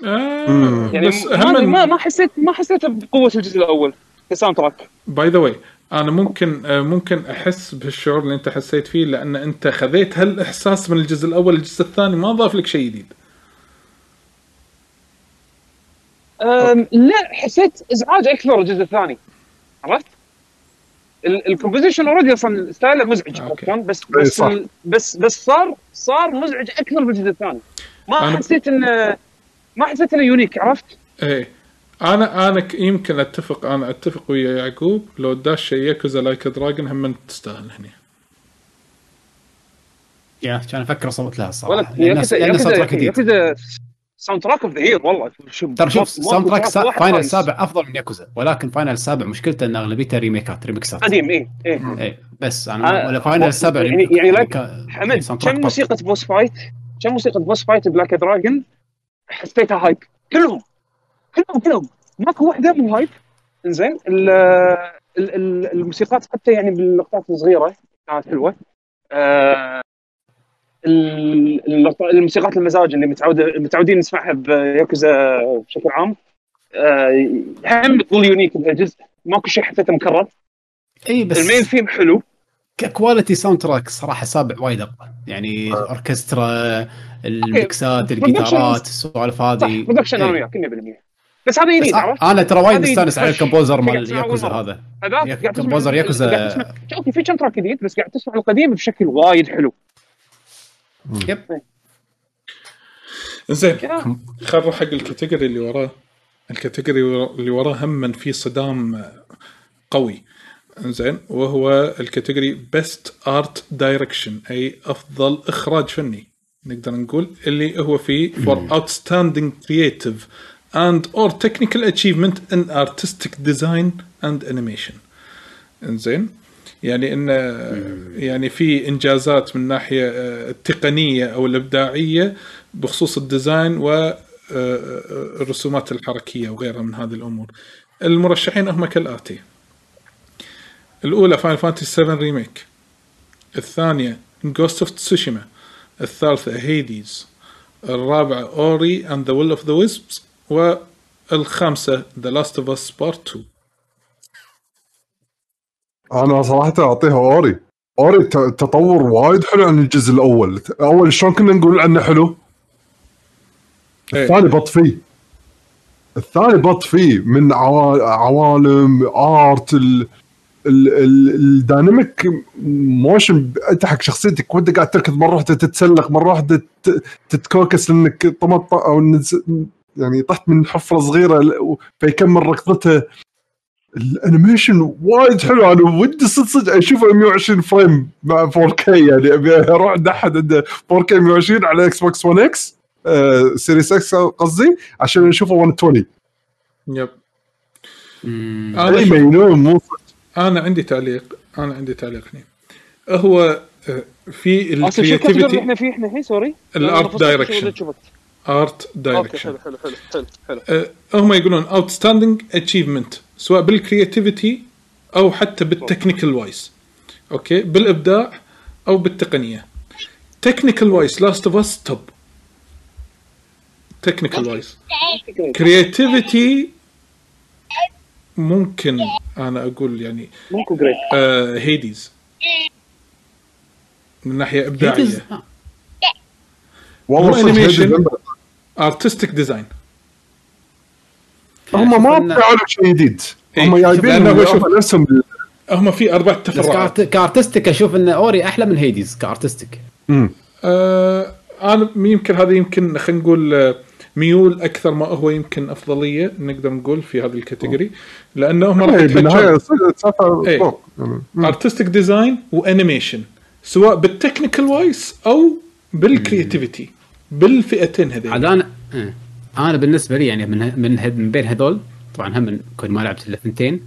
آه يعني بس ما ما, ما حسيت ما حسيت بقوة الجزء الأول ك soundtrack. by the way أنا ممكن آه، ممكن أحس بالشعور اللي أنت حسيت فيه لأن أنت خذيت هالإحساس من الجزء الأول للجزء الثاني ما ضاف لك شيء جديد. لا حسيت إزعاج أكثر الجزء الثاني. عرفت؟ ال composition already أصلا ستايله مزعج بس إي بس بس بس صار صار مزعج أكثر بالجزء الثاني. ما حسيت إنه ما حسيت إنه unique عرفت؟ إيه. أنا أنا يمكن اتفق أنا أتفق ويا يعقوب لو داش شيء Yakuza Like a Dragon هم تستاهل هنا يا كان أفكر اصوت لها الصراحة. ياكوزا soundtrack track of the year والله. شوف- ترى شوف soundtrack Final. السابع أفضل من ياكوزا ولكن Final السابع مشكلته إن أغلبيته ريميكات ريمكسات قديم اي اي إيه بس أنا آه، ولا Final السابع يعني- يعني حمد track كم. موسيقى boss fight؟ كم موسيقى boss fight ب Like a Dragon حسيتها hype كلهم. كلهم كلهم. ماكو واحدة مو hype إنزين ال- ال- ال- الموسيقات حتى يعني باللقطات الصغيرة كانت حلوة. آه، الموسيقات المزاج اللي متعود متعودين نسمعها بياكوزا بشكل عام. آه، هم تظل unique بهالجزء. ماكو شيء حسيته مكرر إي بس ال main theme حلو. ك quality soundtrack صراحة سابع وايد أقوى. يعني اوركسترا المكسات الجيتارات السوالف هذه. production أنا. وياك 100% بس هذا يريد عرفت؟ أنا ترى وايد مستأنس على. ال composer مال ياكوزا. هذا. composer Yakuza- okay في كم track جديد بس قاعد تسمع القديم بشكل وايد حلو. yep. زين يا. خل نروح حق ال category اللي وراه. ال category اللي وراه هم في صدام قوي. زين وهو ال category best art direction أي أفضل إخراج فني نقدر نقول اللي هو فيه for outstanding creative. And or technical achievement in artistic design and animation إنزين يعني إن يعني في إنجازات من الناحيه آه، التقنية أو الإبداعية بخصوص ال design والرسومات الحركية وغيرها من هذه الأمور. المرشحين هم كالآتي. الأولى Final Fantasy 7 Remake. الثانية Ghost of Tsushima. الثالثة Hades. الرابعة Ori and the Will of the Wisps والخامسة The Last of Us Part 2. أنا صراحة أعطيها Ori. Ori تطور وايد حلو عن الجزء الأول. أول شلون كنا نقول عنه حلو؟ إيه. الثاني بط فيه. الثاني بط فيه من عوا- عوالم art ال ال- ال- ال dynamic motion انت حق شخصيتك. وأنت قاعد تركض مرة واحدة تتسلق مرة واحدة تتكوكس لأنك طمط أو يعني طحت من حفرة صغيرة فيكمل ركضته. ال animation وايد حلو. أنا ودي صدق صدق اشوفه 120 frame مع 4K يعني أبي أروح عند احد عنده 4K 120 على Xbox 1 X Series X قصدي عشان نشوفه 120 yep. أنا مجنون مو. أنا عندي تعليق. أنا عندي تعليق هنا. هو آه، في ال creativity إحنا فيه إحنا الحين؟ sorry ال art direction art direction حلو حلو حلو حلو حلو. هم يقولون outstanding achievement سواء بال creativity أو حتى بال technical wise okay بالإبداع أو بالتقنية. technical wise Last of Us top technical wise creativity ممكن أنا أقول يعني ممكن great آه Hades من ناحية إبداعية. Hades-. والله. Hades artistic design هم ما فعلوا شيء جديد. إيه، هم جايبين هو شوف- هم نفسهم هم في أربع بس تفرعات. ك art- ك artistic أشوف إن Ori أحلى من Hades ك artistic. مم. آه أنا يمكن هذا يمكن خلينا نقول آه، ميول أكثر ما هو يمكن أفضلية نقدر نقول في هذه ال category لأنه هم راح إيه، بالنهايه. artistic design و animation سواء بال technical wise أو بال creativity بالفئتين عاد هذين أنا إيه. أنا بالنسبة لي يعني من من, هد- من بين هذول طبعا هم من كنت ما لعبت إلا ثنتين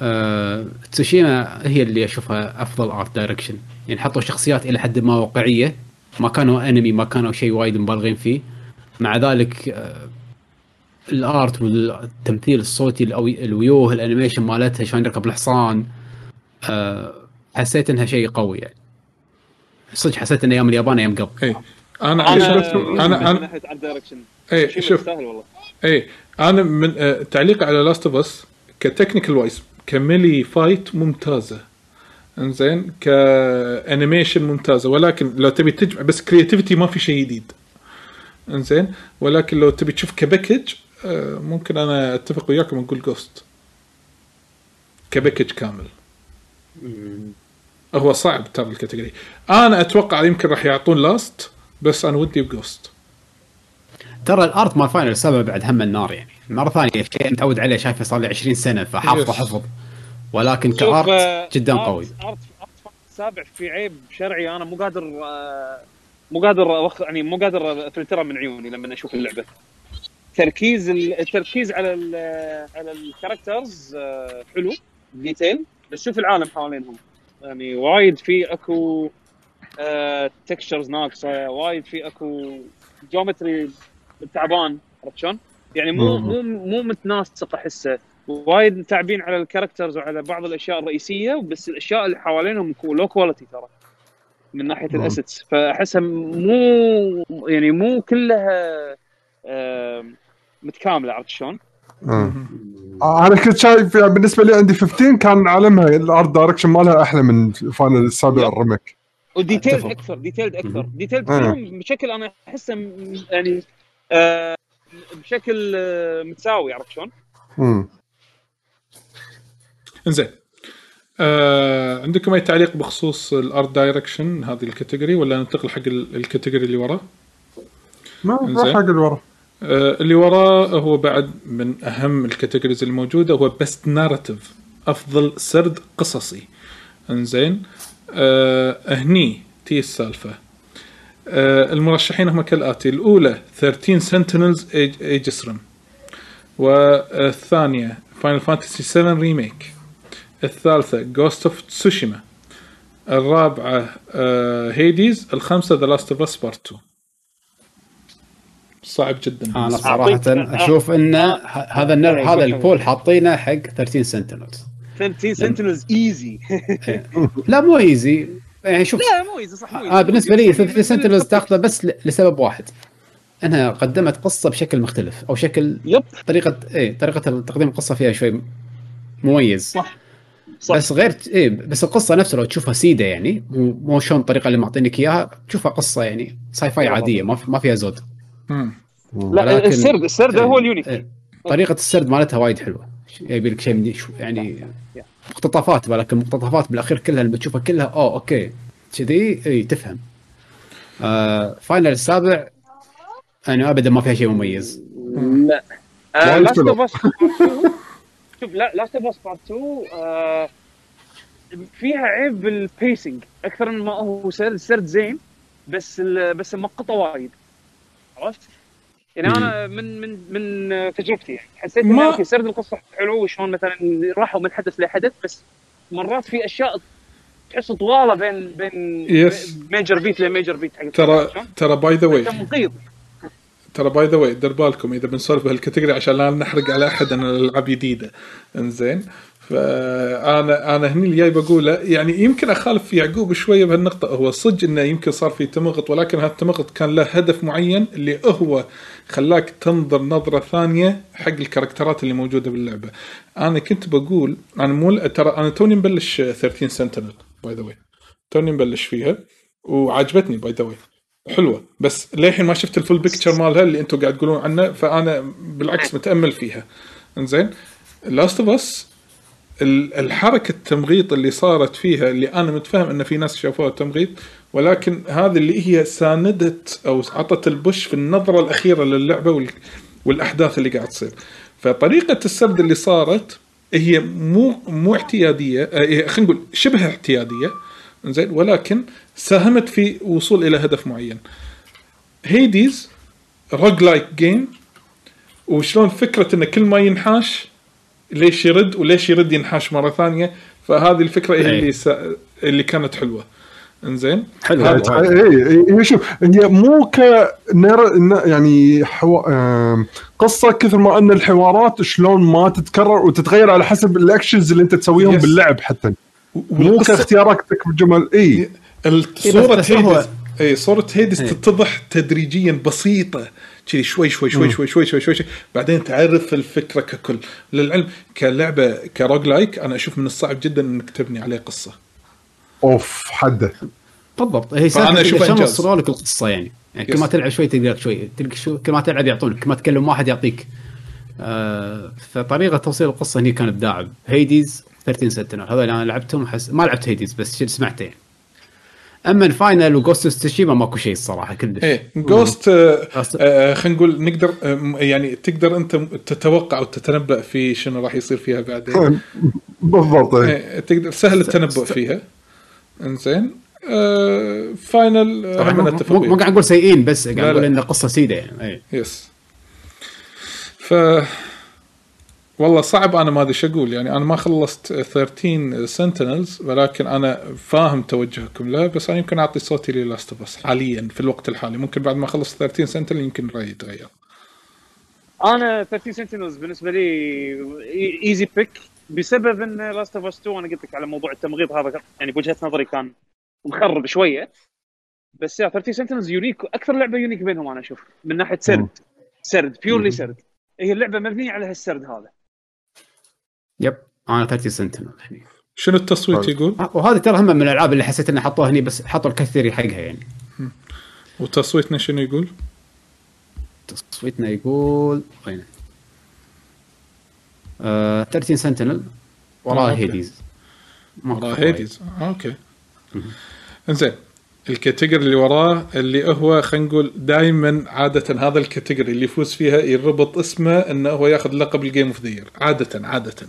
أه تسوشيما هي اللي أشوفها أفضل art direction يعني حطوا شخصيات إلى حد ما واقعية ما كانوا انمي ما كانوا شيء وايد مبالغين فيه. مع ذلك آه، ال art والتمثيل الصوتي الأوي- الويوه ال animation مالتها شلون يركب الحصان آه حسيت إنها شيء قوي يعني. صدق حسيت إن أيام اليابان أيام قبل. اي أنا أنا أنا أنا direction اي شوف. والله. اي أنا من آه تعليقي على Last of Us ك technical wise ك melee fight ممتازة. إنزين ك animation ممتازة. ولكن لو تبي تجمع بس creativity ما في شيء جديد. إنزين ولكن لو تبي تشوف ك package آه ممكن أنا أتفق وياكم نقول Ghost كباكج كامل. هو صعب ترى الكاتيجوري أنا أتوقع يمكن راح يعطون لاست بس أنا ودي بجوست ترى الارت مال فاينل السابع بعد هم النار يعني. مرة ثانية شيء متعود عليه شايفه صار لي 20 سنة فحافظه. حفظ ولكن شوف، آه، كارت جدا آرت- قوي. ارت ارت السابع في عيب شرعي. أنا مو قادر آه، مو قادر أوخ... يعني مو قادر افلترها من عيوني لما أشوف اللعبة. تركيز ال- التركيز على ال على ال characters آه، حلو. detail بس شوف العالم حوالينهم. يعني وايد في أكو textures ناقصة وايد في اكو geometry تعبان عرفت شلون؟ يعني مو مو مو متناسق أحسه وايد تعبين على ال characters وعلى بعض الأشياء الرئيسية بس الأشياء اللي حوالينهم low quality ترى من ناحية. ال assets فأحسها مو يعني مو كلها متكاملة عرفت شلون؟ آه. أنا كنت شايف يعني بالنسبة لي عندي 15 كان عالمها ال art direction مالها أحلى من Final السابع yep. و detailed أتفق. أكثر detailed أكثر. detailed آه. فيهم بشكل أنا أحسه يعني آه، بشكل آه، متساوي عرفت شلون؟ إنزين آه عندكم أي تعليق بخصوص ال art direction هذه ال category ولا ننتقل حق ال- ال category اللي وراه؟ ما إنزين. راح أنقل ورا آه اللي وراه هو بعد من أهم ال categories الموجودة هو best narrative أفضل سرد قصصي إنزين آه هني تي السالفة. آه المرشحين هم كالآتي. الأولى 13 Sentinels Aegis Rim والثانية Final Fantasy 7 Remake. الثالثة Ghost of Tsushima الرابعة آه Hades الخامسة The Last of Us Part 2 صعب جدا. أنا. صراحة أشوف إن هذا النر هذا ال poll حاطينه حق 13 Sentinels. 13 Sentinels easy لا مو ايزي يعني شوف لا مو easy صح مو آه بالنسبة لي 13 easy Sentinels تاخذه بس لسبب واحد. أنها قدمت قصة بشكل مختلف أو شكل yep. طريقة إيه طريقة تقديم القصة فيها شوي مميز. صح. صح. بس غير إيه بس القصة نفسها لو تشوفها سيدة يعني مو مو شلون الطريقة اللي معطينك إياها تشوفها قصة يعني sci-fi عادية ما في ما فيها زود. مم. لا السرد السرد هو ال unique إيه. طريقة السرد مالتها وايد حلوة. يبي لك شيء من شو- يعني مقتطفات ولكن مقتطفات بالأخير كلها لما تشوفها كلها أوه okay. كذي إي تفهم. آه Final السابع أنا ابدا ما فيها شيء مميز. لا. وايد Last. of Us شوف. لا Last of Us Part 2 آه، فيها عيب بال pacing أكثر من ما هو سرد سرد زين بس بس ممغطة وايد. عرفت؟ يعني أنا من من من تجربتي يعني. حسيت ما- إنه okay سرد القصة حلو وشلون مثلا راحوا من حدث لحدث بس مرات في أشياء تحس طوالة بين بين Yes. major beat ل major beat حق ترى؟ ترى by the way ترى by the way دير بالكم إذا بنسولف بهال category عشان لا نحرق على أحد ان الألعاب جديدة. إنزين. فانا أنا هني اللي جاي بقوله يعني يمكن أخالف يعقوب شوية بهالنقطة. هو صدق إنه يمكن صار في تمغط ولكن هالتمغط كان له هدف معين اللي هو خلاك تنظر نظرة ثانية حق الكاركترات اللي موجودة باللعبة. أنا كنت بقول أنا مو ترى أنا توني مبلش 13 Sentinel by the way توني مبلش فيها وعجبتني by the way حلوة. بس للحين ما شفت ال full picture مالها اللي أنتم قاعد تقولون عنه فأنا بالعكس متأمل فيها. إنزين؟ Last of Us الحركة التمغيط اللي صارت فيها اللي أنا متفهم إن في ناس شافوها تمغيط ولكن هذه اللي هي ساندت أو عطت ال push في النظرة الأخيرة للعبة وال- والأحداث اللي قاعد تصير. فطريقة السرد اللي صارت هي مو مو اعتيادية آه، خلينا نقول شبه اعتيادية زين ولكن ساهمت في وصول إلى هدف معين. Hades roguelike game وشلون فكرة انه كل ما ينحاش ليش يرد وليش يرد ينحاش مرة ثانية؟ فهذه الفكرة هي أي. اللي سا... اللي كانت حلوة. إنزين؟ حلو وايد. اي اي شوف هي مو ك يعني حو... قصة كثر ما أن الحوارات شلون ما تتكرر وتتغير على حسب ال actions اللي أنت تسويهم Yes. باللعب حتى. مو كاختياراتك بالجمل اي الصورة بس هو- Hades اي صورة Hades إيه. تتضح تدريجيا بسيطة. كذي شوي شوي شوي شوي شوي شوي شوي, شوي. بعدين تعرف الفكرة ككل. للعلم كلعبة ك roguelike أنا أشوف من الصعب جدا إنك تبني عليه قصة. أوف حده بالضبط. هي عشان إنجاز. يوصلوا لك القصة يعني. يعني كل. ما تلعب شوي تقدر شوي. تلقى شو كل ما تلعب يعطونك كل ما تكلم واحد يعطيك. آه فطريقة توصيل القصة هني كانت داعب Hades 13 Sentinel هذول أنا لعبتهم حس... ما لعبت Hades بس سمعته يعني. أما ال Final و Ghost Tsushima ماكو شيء الصراحة كلش إيه Ghost أصل- خلينا نقول نقدر آه، يعني تقدر أنت تتوقع وتتنبأ في شنو راح يصير فيها بعدين بالضبط إيه. إيه، تقدر سهل التنبؤ فيها إنزين آه Final آه، طبعا هم مو-. قاعد أقول سيئين بس قاعد أقول. إن القصة سيده يعني اي yes ف والله صعب أنا ما أدري أقول. يعني أنا ما خلصت 13 Sentinels ولكن أنا فاهم توجهكم له بس أنا يمكن أعطي صوتي لل Last of Us حاليا في الوقت الحالي. ممكن بعد ما اخلص 13 Sentinel يمكن رايي يتغير. أنا 13 Sentinels بالنسبة لي easy pick بسبب إن Last of Us 2 أنا قلت لك على موضوع التمغيط هذا يعني بوجهة نظري كان مخرب شوية. بس يا 13 Sentinels unique أكثر لعبة unique بينهم أنا أشوف من ناحية سرد. سرد purely سرد. هي اللعبة مبنية على هالسرد هذا. yep أنا 13 Sentinel هني شنو التصويت طيب. يقول؟ آه، وهذه ترى هم من الألعاب اللي حسيت انه حطوها هني بس حطوا الكثير حقها يعني. وتصويتنا شنو يقول؟ تصويتنا يقول وين؟ آه 13 Sentinel وراه okay. Hades. وراه Hades. آه، okay إنزين ال category اللي وراه اللي هو خلينا نقول دائما عادة هذا ال category اللي يفوز فيها يربط اسمه إنه هو ياخذ لقب ال Game of the Year عادة.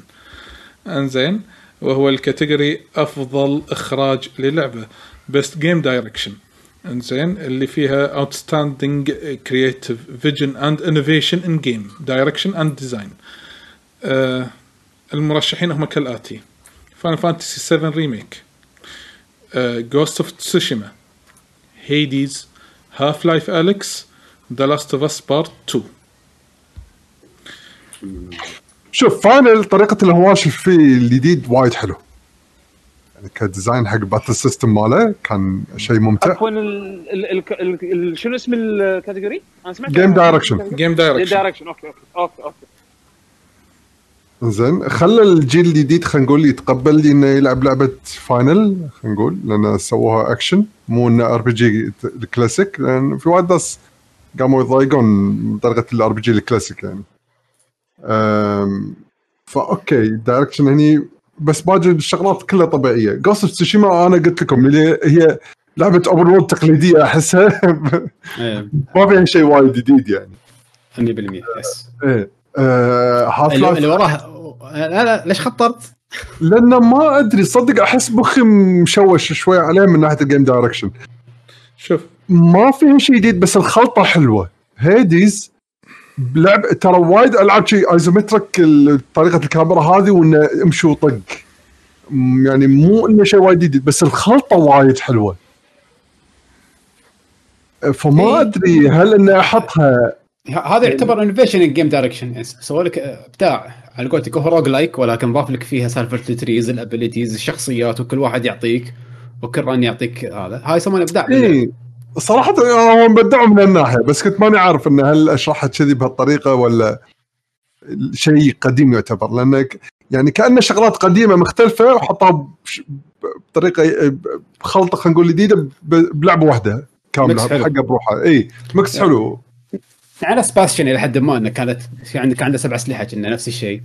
انزين وهو ال category أفضل إخراج للعبة. Best game direction انزين اللي فيها creative vision and innovation in game. Direction and design. آه المرشحين هم كالآتي. Final Fantasy 7 Remake Ghost of Tsushima Hades Half-Life Alyx The Last of Us Part 2 شوف Final طريقة الهواش فيه الجديد وايد حلو يعني ك design حق battle system ماله كان شيء ممتع عفوا ال- ال- ال- ال- ال- شنو اسم ال category؟ أنا سمعت Game direction. game direction direction okay okay okay okay زين خلى الجيل الجديد خلينا نقول يتقبل إنه يلعب لعبة Final خلينا نقول لأن سووها اكشن مو إنه RPG ال classic لأن في وايد ناس قاموا يضايقون من طريقة ال RPG ال classic يعني. أم، ف okay direction هني بس باقي الشغلات كلها طبيعية. Ghost of Tsushima أنا قلت لكم اللي هي لعبة open world تقليدية أحسها. إيه، ما فيها شيء وايد جديد يعني. 100% yes إيه. Half اللي, Life اللي وراه لا لا ليش خطرت؟ لأنه ما أدري صدق أحس مخي مشوش شوي عليه من ناحية ال game direction شوف. ما فيها شيء جديد بس الخلطة حلوة. Hades لعب ترى وايد ألعاب شيء isometric طريقة الكاميرا هذه وإنه امشي وطق يعني مو إنه شيء وايد جديد بس الخلطة وايد حلوة. فما إيه. أدري هل اني أحطها. هذا يعتبر innovation in game direction سووا لك بتاع على قولتك هو roguelike ولكن ضاف لك فيها سالفة ال trees ال abilities الشخصيات وكل واحد يعطيك وكل run يعطيك هذا. هاي يسمونه إبداع. اي صراحة أنا مبدعه من الناحية بس كنت ماني عارف انه هل أشرحها كذي بهالطريقة ولا شيء قديم يعتبر لأنك يعني كانه شغلات قديمة مختلفة وحطها بطريقة بخلطة خلينا نقول جديدة ب- بلعبة واحدة كاملة ميكس حلو. حقها بروحها. إي ميكس حلو. على سباسشن إلى حد ما إنه كانت في عندك عنده سبع أسلحة كنا نفس الشيء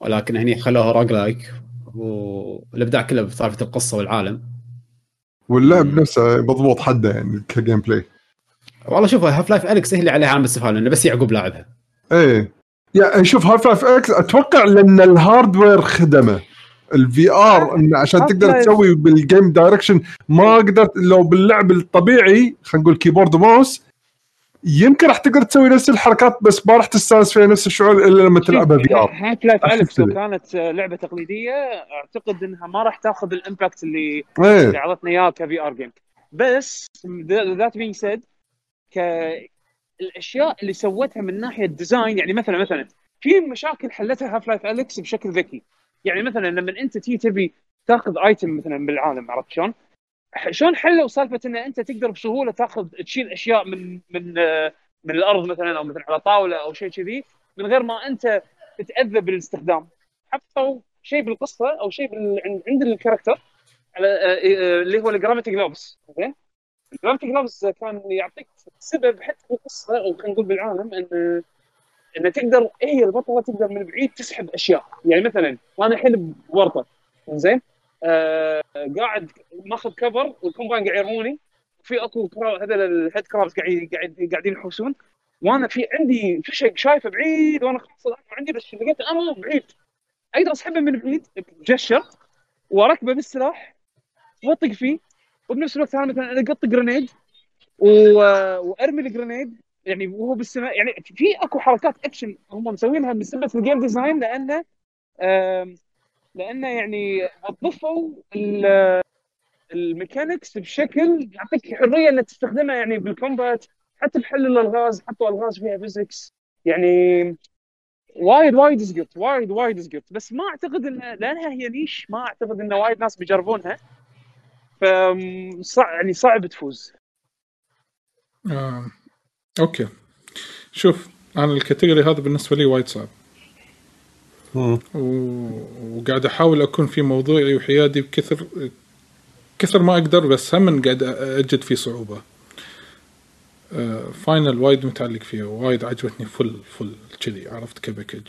ولكن هني خلوها روج لايك والإبداع كله بسالفه القصة والعالم. واللعب نفسه مضبوط حده يعني ك gameplay. والله شوف Half-Life Alyx هي اللي عليها علامه استفهام لأنه بس يعقوب لاعبها. إيه. يعني شوف Half-Life Alyx أتوقع لأن ال hardware خدمه. ال VR انه عشان تقدر تسوي بال game direction ما قدرت لو باللعب الطبيعي خلينا نقول keyboard و mouse يمكن راح تقدر تسوي نفس الحركات بس ما راح تستانس فيها نفس الشعور إلا لما تلعبها VR Life أحس Alyx لو. كانت لعبة تقليدية أعتقد إنها ما راح تاخذ ال impact اللي إيه اللي اعطتنا إياه ك VR game بس that being said ك الأشياء اللي سوتها من ناحية design يعني مثلا مثلا في مشاكل حلتها Half-Life Alyx بشكل ذكي يعني مثلا لما أنت تي تبي تاخذ item مثلا بالعالم عرفت شلون؟ شلون حلوا سالفة إن أنت تقدر بسهولة تاخذ تشيل أشياء من من من الأرض مثلا أو مثلا على طاولة أو شيء كذي من غير ما أنت تتأذى بالاستخدام. حطوا شيء بالقصة أو شيء بال- عند- ال character على آه، آه، اللي هو ال gravity gloves زين ال gravity gloves كان يعطيك سبب حتى بالقصة أو خلينا نقول بالعالم إن إن تقدر هي البطلة تقدر من بعيد تسحب أشياء. يعني مثلا وأنا الحين بورطه زين؟ آه قاعد ماخذ cover وال Combine قاعد يرموني. في اكو هذول ال headcrabs قاعد قاعد قاعدين يحوسون. وأنا في عندي فشق شايفه بعيد وأنا خلاص عندي بس لقيت أمر بعيد. أقدر أسحبه من بعيد ب gesture وأركبه بالسلاح وأطق فيه وبنفس الوقت أنا مثلا اقط grenade. وأرمي ال grenade يعني وهو بالسماء. يعني في أكو حركات اكشن هم مسوينها من سبه ال game design لأنه لأنه يعني وظفوا ال- mechanics بشكل يعطيك حرية إنك تستخدمها يعني بال combat حتى بحل الالغاز حطوا الغاز فيها physics يعني وايد وايد زقط وايد وايد زقط. بس ما أعتقد ان لأنها هي niche ما أعتقد إن وايد ناس بيجربونها. ف يعني صعب تفوز. آه. okay. شوف أنا ال category هذا بالنسبة لي وايد صعب. وقاعد أحاول أكون في موضوعي وحيادي بكثر كثر ما أقدر بس هم قاعد أجد فيه صعوبة. آه، Final وايد متعلق فيها. وايد عجبتني full full كذي عرفت ك package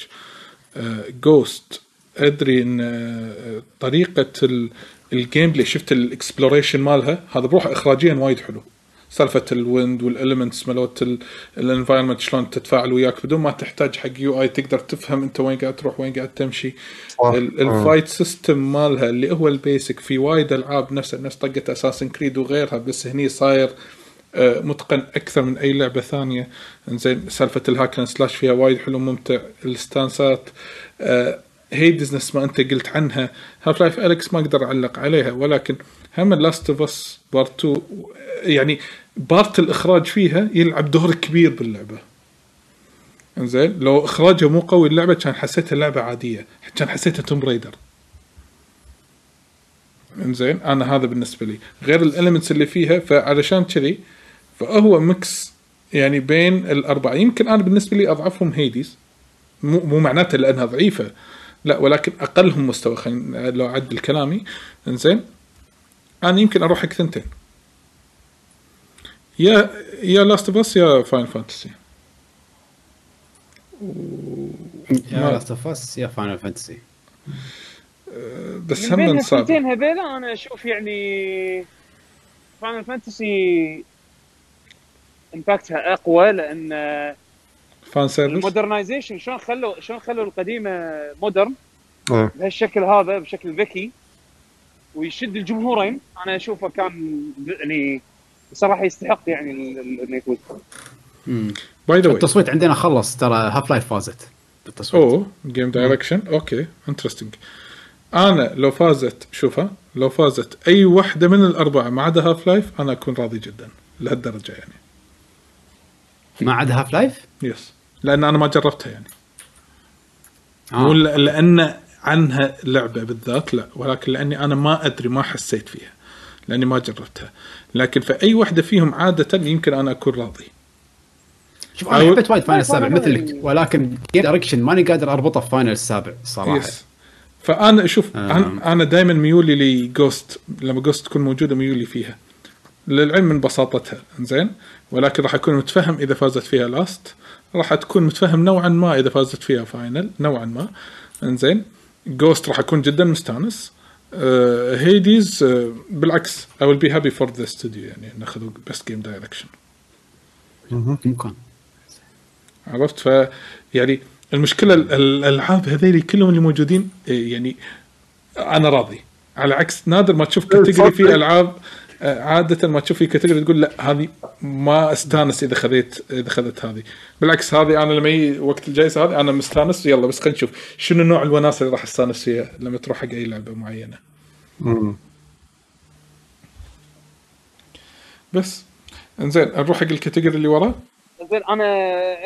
Ghost أدري إن آه، طريقة ال- gameplay شفت ال exploration مالها هذا بروحه اخراجيا وايد حلو. سالفة ال wind وال elements مالت ال environment شلون تتفاعل وياك. بدون ما تحتاج حق UI تقدر تفهم انت وين قاعد تروح وين قاعد تمشي. ال fight system مالها اللي هو ال basic في وايد ألعاب نفس نفس طقة Assassin's Creed وغيرها بس هني صاير آه، متقن أكثر من أي لعبة ثانية. إنزين سالفة ال hack and slash فيها وايد حلو ممتع. الستانسات آه، Hades نفس ما أنت قلت عنها. Half-Life Alyx ما أقدر أعلق عليها ولكن هم Last of Us Part 2 يعني part الإخراج فيها يلعب دور كبير باللعبة. إنزين؟ لو اخراجها مو قوي اللعبة كان حسيتها لعبة عادية. كان حسيتها Tomb Raider إنزين؟ أنا هذا بالنسبة لي. غير ال elements اللي فيها فعلشان كذي فهو mix يعني بين الأربعة. يمكن أنا بالنسبة لي أضعفهم Hades مو مو معناته لأنها ضعيفة. لا ولكن أقلهم مستوى. خلينا لو أعدل كلامي. إنزين؟ أنا يمكن أروح حق ثنتين. يا يا Last of يا Final Fantasy يا Last of Us يا Final Fantasy بس من بين هم صعب. الثنتين هذيلا أنا أشوف يعني Final Fantasy impact ها أقوى لأن fan service ال modernization شلون خلوا شلون خلوا القديمة modern إيه. بهالشكل هذا بشكل ذكي. ويشد الجمهورين. أنا أشوفه كان يعني صراحة يستحق يعني ال- ال- إنه يفوز. by the way التصويت عندنا خلص ترى Half-Life فازت بالتصويت. أوه game direction okay interesting أنا لو فازت شوفها لو فازت أي واحدة من الأربعة ما عدا Half-Life أنا أكون راضي جدا لهالدرجة يعني. ما عدا Half-Life؟ yes لأن أنا ما جربتها يعني. آه. مو ل- لأن عنها لعبة بالذات لا ولكن لأني أنا ما أدري ما حسيت فيها لأني ما جربتها. لكن في أي واحدة فيهم عادة يمكن أنا أكون راضي. شوف أنا أو- حبيت وايد Final السابع مثلك ولكن game direction ماني قادر أربطه في Final السابع صراحة. yes فأنا شوف آه. أنا أنا دائما ميولي ل Ghost لما Ghost تكون موجودة ميولي فيها. للعلم من بساطتها زين ولكن راح أكون متفهم إذا فازت فيها Last راح تكون متفهم نوعا ما إذا فازت فيها Final نوعا ما. إنزين. Ghost راح أكون جدا مستانس. آه Hades آه بالعكس I will be happy for the studio يعني ناخذوا best game direction. ممكن. عرفت؟ ف يعني المشكلة ال- ال- الألعاب هذيلي كلهم اللي موجودين إيه، يعني أنا راضي. على عكس نادر ما تشوف category في ألعاب آه، عادة ما تشوف في category تقول لا هذه ما استانس إذا خذيت إذا خذت هذه. بالعكس هذه أنا لما يجي وقت الجائزه هذه أنا مستانس يلا بس خلينا نشوف شنو نوع الوناسة اللي راح استانس فيها لما تروح حق أي لعبة معينة. مم. بس. إنزين نروح حق ال category اللي وراه. زين أنا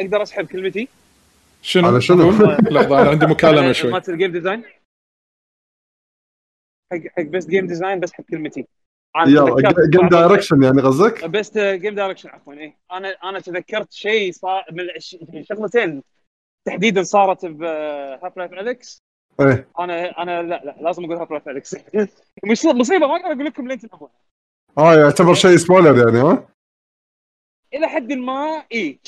أقدر أسحب كلمتي؟ شنو؟ على شنو؟ لحظه أنا عندي مكالمة شوي. مالت ال game design حق حق بس game design بس حق كلمتي. game direction يعني قصدك؟ بس game direction عفوا إيه. أنا أنا تذكرت شيء صار من شغلتين. تحديدا صارت ب Half-Life Alyx إيه. أنا أنا لا لا لازم أقول Half-Life Alyx مش مصيبة ما أقدر أقول لكم لين تنهون آه يعتبر شيء spoiler يعني ها؟ إلى حد ما إي.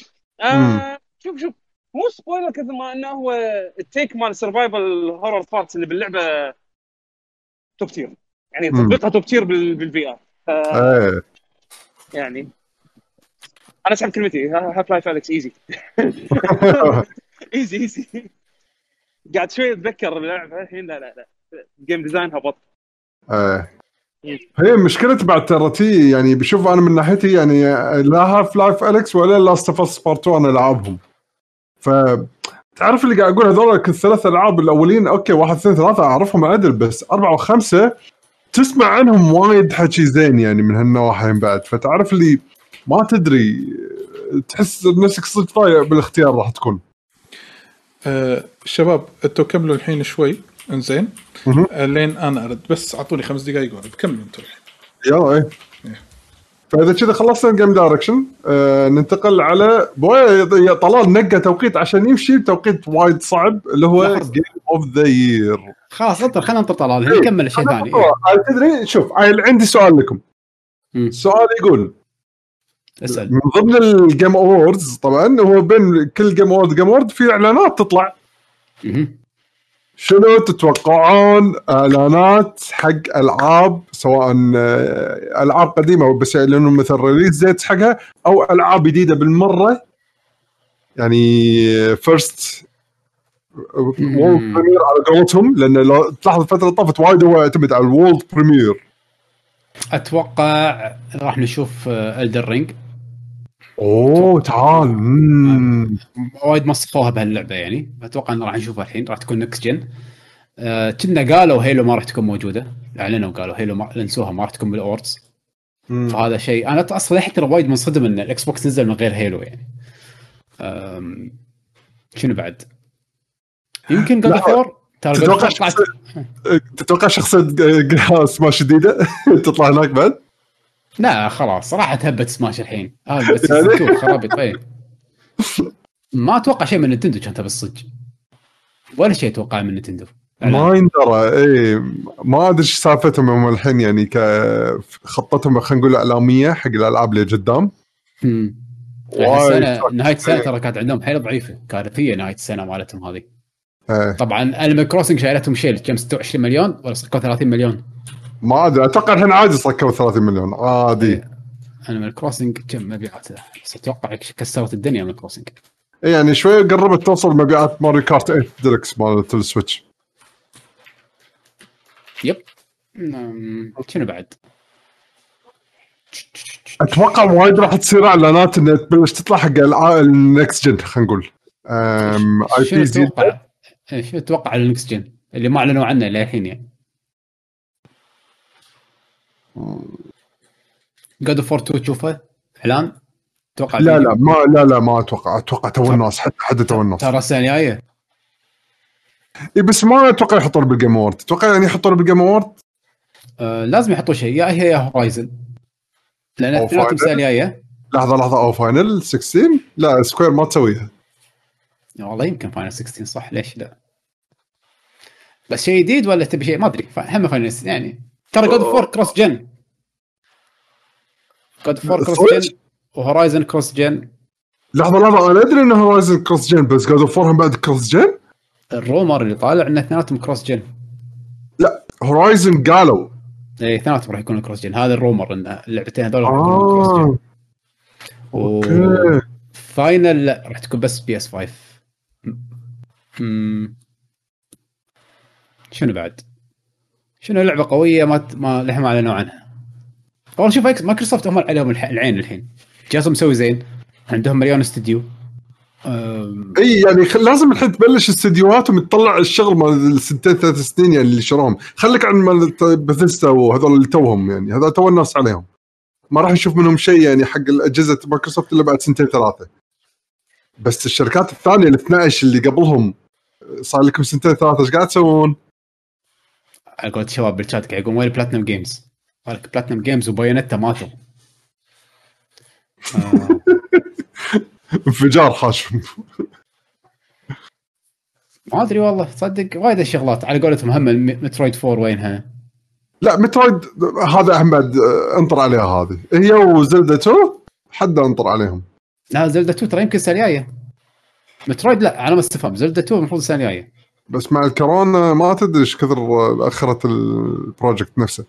آه شوف شوف. مو spoiler كثر ما إنه هو ال take مال ال survival horror parts اللي باللعبة top tier يعني. تطبيقها top tier بال VR إيه. يعني أنا أسحب كلمتي. Half-Life Alyx. easy. easy easy. قاعد شوي أتذكر اللعبة. الحين لا لا لا. game design هبط. إيه. هي مشكلة بعد ترى يعني بشوف أنا من ناحيتي يعني لا Half-Life Alyx ولا Last of Us Part 2 أنا ألعبهم. ف تعرف اللي قاعد أقول هذول الثلاث ألعاب الأولين أوكي واحد اثنين ثلاثة أعرفهم عدل بس أربعة وخمسة تسمع عنهم وايد حكي زين يعني من هالنواحي بعد. فتعرف اللي ما تدري تحس نفسك صدق طايع بالاختيار راح تكون. آه شباب أنتوا كملوا الحين شوي. انزين. آه لين أنا أرد. بس اعطوني خمس دقائق وأرد. كملوا أنتوا الحين. يلا إيه. فإذا كذا خلصنا ال game direction آه ننتقل على بوي يا طلال نقى توقيت عشان يمشي بتوقيت وايد صعب اللي هو. Game of the Year خلاص انطر خلينا ننطر طلال. الحين نكمل شيء ثاني تدري شوف عندي سؤال لكم. السؤال يقول اسأل. من ضمن ال Game Awards طبعا هو بين كل game award game award في إعلانات تطلع. شنو تتوقعون إعلانات حق ألعاب سواء آه، ألعاب قديمة بس يعلنون مثل release date حقها أو ألعاب جديدة بالمرة؟ يعني first world. premiere على قولتهم لأن لو تلاحظ الفترة اللي طافت وايد هو يعتمد على ال world premiere أتوقع راح نشوف Elden Ring أوه تعال. مم. وايد مسخوها بهاللعبة يعني. أتوقع إن راح نشوفها الحين راح تكون next gen آه، كنا قالوا Halo ما راح تكون موجودة. أعلنوا قالوا Halo ما نسوها ما راح تكون بال Awards. فهذا شيء. أنا أصلا ترى وايد منصدم إن ال Xbox نزل من غير Halo يعني. أم، شنو بعد؟ يمكن God of War تتوقع شخصية تتوقع شخصية سماش جديدة؟ تطلع هناك بعد؟ لا خلاص راح تهبت سماش الحين. هذا بس يعني؟ خرابيط اي ما أتوقع شيء من Nintendo كان تبي الصج. ولا شيء أتوقع من Nintendo. ما يندرى إي ما أدري إيش سالفتهم هم الحين يعني كخطتهم خلينا نقول اعلاميه حق الألعاب اللي قدام. وايد السنة. نهاية السنة ترى كانت عندهم حيل ضعيفة. كارثيه نهاية السنة مالتهم هذه. إيه. طبعا Animal Crossing شايلتهم شيل كم؟ 26 مليون ولا صكوا 30 مليون. ما أدري أتوقع الحين عادي صكوا 30 مليون. عادي. Animal Crossing كم مبيعاته؟ بس أتوقع كسرت الدنيا Animal Crossing. إيه يعني شوي قربت توصل مبيعات Mario Kart 8 ديلكس مالت ال Switch yep. شنو بعد؟ أتوقع وايد راح تصير إعلانات انها تبلش تطلع حق ال next gen خلينا نقول. اي شنو تتوقع؟ إيه، شنو تتوقع على ال next gen اللي ما أعلنوا عنه للحين يعني. God of War 2 تشوفه؟ إعلان؟ تتوقع لا؟ لا ما لا لا ما أتوقع. أتوقع تو الناس حتى حد تو الناس. ترى السنة الجاية؟ إي بس ما أتوقع يحطون بال game award أتوقع يعني يحطون بال game award آه لازم يحطوا شيء. يا هي يا Horizon لأن Final. السنة الجاية. لحظة لحظة. أو Final 16 لا Square ما تسويها. والله يمكن Final 16 صح؟ ليش لا؟ بس شيء جديد ولا تبي شيء؟ ما أدري. هم Final يعني. ترى God of War cross gen God of War cross? gen و Horizon cross gen لحظة لحظة أنا أدري إنه Horizon cross gen بس God of War هم بعد cross gen ال rumor اللي طالع إن اثنيناتهم cross gen لا Horizon قالوا. اي اثنيناتهم راح يكونوا cross gen هذا ال rumor إن اللعبتين هذول راح يكونوا cross gen okay. Final لا راح تكون بس PS 5 أمم. شنو بعد؟ شنو لعبة قوية ما ما لحين ما اعلنوا عنها. اول شوف Mic- Microsoft هم عليهم العين الحين. جهازهم مسوي زين عندهم مليون استديو. إي يعني خ... لازم الحين تبلش استديوهاتهم تطلع الشغل مال السنتين ثلاث سنين يعني اللي شروهم خليك عن مال بثيستا وهذول اللي توهم يعني هذول تو الناس عليهم ما راح نشوف منهم شيء يعني حق الأجهزة مايكروسوفت إلا بعد سنتين ثلاثة بس الشركات الثانية ال 12 اللي قبلهم صار لكم سنتين ثلاثة إيش قاعد تسوون؟ على قولة الشباب بالشات قاعد يقول وين Platinum Games؟ قالك Platinum Games و Bayonetta ماتوا. آه، انفجار حاش ما أدري والله تصدق وايد الشغلات. على قولتهم هم Metroid 4 وينها؟ لا Metroid هذا آه، أنطر عليها هذه. هي و Zelda 2 حد أنطر عليهم. لا Zelda 2 ترى يمكن السنة الجاية. Metroid لا على ما استفهم Zelda 2 المفروض السنة الجاية. بس مع الكورونا ما تدري إيش كثر أخرت ال project نفسه.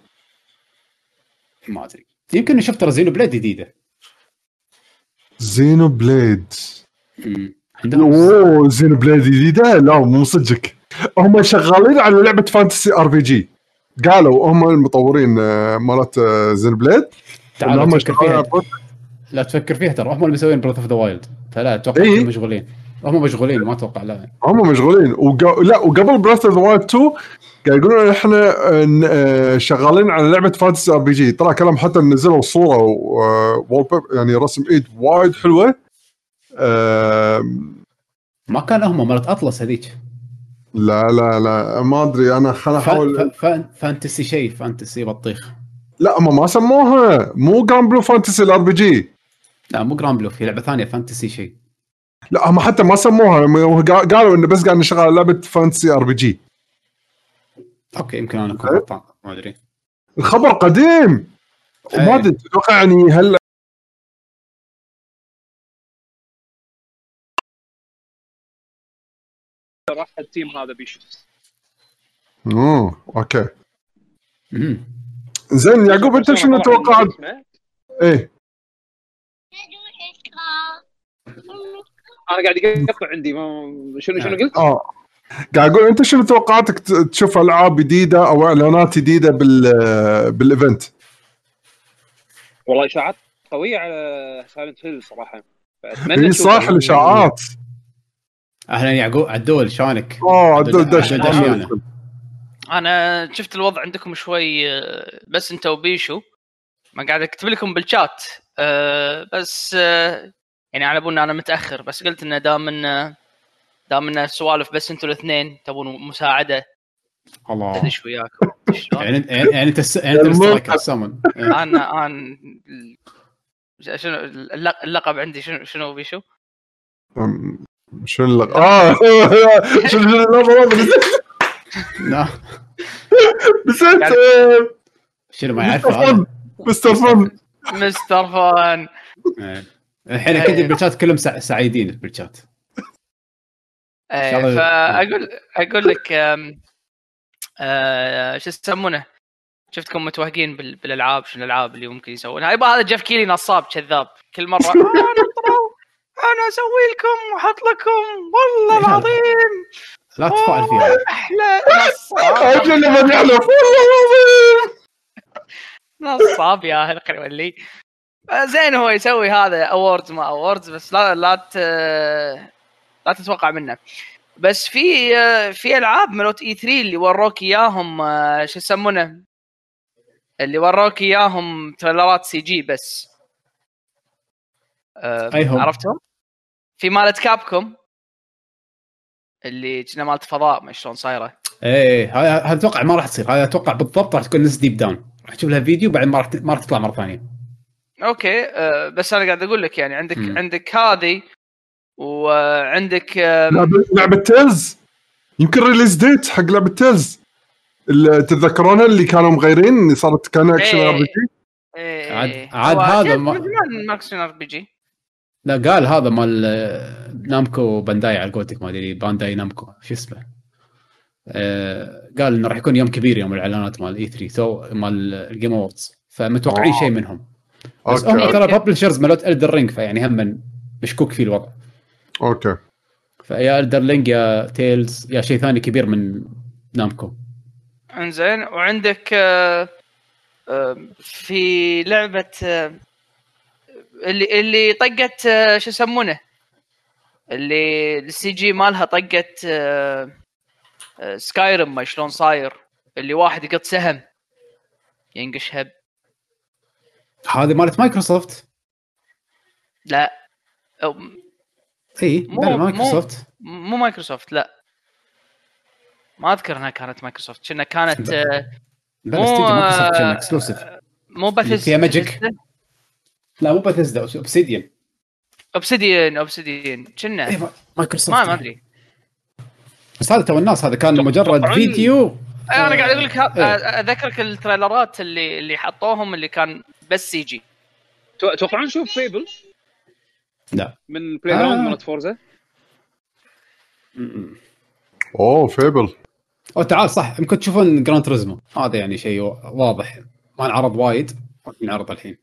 ما أدري. يمكن شفت ترى زينو بليد جديدة. زينو بليد. أوه زينو بليد جديدة؟ لا مو صدقك. هم شغالين على لعبة fantasy RPG. قالوا هم المطورين آه، مالت آه، زينو بليد. تعال لا تفكر فيها ترى. هم اللي مسوين Breath of the Wild فلا أتوقع إيه. مشغولين. هم مشغولين ما أتوقع لا. هم مشغولين. وق... لا وقبل Breath of Wild 2 قاعد يقولون إحنا آه، آه، شغالين على لعبة fantasy RPG طلع كلام حتى نزلوا صورة world يعني رسم إيد وايد حلوة. آم، ما كان هم مالت أطلس هذيك. لا لا لا ما أدري. أنا خليني ف- أحاول ف- ف- fantasy شيء fantasy بطيخ. لا هم ما سموها. مو Granblue Fantasy ال RPG لا مو Granblue في لعبة ثانية fantasy شيء. لا هم حتى ما سموها. قالوا إنه بس قاعد نشتغل على لعبة fantasy RPG. okay يمكن أنا اكون غلطان. ما أدري. الخبر قديم. إيه. ما أدري تتوقع يعني هل راح ال team هذا بيشوف أوه okay. زين يعقوب أنت شنو توقعت؟ إيه. أنا قاعد يقطع عندي ما شنو شنو قلت؟ آه قاعد أقول أنت شنو توقعاتك تشوف ألعاب جديدة أو إعلانات جديدة بال بال event؟ والله إشاعات قوية على Silent Hill صراحة فأتمنى صح الإشاعات أهلا يعقوب عدول شلونك؟ آه عدول دش. أنا شفت الوضع عندكم شوي آه، بس انت وبيشو ما قاعد أكتب لكم بالشات آه، بس آه، يعني على بالنا أنا متأخر بس قلت إنه دام انه دام انه سوالف بس إنتوا الاثنين تبون مساعدة. الله. ادش وياكم؟ يعني انت يعني انت يعني أنت السترايكر السمن. إيه. أنا أنا شنو اللق- اللقب عندي شنو شنو بيشو؟ أم، شنو اللق... آه شنو لا. نسيت يعني- شنو ما مستر فن. مستر فن. مستر فان إيه. الحين أكيد بالشات كلهم سع- سعيدين بالشات. إيه شغلة- فاقول أقول لك آه، شو يسمونه؟ شفتكم متوهقين بال- بالألعاب شنو الألعاب اللي ممكن يسوونها؟ يبا هذا جيف كيلي نصاب كذاب. كل مرة أنا طلعوا، أنا أسوي لكم وأحط لكم والله. العظيم. لا تفاعل فيها. أحلى نصاب. لما والله العظيم. نصاب يا أخي آه، زين هو يسوي هذا اووردز ما اووردز بس لا لا ت... لا تتوقع منه. بس في آه، في ألعاب ملوت اي 3 اللي وروك إياهم آه، شو يسمونه؟ اللي وروك إياهم تريلرات CG بس. آه، أي هم؟ عرفتهم؟ في مالت Capcom اللي كنا مالت فضاء ما شلون صايرة. إيه هذا هذا أتوقع ما راح تصير. هذا أتوقع بالضبط راح تكون نفس Deep Down راح تشوف لها فيديو بعد ما راح ما راح تطلع مرة ثانية. okay آه، بس أنا قاعد أقول لك يعني عندك مم. عندك هذه وعندك آه، لعبه لعبة Tales يمكن release date حق لعبة Tales اللي تتذكرونها اللي كانوا مغيرين اللي صارت كان اكشن إيه. RPG إيه، عاد- إيه. عاد هذا ما- مو action RPG لا قال هذا مال آه، Namco Bandai على قولتك ما أدري Bandai Namco شو اسمه آه، قال إنه راح يكون يوم كبير يوم الإعلانات مال E3 تو مال ال Game Awards فمتوقعين. شيء منهم بس هم ترى publishers مالوت Elden Ring فيعني هم مشكوك في الوضع. okay. فيا Elden Ring يا Tales يا شيء ثاني كبير من Namco انزين وعندك آه، آه، في لعبة آه، اللي اللي طقت شو يسمونه؟ اللي ال CG مالها طقت Skyrim ما شلون صاير؟ اللي واحد يقط سهم ينقش هب. هذه مالت مايكروسوفت؟ لا. أو إي مو- بلا مو- مايكروسوفت. مو مايكروسوفت لا. ما أذكر إنها كانت مايكروسوفت. كنا كانت آه، بلا مو- استديو مايكروسوفت كان اكسكلوسيف مو بث فيها ماجيك. لا مو بثزدا اوبسيديان اوبسيديان اوبسيديان كنا مايكروسوفت. ما ما أدري. بس هذا تو الناس هذا كان مجرد فيديو. أنا قاعد أقول لك. أذكرك التريلرات اللي اللي حطوهم اللي كان بس CG. تو- توقعون نشوف Fable لا. من بلاي جراوند آه. مالت Forza أوه Fable أو تعال صح. يمكن تشوفون Gran Turismo هذا يعني شيء واضح. ما انعرض وايد ينعرض الحين.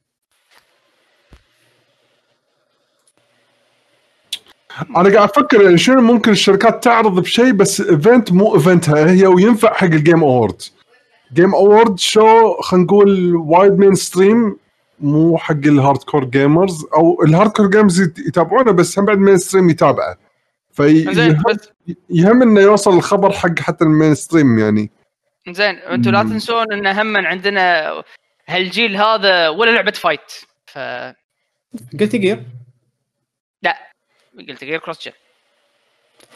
أنا قاعد أفكر يعني شنو ممكن الشركات تعرض بشيء بس event مو event ها هي وينفع حق ال Game Award جيم اوورد شو خلينا نقول وايد مين ستريم مو حق الهارد كور جيمرز أو الهارد كور جيمرز يت- يتابعونه بس هم بعد مين ستريم يتابعه فيهم بس يهم إنه يوصل الخبر حق حتى المين ستريم يعني. زين أنتم لا تنسون إن هم عندنا هالجيل هذا ولا لعبة فايت ف قلت جير لا قلت غير كروس جن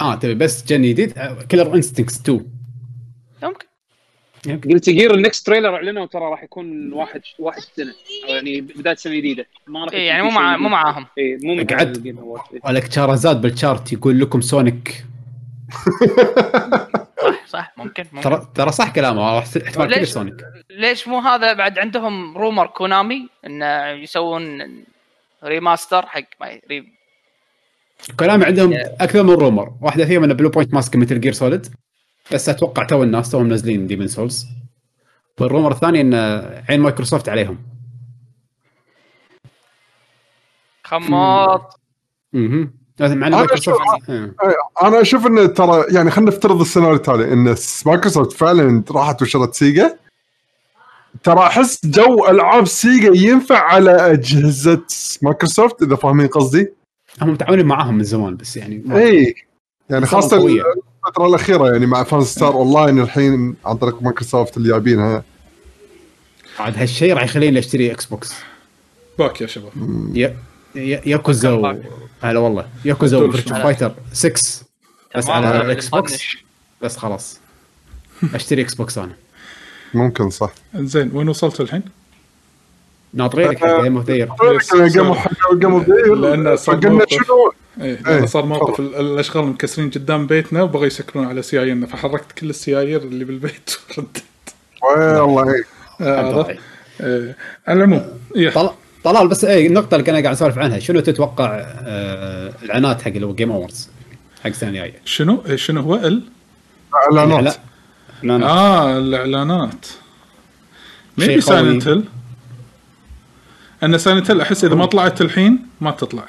آه تبي بس جن جديد كلر انستنكس 2 يمكن. قلت جير النكست تريلر أعلنوا ترى راح يكون واحد واحد سنة. يعني بداية سنة جديدة. ما راح إيه يعني مو مع مو معاهم. اي مو قعدت. ولك شارزاد بالشارت يقول لكم سونيك صح صح ممكن ممكن. ترى ترى صح كلامه. احتمال كبير؟ سونيك ليش مو هذا بعد عندهم رومر كونامي انه يسوون remaster حق ما ري... كلامي عندهم أكثر من rumor واحدة فيهم إنه Bluepoint ماسك Metal Gear Solid بس أتوقع تو الناس توهم منزلين Demon's Souls وال rumor الثاني إن عين مايكروسوفت عليهم. خماط. أها لازم مع مايكروسوفت أشوف- إيه. أنا أشوف انه ترى يعني خلينا نفترض السيناريو التالي إن مايكروسوفت فعلا راحت وشرت Sega. ترى أحس جو ألعاب Sega ينفع على أجهزة مايكروسوفت إذا فاهمين قصدي. هم متعاونين معاهم من زمان بس يعني اي يعني خاصة. الفترة الأخيرة يعني مع Phantasy Star Online الحين عن طريق مايكروسوفت اللي جايبينها عاد هالشيء راح يخليني أشتري Xbox back يا شباب. يا يا- ياكوزا و... هلا والله. ياكوزا دول و Virtua شو. Fighter 6 بس على ال Xbox. بس خلاص. أشتري Xbox أنا. ممكن صح. زين وين وصلت الحين؟ ناطرينك حق game of the year game game of لأنه صار قلنا موقف. شنو؟ إيه إيه، صار موقف ال- الأشغال مكسرين قدام بيتنا وبغوا يسكرون على سياييرنا فحركت كل السيايير اللي بالبيت وردت. والله. إيه. آه،؟ آه، على العموم. طلال بس إيه النقطة اللي كنا قاعد نسولف عنها شنو تتوقع آه الإعلانات حق اللي هو Game Awards حق السنة الجاية؟ شنو؟ إيه، شنو هو ال؟ اعلانات لا لا آه الإعلانات. Maybe. Silent Hill أن Hill أحس إذا ما طلعت الحين ما تطلع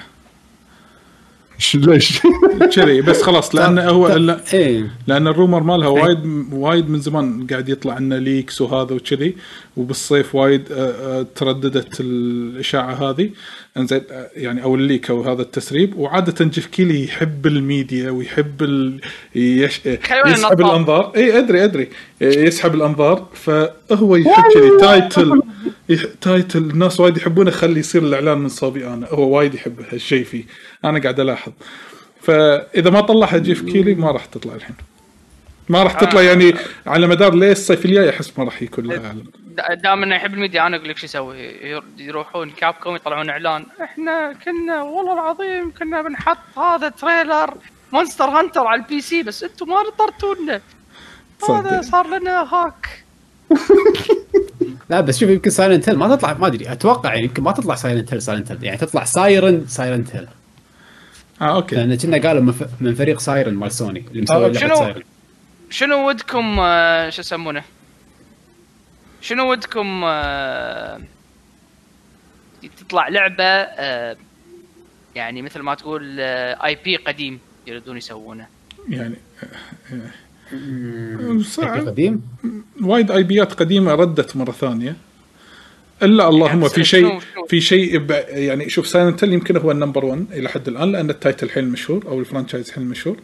ليش؟ كذي بس خلاص لأن هو إيه لأن ال rumor مالها إيه. وايد وايد من زمان قاعد يطلع لنا leaks وهذا وكذي وبالصيف وايد آه، آه، ترددت الإشاعة هذه إنزين يعني أو ال leak أو هذا التسريب. وعادة Geoff Keighley يحب الميديا ويحب ال... يش... يسحب. الأنظار. إي أدري أدري. يسحب الأنظار. فهو يحب كذي title يح... title الناس وايد يحبونه خلي يصير الإعلان من صوبي أنا. هو وايد يحب هالشيء فيه. أنا قاعد ألاحظ. فإذا ما طلعها Geoff Keighley ما راح تطلع الحين. ما راح تطلع يعني على مدار ليه الصيف الجاي أحس ما راح يكون لها دام إنه يحب الميديا أنا أقول لك شو يسوي؟ ير- يروحون Capcom يطلعون إعلان. إحنا كنا والله العظيم كنا بنحط هذا trailer Monster Hunter على ال PC بس أنتم ما نطرتونا. هذا. صار لنا hack. لا بس شوف يمكن Silent Hill ما تطلع ما أدري أتوقع يعني يمكن ما تطلع Silent Hill Silent Hill يعني تطلع Siren Silent Hill آه okay. لأن كنا قالوا من, ف... من فريق Siren مال سوني اللي مسوي آه، لعبة؟ Siren شنو ودكم آه، شو يسمونه؟ شنو ودكم آه، تطلع لعبة آه، يعني مثل ما تقول IP قديم يريدون يسوونه؟ يعني صعب. قديم؟ وايد IP ات قديمة ردت مرة ثانية. إلا اللهم يعني في شيء؟ في شيء ب- يعني شوف Silent يمكن هو ال number 1 إلى حد الآن لأن ال title حيل مشهور أو ال franchise حيل مشهور.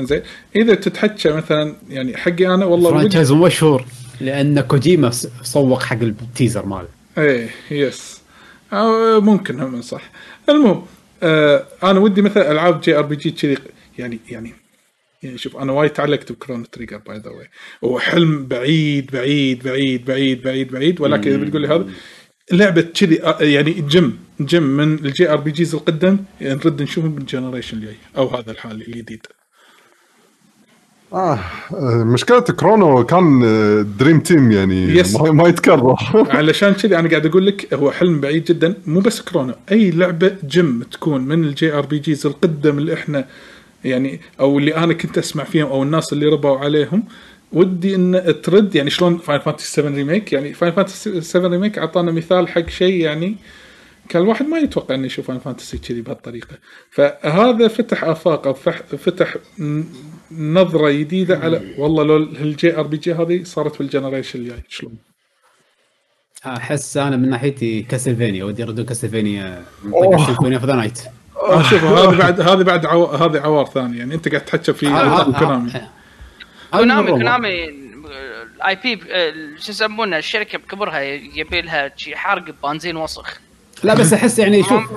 إنزين إذا تتحكى مثلا يعني حقي أنا والله ودي- franchise مو مشهور لأن كوجيما سوق حق ال teaser ماله. إيه yes أو ممكن هم صح. المهم آه أنا ودي مثلا ألعاب JRPG كذي يعني يعني يعني شوف أنا وايد تعلقت ب Chrono Trigger by the way هو حلم بعيد بعيد بعيد بعيد بعيد بعيد ولكن إذا بتقول لي هذا لعبة كذي آه، يعني game game من ال JRPGs القدم يعني نرد نشوفهم بال generation الجاي أو هذا الحالي الجديد آه آه، مشكلة Chrono كان آه، dream team يعني Yes. ما, يتكرر. علشان كذي أنا قاعد أقول لك هو حلم بعيد جدا. مو بس Chrono أي لعبة game تكون من ال JRPGs القدم اللي إحنا يعني أو اللي أنا كنت أسمع فيهم أو الناس اللي ربوا عليهم. ودي إن ترد يعني شلون Final Fantasy 7 Remake؟ يعني Final Fantasy 7 Remake أعطانا مثال حق شيء يعني كان الواحد ما يتوقع إنه يشوف Final Fantasy كذي بهالطريقة. فهذا فتح آفاق أو فتح نظرة جديدة على والله لو ال JRPG هذه صارت بال generation الجاي شلون؟ أحس أنا من ناحيتي Castlevania ودي يردون Castlevania Symphony of the Night شوف هذا بعد هذا بعد عو... هذه عوار ثانية يعني أنت قاعد تحكي في Konami. Konami Konami ال IP شو يسمونه الشركة بكبرها يبي لها شي حرق بنزين وسخ. لا بس أحس يعني شوف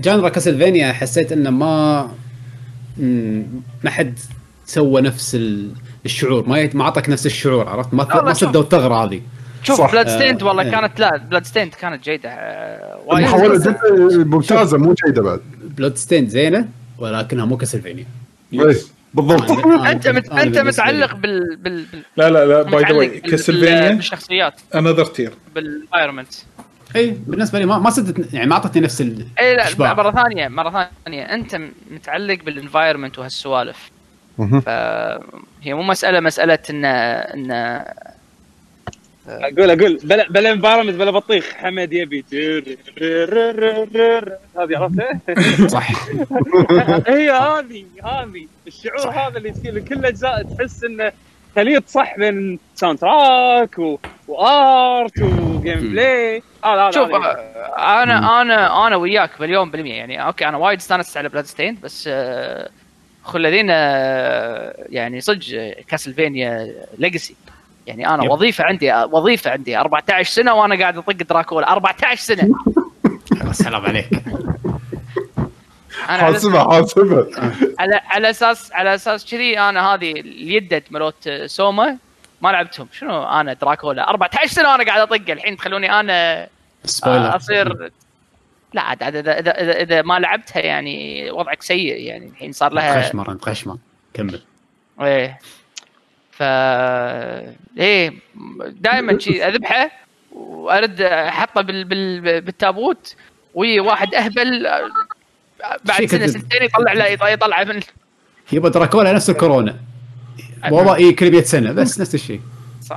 genre Castlevania حسيت إنه ما ما حد سوى نفس ال- الشعور ما ما اعطاك نفس الشعور عرفت؟ ما ما. سدوا الثغرة هذه. شوف. Bloodstained آه، والله إيه. كانت لا Bloodstained كانت جيدة. آه، وايد جدا ممتازة مو جيدة بعد. Bloodstained زينة ولكنها مو Castlevania. إيه، بالضبط. أنت مت... أنت متعلق. بال بال, بال... لا لا لا by the way Castlevania بالشخصيات. انذر تير بال environment اي بالنسبة لي ما ما سدت يعني ما أعطتني نفس ال- اي لا. مرة ثانية مرة ثانية. أنت متعلق بال environment وهالسوالف. فهي مو مسألة مسألة ان إن أقول أقول بلا بلا environment بلا بطيخ. حمد يبي. هذه عرفتها؟ صح هي هذه هذه. الشعور هذا اللي يصير لكل الأجزاء. تحس انه خليط صح بين soundtrack و... و art و gameplay هذا هذا شوف. آه، أنا أنا أنا وياك مليون بالمية. يعني أوكي أنا وايد استانست على Bloodstained بس آه، خل الذين آه، يعني صدق Castlevania legacy يعني أنا yep. وظيفة عندي وظيفة عندي. 14 سنة وأنا قاعد أطق دراكولا. 14 سنة. سلام عليك. أنا على, حاسبها حاسبها. على على أساس على أساس كذي أنا هذه اليدة ملوت سوما ما لعبتهم. شنو أنا دراكولا؟ 14 سنة وأنا قاعد أطق. الحين تخلوني أنا spoiler اصير لا عاد عاد اذا اذا اذا, إذا ما لعبتها يعني وضعك سيء. يعني الحين صار لها خشمر انت خشمر كمل. إيه. ف إيه دائما شي أذبحه وأرد أحطه بال... بال... بالتابوت وي واحد أهبل بعد سنة. سنتين يطلع له يطلع من يبغى دراكولا نفس الكورونا. والله اي كل 100 سنة بس نفس الشيء.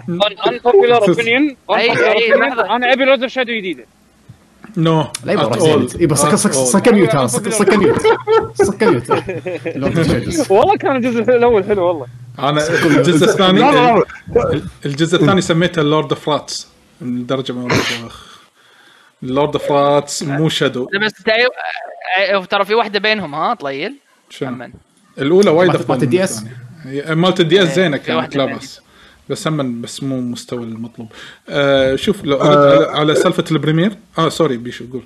unpopular opinion أي- أي، لحظة. أنا أبي Lords of Shadow جديدة. no لا يبغى صك صك صك mute هذا صك صك mute صك mute. والله كان الجزء الأول حلو والله. أنا الجزء الثاني الجزء الثاني سميته Lord of Rats من الدرجه من Lord of Rats مو Shadow بس ترى في واحدة بينهم ها طليل. شنو. الأولى وايد أفضل مالت ال DS؟ مالت ال DS إيه، زينة كانت لا. بأس. بس هم بس مو مستوى المطلوب آه شوف لو آه. على, سالفة ال premiere آه sorry بيشو قول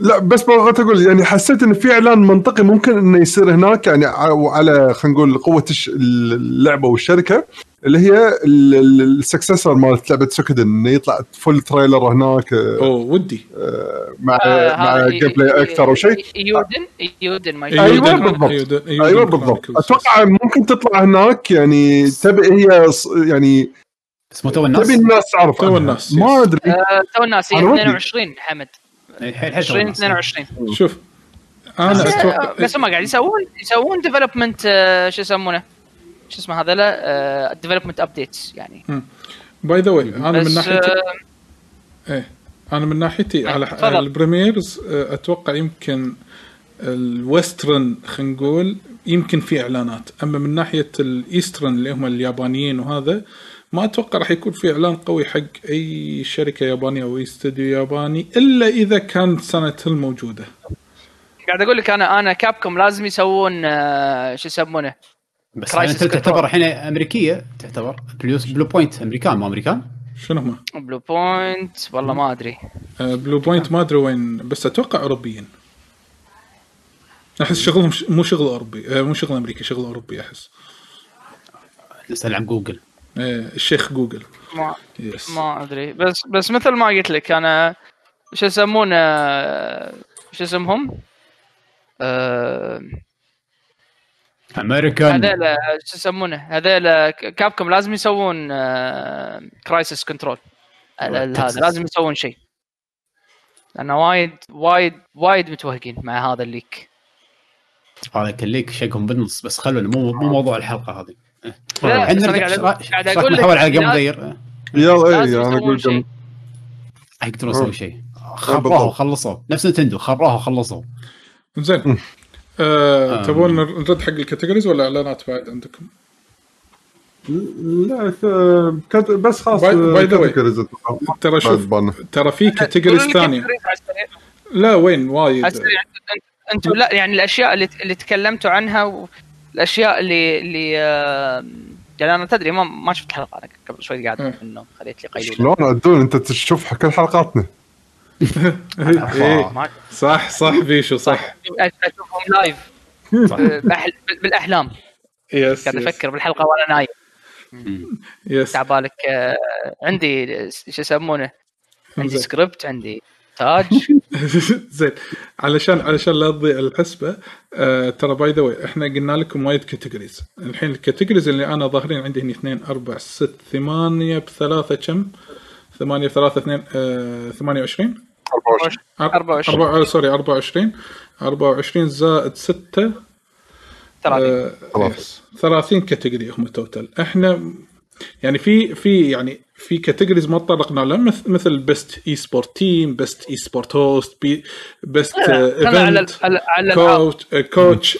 لا بس بغيت أقول يعني حسيت إن في إعلان منطقي ممكن إنه يصير هناك يعني على خلينا نقول قوة اللعبة والشركة اللي هي ال successor مالت لعبة Suikoden انه يطلع full trailer هناك آه، أوه ودي مع آه، مع gameplay أكثر أو شيء Eiyuden Eiyuden ما Eiyuden. بالضبط. أيوه بالضبط أتوقع ممكن تطلع هناك يعني تبي هي ص- يعني اسمه تو الناس تبي الناس تعرف تو. الناس، ما. أدري آه، تو الناس هي أنا ودي. 22 حمد إيه، حيل حيل تو 20 الناس. 22 شوف أنا بس, أتوقع بس هم قاعد يسوون يسوون development شو يسمونه شو اسمه هذا development updates يعني. by the way أنا من آه، إيه أنا من ناحيتي على ال premieres آه، أتوقع يمكن ال western خلينا نقول يمكن في إعلانات. أما من ناحية ال eastern اللي هم اليابانيين وهذا ما أتوقع راح يكون في إعلان قوي حق أي شركة يابانية أو أي استوديو ياباني إلا إذا كانت سنة هيل موجودة. قاعد أقول لك أنا أنا Capcom لازم يسوون آه، شو يسمونه؟ بس انت Control. تعتبر الحين امريكية تعتبر. plus Bluepoint أمريكان مو أمريكان؟ شنو هم؟ Bluepoint والله ما أدري. Bluepoint ما أدري وين بس أتوقع أوروبيين. أحس شغلهم ش... مو شغل أوروبي آه، مو شغل أمريكي شغل أوروبي أحس. نسال عن جوجل. آه، الشيخ جوجل. ما يس ما أدري. بس بس مثل ما قلت لك أنا شو يسمونه شو اسمهم؟ آه، أمريكان. هذيلا شو يسمونه؟ هذيلا Capcom لازم يسوون crisis control هذا لازم يسوون شيء. لأنه وايد وايد وايد متوهقين مع هذا ال leak. هذا ك leak شقهم بالنص بس خلونا مو مو موضوع الحلقة هذه. أنا نرجع قاعد- لك نحول على game غير يلا اي أنا يسوون أقول شيء. قبل- يقدرون يسوون شيء. خربوها وخلصوا نفس Nintendo خربوها وخلصوا زين. آه، آم. تبون نرد حق ال categories ولا اعلانات بعد عندكم؟ لا كت- بس خلاص By- by the way. categories ترى شوف. ترى في categories ثانية. لا وين؟ وايد. أنتم لا يعني الأشياء اللي اللي تكلمتوا عنها والاشياء اللي اللي آه، يعني أنا تدري ما ما شفت حلقة أنا قبل شوي قاعد النوم خليت لي قيلولة. شلون؟ عدول أنت تشوف كل حلقاتنا. إيه، صح صح بيشو صح. أشوفهم live صح. بأحل... بالأحلام. yes قاعد أفكر بالحلقة وأنا نايم. yes تعبالك آه، عندي شو يسمونه؟ عندي. سكريبت عندي تاج. زين. علشان علشان لا تضيع الحسبة آه ترى by the way إحنا قلنا لكم وايد categories الحين ال categories اللي أنا ظاهرين عندي هنا 2 4 6 8 بثلاثة كم؟ 8 بثلاثة 2 آه 28 24 أر- 24. أربعة- sorry 24 24 زائد 6 ترى خلاص. 30 category هم total إحنا يعني في في يعني في categories ما تطرقنا لها مثل مثل best esport team best esport host best event coach coach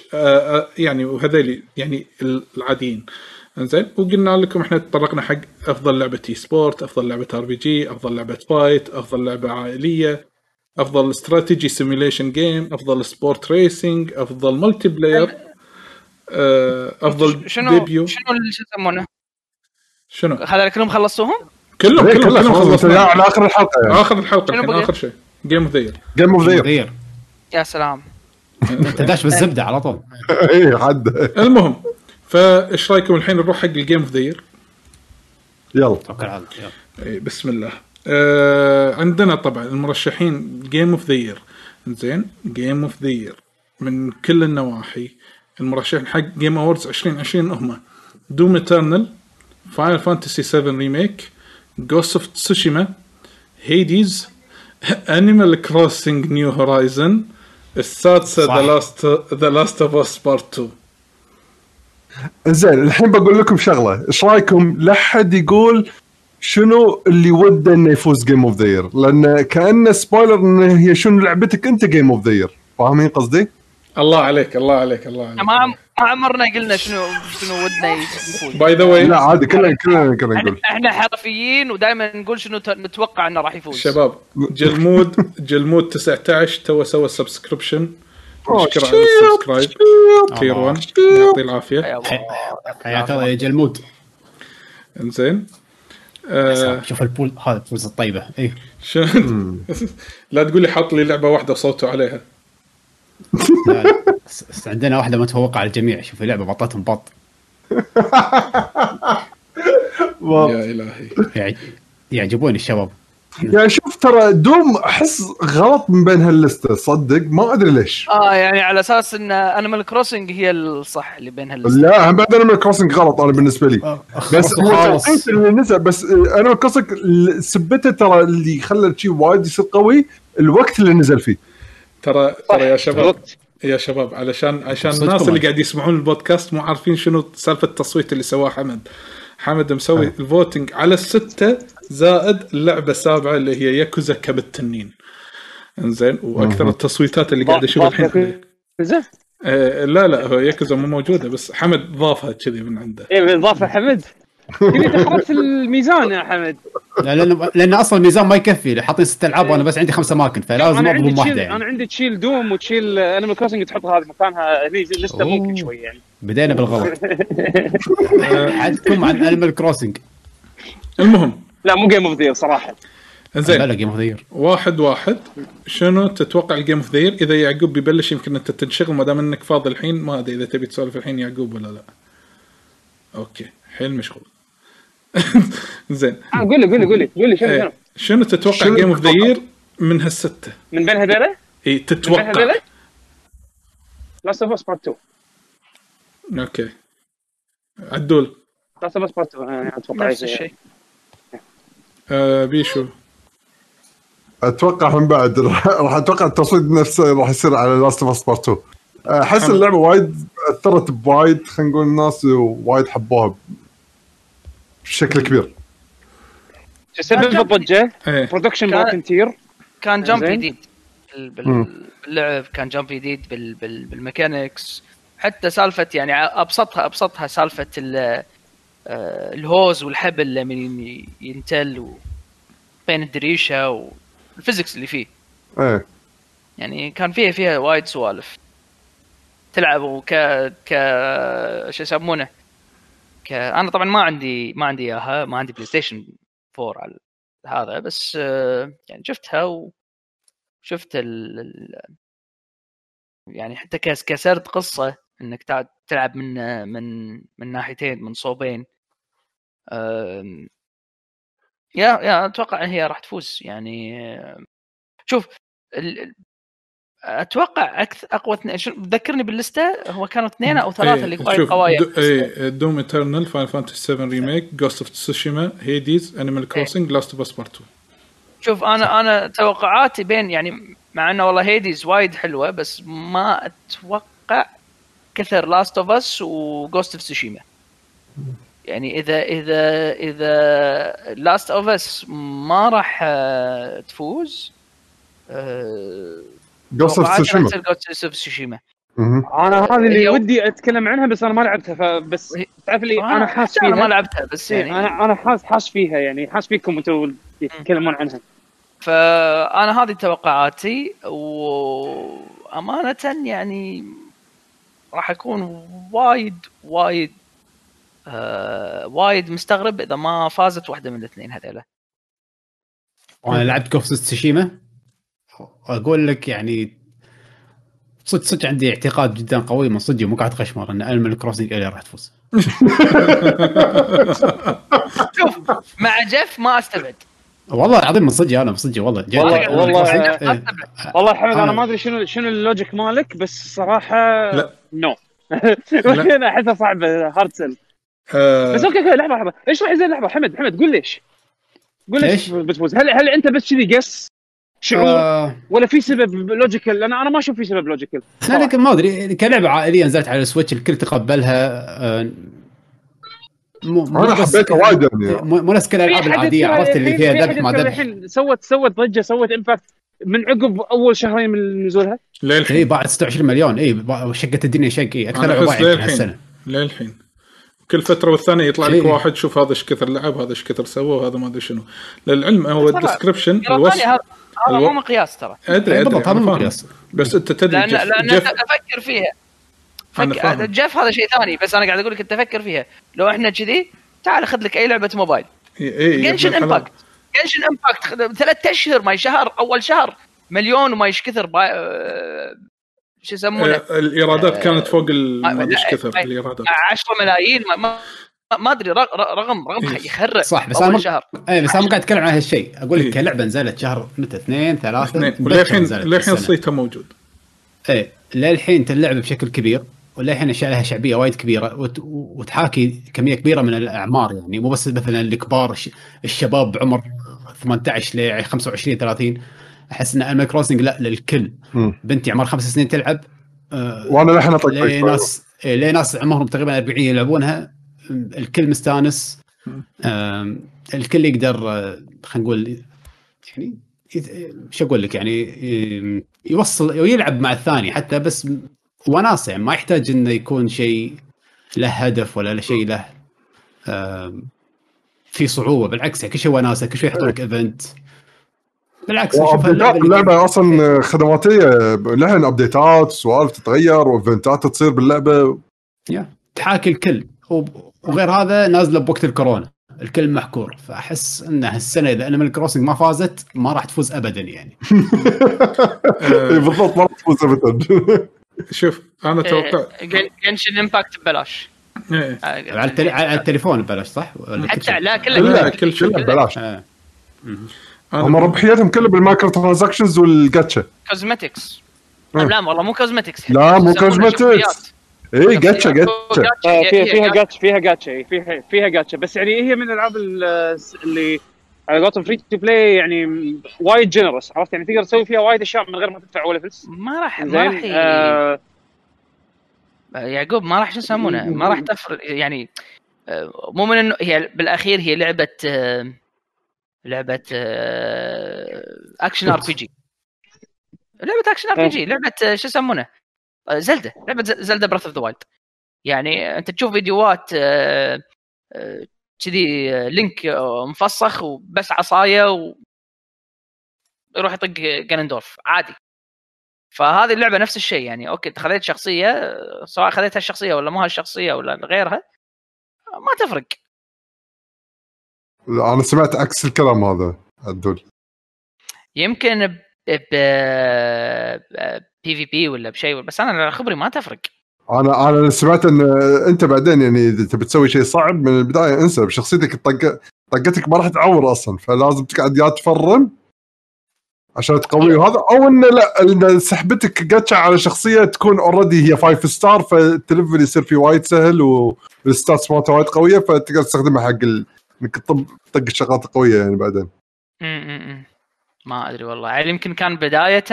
يعني وهذيلي يعني العاديين. زين وقلنا لكم إحنا تطرقنا حق أفضل لعبة esport أفضل لعبة RPG أفضل لعبة fight أفضل لعبة عائلية أفضل strategy simulation game أفضل sport racing أفضل multiplayer آه، أفضل شنو debut شنو اللي شو يسمونه؟ شنو؟ هذا كلهم خلصتوهم؟ كلهم إيه، كلهم كلهم خلصنا على آخر الحلقة يعني. آخر الحلقة الحين؟ آخر شيء. game of the year game of the year يا سلام. أنت داش بالزبدة على طول. اي حد. المهم فايش رأيكم الحين نروح حق ال game of the year يلا. توكل على الله يلا. إي، بسم الله. آه عندنا طبعا المرشحين game of the year زين game of the year من كل النواحي المرشحين حق Game Awards 2020 هم Doom Eternal Final Fantasy 7 Remake Ghost of Tsushima Hades Animal Crossing New Horizon السادسه. The Last The Last of Us Part 2 زين الحين بقول لكم شغلة. إيش رأيكم؟ لا حد يقول شنو اللي وده إنه يفوز game of the year لأن كأنه spoiler انه هي شنو لعبتك أنت game of the year فاهمين قصدي؟ الله عليك الله عليك الله عليك. ما عم- ما عمرنا قلنا شنو شنو ودنا يفوز by the way لا عادي كلنا كلنا كلنا نقول. إحنا حرفيين ودائما نقول شنو ت- نتوقع إنه راح يفوز. شباب جلمود جلمود 19 تو سوى سبسكريبشن نشكره على السبسكرايب. تير 1 يعطيه العافية. حياك الله يا جلمود إنزين. آه شوف البول هذا البولز الطيبة. اي لا تقول لي حط لي لعبة واحدة وصوتوا عليها. لا، عندنا واحدة متفوقة على الجميع. شوف اللعبة بطتهم بط. يا إلهي. يعج- يعجبوني الشباب. يعني شوف ترى Doom احس غلط من بين هاللسته صدق ما أدري ليش. آه يعني على أساس إن Animal Crossing هي الصح اللي بين هال لا هم بعد Animal Crossing غلط أنا بالنسبة لي. بس هو خالص التوقيت اللي نزل بس Animal Crossing سبته ترى اللي خلى شيء وايد يصير قوي الوقت اللي نزل فيه. ترى ترى يا شباب. يا شباب علشان عشان الناس اللي. قاعد يسمعون البودكاست مو عارفين شنو سالفة التصويت اللي سواه حمد. حمد مسوي ال voting على الستة زائد اللعبة السابعة اللي هي ياكوزا كب التنين. انزين وأكثر التصويتات اللي قاعد اشوفها الحين. زين آه لا لا هو ياكوزا مو موجودة بس حمد ضافها كذي من عنده. إيه بالاضافه حمد. كذي دخلت الميزان يا حمد. لا لأن لأن أصلا الميزان ما يكفي حاطين ست ألعاب وأنا بس عندي خمس أماكن فلازم أنا اضرب واحدة أنا يعني. عندي تشيل Doom وتشيل Animal Crossing تحط هذه مكانها هني لسته أوه. ممكن شوي يعني. بدينا بالغلط. عدكم عن Animal Crossing المهم. لا مو game of the صراحة. زين. لا game of the واحد واحد. شنو تتوقع ال game of the إذا يعقوب بيبلش يمكن أنت تنشغل ما دام إنك فاضي الحين ما أدري إذا تبي تسولف الحين يعقوب ولا لا. أوكي. حيل مشغول. زين. آه، قول لي قول لي قول لي قول لي شنو؟ شنو إيه. شنو تتوقع شنو game of the تتوقع؟ year من هالستة؟ من بين هذيلا اي من بين تتوقع هذيلا Last of Us Part 2 okay. عدول. Last of Us Part 2 يعني أتوقع نفس الشيء. آه بيشو. أتوقع هم بعد. راح أتوقع التصويت نفسه راح يصير على Last of Us Part 2 أحس اللعبة وايد أثرت بوايد خلينا نقول الناس وايد حبوها بشكل كبير. تسبب الضجه برودكشن كان- فولنتير كان جمب زين. جديد. بال- بال- مم. باللعب كان جمب جديد بال- بال- بالميكانكس حتى سالفة يعني ابسطها أبسطها سالفة ال- آه، الهوز والحبل لما ين- ينتل بين الدريشة والفيزكس اللي فيه. إيه. يعني كان فيها فيها وايد سوالف. تلعب وك ك شو يسمونه؟ ك أنا طبعا ما عندي ما عندي إياها. ما عندي PlayStation 4 على هذا بس آه، يعني شفتها وشفت ال... ال... يعني حتى كس كسرت قصة إنك تلعب من من من ناحيتين من صوبين. يا يا أتوقع هي راح تفوز. يعني شوف ال... أتوقع أكثر أقوى اثنين شو- ذكرني بال list ة هو كانوا اثنين أو ثلاثة اللي وايد قوايا. اي Doom Eternal Final Fantasy 7 Remake Ghost of Tsushima Hades Animal Crossing Last of Us Part 2 شوف أنا أنا توقعاتي بين يعني مع إنه والله Hades وايد حلوة بس ما أتوقع كثر Last of Us و Ghost of Tsushima يعني إذا إذا إذا Last of Us ما راح آه، تفوز Ghost of Ghost Tsushima أنا هذه اللي ودي أتكلم عنها بس أنا ما لعبتها فبس تعرف لي أنا حاس أنا ما فيها لعبتها بس إيه، يعني أنا أنا حاس حاس فيها يعني حاس فيكم أنتم تتكلمون عنها. فأنا هذه توقعاتي وأمانة يعني راح اكون وايد وايد آه وايد مستغرب إذا ما فازت واحدة من الاثنين هذيلا. وأنا لعبت Ghost Tsushima. أقول لك يعني صدق صدق عندي اعتقاد جدا قوي من صدق مو قاعد قشمر إن Animal Crossing الي راح تفوز. شوف مع جيف ما أستبعد. والله العظيم من صدق أنا من صدق والله. والله- والله- إيه. والله حمد أنا. ما أدري شنو شنو ال logic مالك بس صراحة لا. no. أنا احسها صعبه hard sell آه، بس okay okay لحظة لحظة. إيش راح يصير؟ لحظة حمد حمد قول ليش؟ قول ليش؟ بتفوز؟ هل هل أنت بس كذي قس شعور؟ آه، ولا في سبب logical لأن أنا ما أشوف في سبب لوجيكال لا لكن ما أدري. كلعبة عائلية نزلت على ال Switch الكل تقبلها آه، مو أنا حبيتها وايد يعني. مو نفس كل الالعاب العاديه عرفت اللي فيها ذبح ما ذبح سوت سوت ضجة سوت impact من عقب أول شهرين من نزولها. اي للحين باعت 26 مليون. اي شقت الدنيا شق اي أكثر لعبه باعت للحين هالسنة. للحين. كل فترة والثانية يطلع لك إيه. واحد شوف هذا إيش كثر لعب هذا إيش كثر سوى وهذا ما أدري شنو. للعلم هو ال description الوصف هذا الو- مو مقياس ترى. أدري إيه، أدري بالضبط هذا مو. مقياس. بس أنت تدري لأن Geoff انت أفكر فيها. فك... Geoff هذا شيء ثاني بس أنا قاعد أقول لك أنت فكر فيها. لو إحنا كذي تعال خذ لك أي لعبة موبايل. اي اي Genshin Impact Genshin Impact ثلاث أشهر ما شهر أول شهر. مليون وما إيش كثر با... آه، شو يسمونه؟ الإيرادات آه، كانت فوق ال- آه، ما ادري إيش كثر الإيرادات. 10 ملايين ما, ما ما أدري رق- رق- رقم رقم. يخرع صح بس أول أنا شهر. إي بس أنا قاعد أتكلم عن هالشيء. أقول لك إيه. كلعبة نزلت شهر متى؟ اثنين ثلاثة؟ للحين السنة. صيتها موجود. إيه للحين تلعب بشكل كبير. وللحين اشياء لها شعبية وايد كبيرة وت... وتحاكي كمية كبيرة من الأعمار يعني مو بس مثلا الكبار الش... الشباب بعمر 18 ل 25 30 أحس إن Animal Crossing لا للكل. بنتي عمرها خمس سنين تلعب آه وأنا للحين اطق ليه ناس إيه، ليه ناس عمرهم تقريبا 40 يلعبونها. الكل مستانس. الكل يقدر آه، خلينا نقول يعني شو أقول لك يعني يوصل ويلعب مع الثاني حتى بس وناسه يعني ما يحتاج إنه يكون شيء له هدف ولا شيء له في صعوبة. بالعكس يعني كل شيء وناسه كل شوي يحطوا لك event. بالعكس شوف و updateات اللعبة أصلا خدماتية لها updateات سوالف تتغير و eventات تصير باللعبة. يا تحاكي الكل. وغير هذا نازلة بوقت الكورونا. الكل محكور. فأحس إن هالسنة إذا Animal Crossing ما فازت ما راح تفوز ابدا يعني. إي بالضبط ما راح تفوز ابدا. شوف أنا أتوقع Genshin Impact ببلاش إيه. آه، على, التل... على التليفون ببلاش صح؟ حتى؟ لا كله كلها كل كله شيء. ببلاش آه. هم ربحيتهم كلها بال microtransactions وال gacha cosmetics آه. لا والله مو cosmetics لا، مو cosmetics. اي gacha gacha آه، فيها فيها gacha فيها gacha فيها فيها جاتشا بس يعني هي من الالعاب ال- اللي على قولتهم free to play يعني وايد generous عرفت؟ يعني تقدر تسوي فيها وايد أشياء من غير ما تدفع ولا فلس ما راح ما راح آه، يعقوب ما راح شو يسمونه؟ ما راح تفرق يعني آه، مو من انه هي بالأخير هي لعبة آه، لعبة action RPG لعبة action RPG لعبة آه، شو يسمونه؟ Zelda لعبة Zelda Breath of the Wild يعني أنت تشوف فيديوهات كذي آه، Link آه، مفسخ وبس عصايه و يروح يطق Ganondorf عادي فهذه اللعبه نفس الشيء يعني okay انت خذيت شخصيه آه، سواء خذيت هالشخصيه ولا مو هالشخصيه ولا غيرها آه، ما تفرق لا، أنا سمعت عكس الكلام هذا عدول يمكن ب PvP ولا بشيء بس أنا على خبري ما تفرق أنا أنا سمعت إن أنت بعدين يعني اذا تبي تسوي شيء صعب من البداية انسى بشخصيتك الطق طقتك ما راح تعور أصلا فلازم تقعد يا تfarm عشان تقوي وهذا أو انه لا إن سحبتك جاتشا على شخصية تكون already هي five star فالتlevel يصير فيه وايد سهل وال stats مالته وايد قوية فتقدر تستخدمها حق. إنك تطب طق الشغلات القويه يعني بعدين. ما أدري والله يعني يمكن كان بداية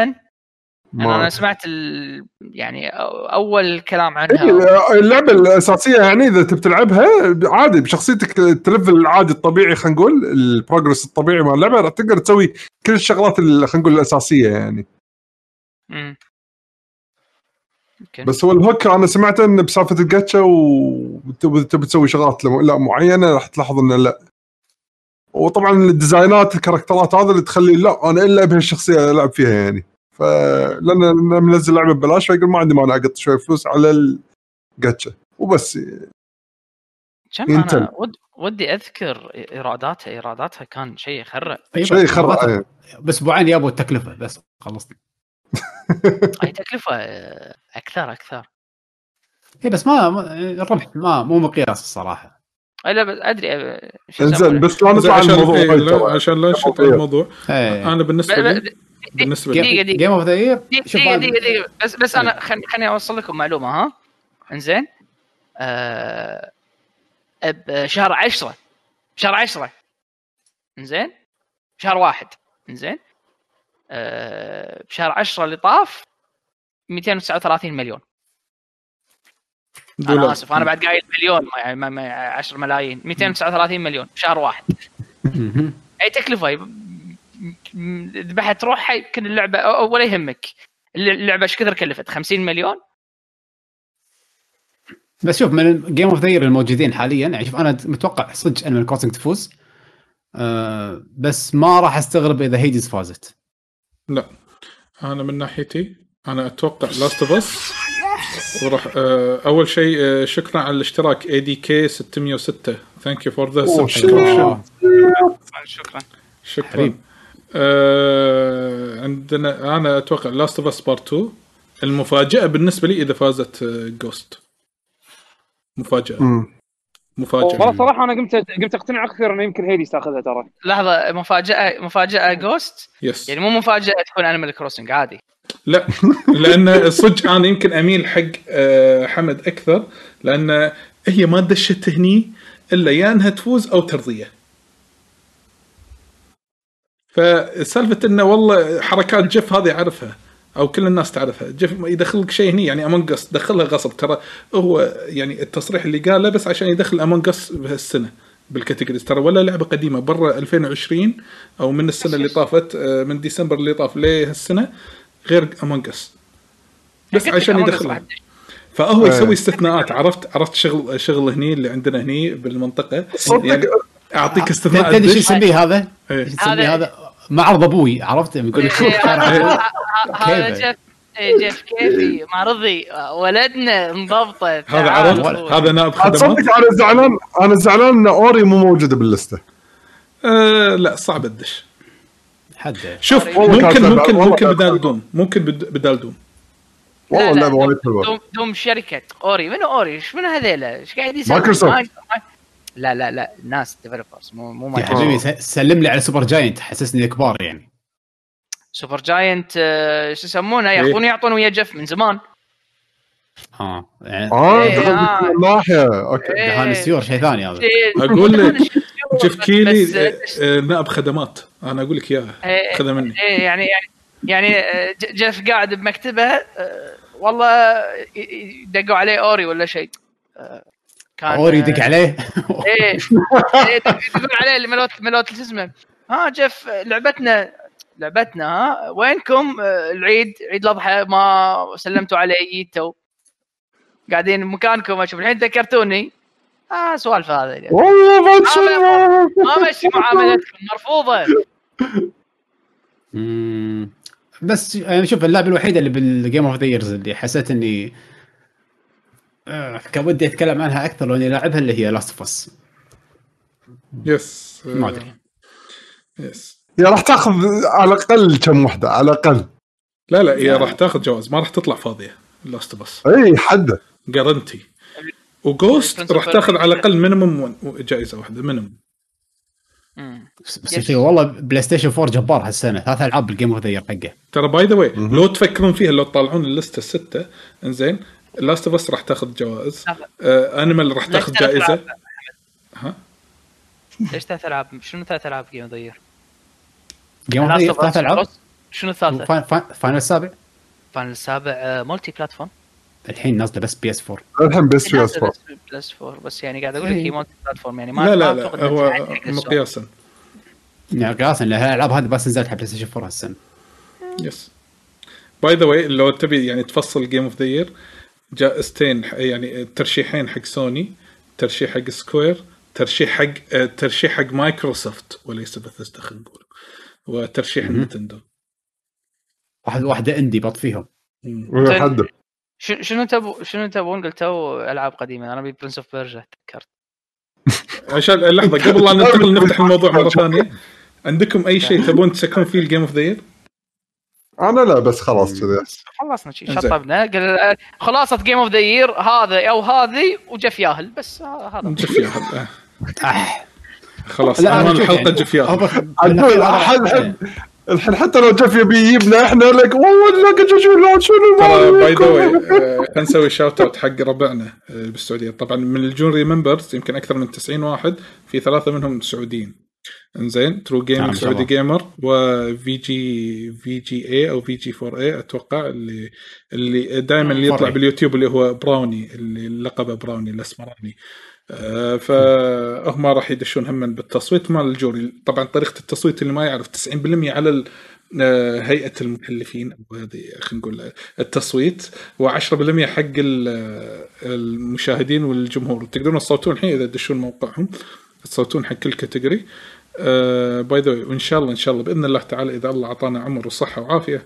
أنا أنا سمعت ال... يعني أول كلام عنها إيه، اللعبة الأساسية يعني إذا تبي تلعبها عادي بشخصيتك التlevel العادي الطبيعي خلينا نقول ال progress الطبيعي مال اللعبة راح تقدر تسوي كل الشغلات اللي خلينا نقول الأساسية يعني م. يمكن. بس هو ال hook أنا سمعت انه بسالفة الجاتشا وتبي تبي تسوي شغلات لم- لا معينة راح تلاحظ إنه لا وطبعا الديزاينات الكاركترات هذا اللي تخلي لا أنا إلا بهالشخصية ألعب فيها يعني فلان منزل لعبة ببلاش فيقول ما عندي مانع اقط شوي فلوس على الجاتشا وبس كم. أنا ود... ودي أذكر ايراداتها إيراداتها كان شيء يخرع طيب، شيء خرع مرات- يعني. باسبوعين يابوا التكلفة بس خلصنا أي تكلفة آه، أكثر أكثر اي إيه، بس ما الربح ما مو مقياس الصراحة أي لا بس أدري إنزين. بس لا نطلع عن عشان الموضوع إيه، ترى. عشان لا نشط موضوع. الموضوع إيه أنا بالنسبة ب- لي بالنسبة لي دقيقه دقيقة. game of the year دقيقة دقيقة دقيقة بس بس أنا خل- خليني أوصل لكم معلومة ها؟ إنزين. آه بشهر 10 شهر 10 إنزين. شهر واحد. إنزين. آه بشهر 10 اللي طاف 239 مليون. أنا دولار. آسف أنا بعد قايل مليون يعني ما- ما- 10 ملايين. 239 مليون. بشهر واحد. أي تكلفة ذبحت روحها يمكن اللعبة أو- أو ولا يهمك. اللعبة إيش كثر كلفت؟ 50 مليون؟ بس شوف من game of the year الموجودين حاليا يعني شوف أنا متوقع صدق Animal Crossing تفوز. آه بس ما راح أستغرب إذا Hades فازت. لا. أنا من ناحيتي أنا أتوقع Last of Us وراح آه، أول شيء آه، شكرا على الاشتراك. ADK 606 thank you for the أوه، subscription شكرا. شكرا. حبيب. آه عندنا أنا أتوقع Last of Us Part 2 المفاجأة بالنسبة لي إذا فازت Ghost مفاجأة. مم. مفاجأة. والله صراحة أنا قمت قمت أقتنع أكثر انه يمكن Hades تاخذها ترى. لحظة مفاجأة مفاجأة Ghost yes يعني مو مفاجأة تكون Animal Crossing عادي. لا. لأن صدق أنا يمكن أميل حق آه، حمد أكثر لأن هي ما دشت هني إلا يا إنها تفوز أو ترضيه. فسالفة إنه والله حركات جيف هذه أعرفها أو كل الناس تعرفها جيف يدخل لك شيء هني يعني Among Us دخلها غصب ترى هو يعني التصريح اللي قاله بس عشان يدخل Among Us بهالسنة بال categories ترى ولا لعبة قديمة برا 2020 أو من السنة اللي طافت آه، من ديسمبر اللي طاف ليه هالسنة غير Among Us بس عشان Among Us يدخلها. فهو إيه. يسوي استثناءات عرفت عرفت شغل شغل هني اللي عندنا هني بالمنطقة صدق يعني أعطيك استثناء تدري شو. يسميه هذا؟ إيه. إيش يسميه هذا؟ معرض أبوي عرفت؟ يقول لك إيه، هذا- شارع- هذا كيف؟ جيف جيف كيفي ما رضي ولدنا انضبطه هذا. عرض هذا نائب خدمات تصدق أنا زعلان أنا زعلان إن Ori مو موجودة باللستة. آه لا صعب الدش. حد شوف ممكن ممكن ممكن بدال. دوم ممكن بد- بدال دوم. والله اللعبة وايد دوم, حلوة. دوم شركة. أوري منو أوري؟ إيش منو هذيلا؟ إيش قاعد يسوي؟ مايكروسوفت. لا لا لا ناس ديفلوبرز مو مو يا حبيبي س- سلم لي على سوبر جاينت حسسني كبار يعني. سوبر جاينت آه، شو يسمونه؟ ياخذون يعطون ويا جف من زمان. آه يعني آه إيه، آه. الناحيه أوكي. إيه. جهان السيور شيء ثاني هذا. أقول لك جيف بس- كيلي بس- آه، آه، نائب خدمات أنا أقول لك إياها. إيه، خذها مني. إيه يعني يعني يعني آه، ج- جيف قاعد بمكتبه آه، والله ي- ي- دقوا عليه أوري ولا شيء. آه، كان اوري يدق عليه. إيه إيه، يدقون عليه ملوت ملوت شو اسمه. ها جيف لعبتنا لعبتنا ها وينكم؟ آه، العيد عيد الأضحى ما سلمتوا علي تو قاعدين بمكانكم أشوف الحين ذكرتوني آه سوالف هذا والله ما ما مشي معاملتكم مرفوضة. بس يعني شوف اللعبه الوحيده اللي بال Game of the Years اللي حسيت إني آه، كان ودي أتكلم عنها أكثر لو اني لاعبها اللي هي Last of Us yes آه، ما أدري. yes يا راح تاخذ على الأقل كم وحدة على الأقل. لا لا هي راح تاخذ جوائز ما راح تطلع فاضية. Last بس إي حده guarantee و Ghost راح تاخذ على الأقل minimum جائزة واحدة minimum. بس, والله بلاي ستيشن 4 جبار هالسنة. ثلاث ألعاب بال Game of the حقه. ترى by the way لو تفكرون فيها لو تطالعون اللسته الستة إنزين Last of Us راح تاخذ جوائز. آه Animal راح ليش تاخذ جائزة؟ ها؟ ليش ثلاث ألعاب؟ شنو ثلاث ألعاب Game of the Year؟ جيم اوف ذا يير ثلاث ألعاب؟ شنو الثالثة؟ فاين- فاين- فاينل السابع؟ فاينل السابع آه، مالتي بلاتفورم الحين نازلة بس بي إس 4 الحين بس في اصفر بس بلس فور. بس يعني قاعد أقول لك. هي مالتي بلاتفورم يعني ما لا لا ما لا هو. مقياسا. يعني قياسا لأن الالعاب هذه بس نزلت على بلاي ستيشن 4 هالسنة. يس باي ذا واي لو تبي يعني تفصل جيم اوف ذا يير جائزتين ح- يعني ترشيحين حق سوني ترشيح حق سكوير ترشيح حق آه، ترشيح حق مايكروسوفت وليس بثيستا خلينا نقول. وترشيح نينتندو واحد واحدة indie بط فيهم. شنو شنو تبو شنو تبون؟ قلتوا ألعاب قديمة. أنا أبي Prince of Persia تذكرت. عشان لحظة قبل لا ننتقل نفتح الموضوع مرة ثانية. عندكم أي شيء تبون تسكرون فيه ال Game of the Year؟ أنا لا بس خلاص كذا خلصنا شي إنزين. شطبنا قال خلاصة Game of the Year هذا أو هذه وجف ياهل بس ه- هذا جف ياهل آه. أح. خلاص لا، عنوان الحلقة جف ياهل الحين حتى لو جف يبي يجيبنا إحنا لك والله لا شنو ما باي ذا واي. خلينا نسوي شاوت اوت حق ربعنا آه، بالسعودية طبعا من الجون ممبرز يمكن أكثر من 90 واحد في ثلاثة منهم سعوديين إنزين ترو نعم، جيمنج شاء سعودي. جيمر وفي جي في جي اي أو في جي 4 اي أتوقع اللي اللي دائما اللي يطلع 4A. باليوتيوب اللي هو براوني اللي لقبه براوني الأسمراني آه، فهم راح يدشون هم بالتصويت مال ال jury طبعا طريقة التصويت اللي ما يعرف 90% على ال- آه، هيئة المحلفين أو هذه خلينا نقول التصويت و10% حق ال- المشاهدين والجمهور تقدرون تصوتون الحين إذا تدشون موقعهم تصوتون حق كل category by the way إن شاء الله إن شاء الله بإذن الله تعالى إذا الله أعطانا عمر وصحة وعافية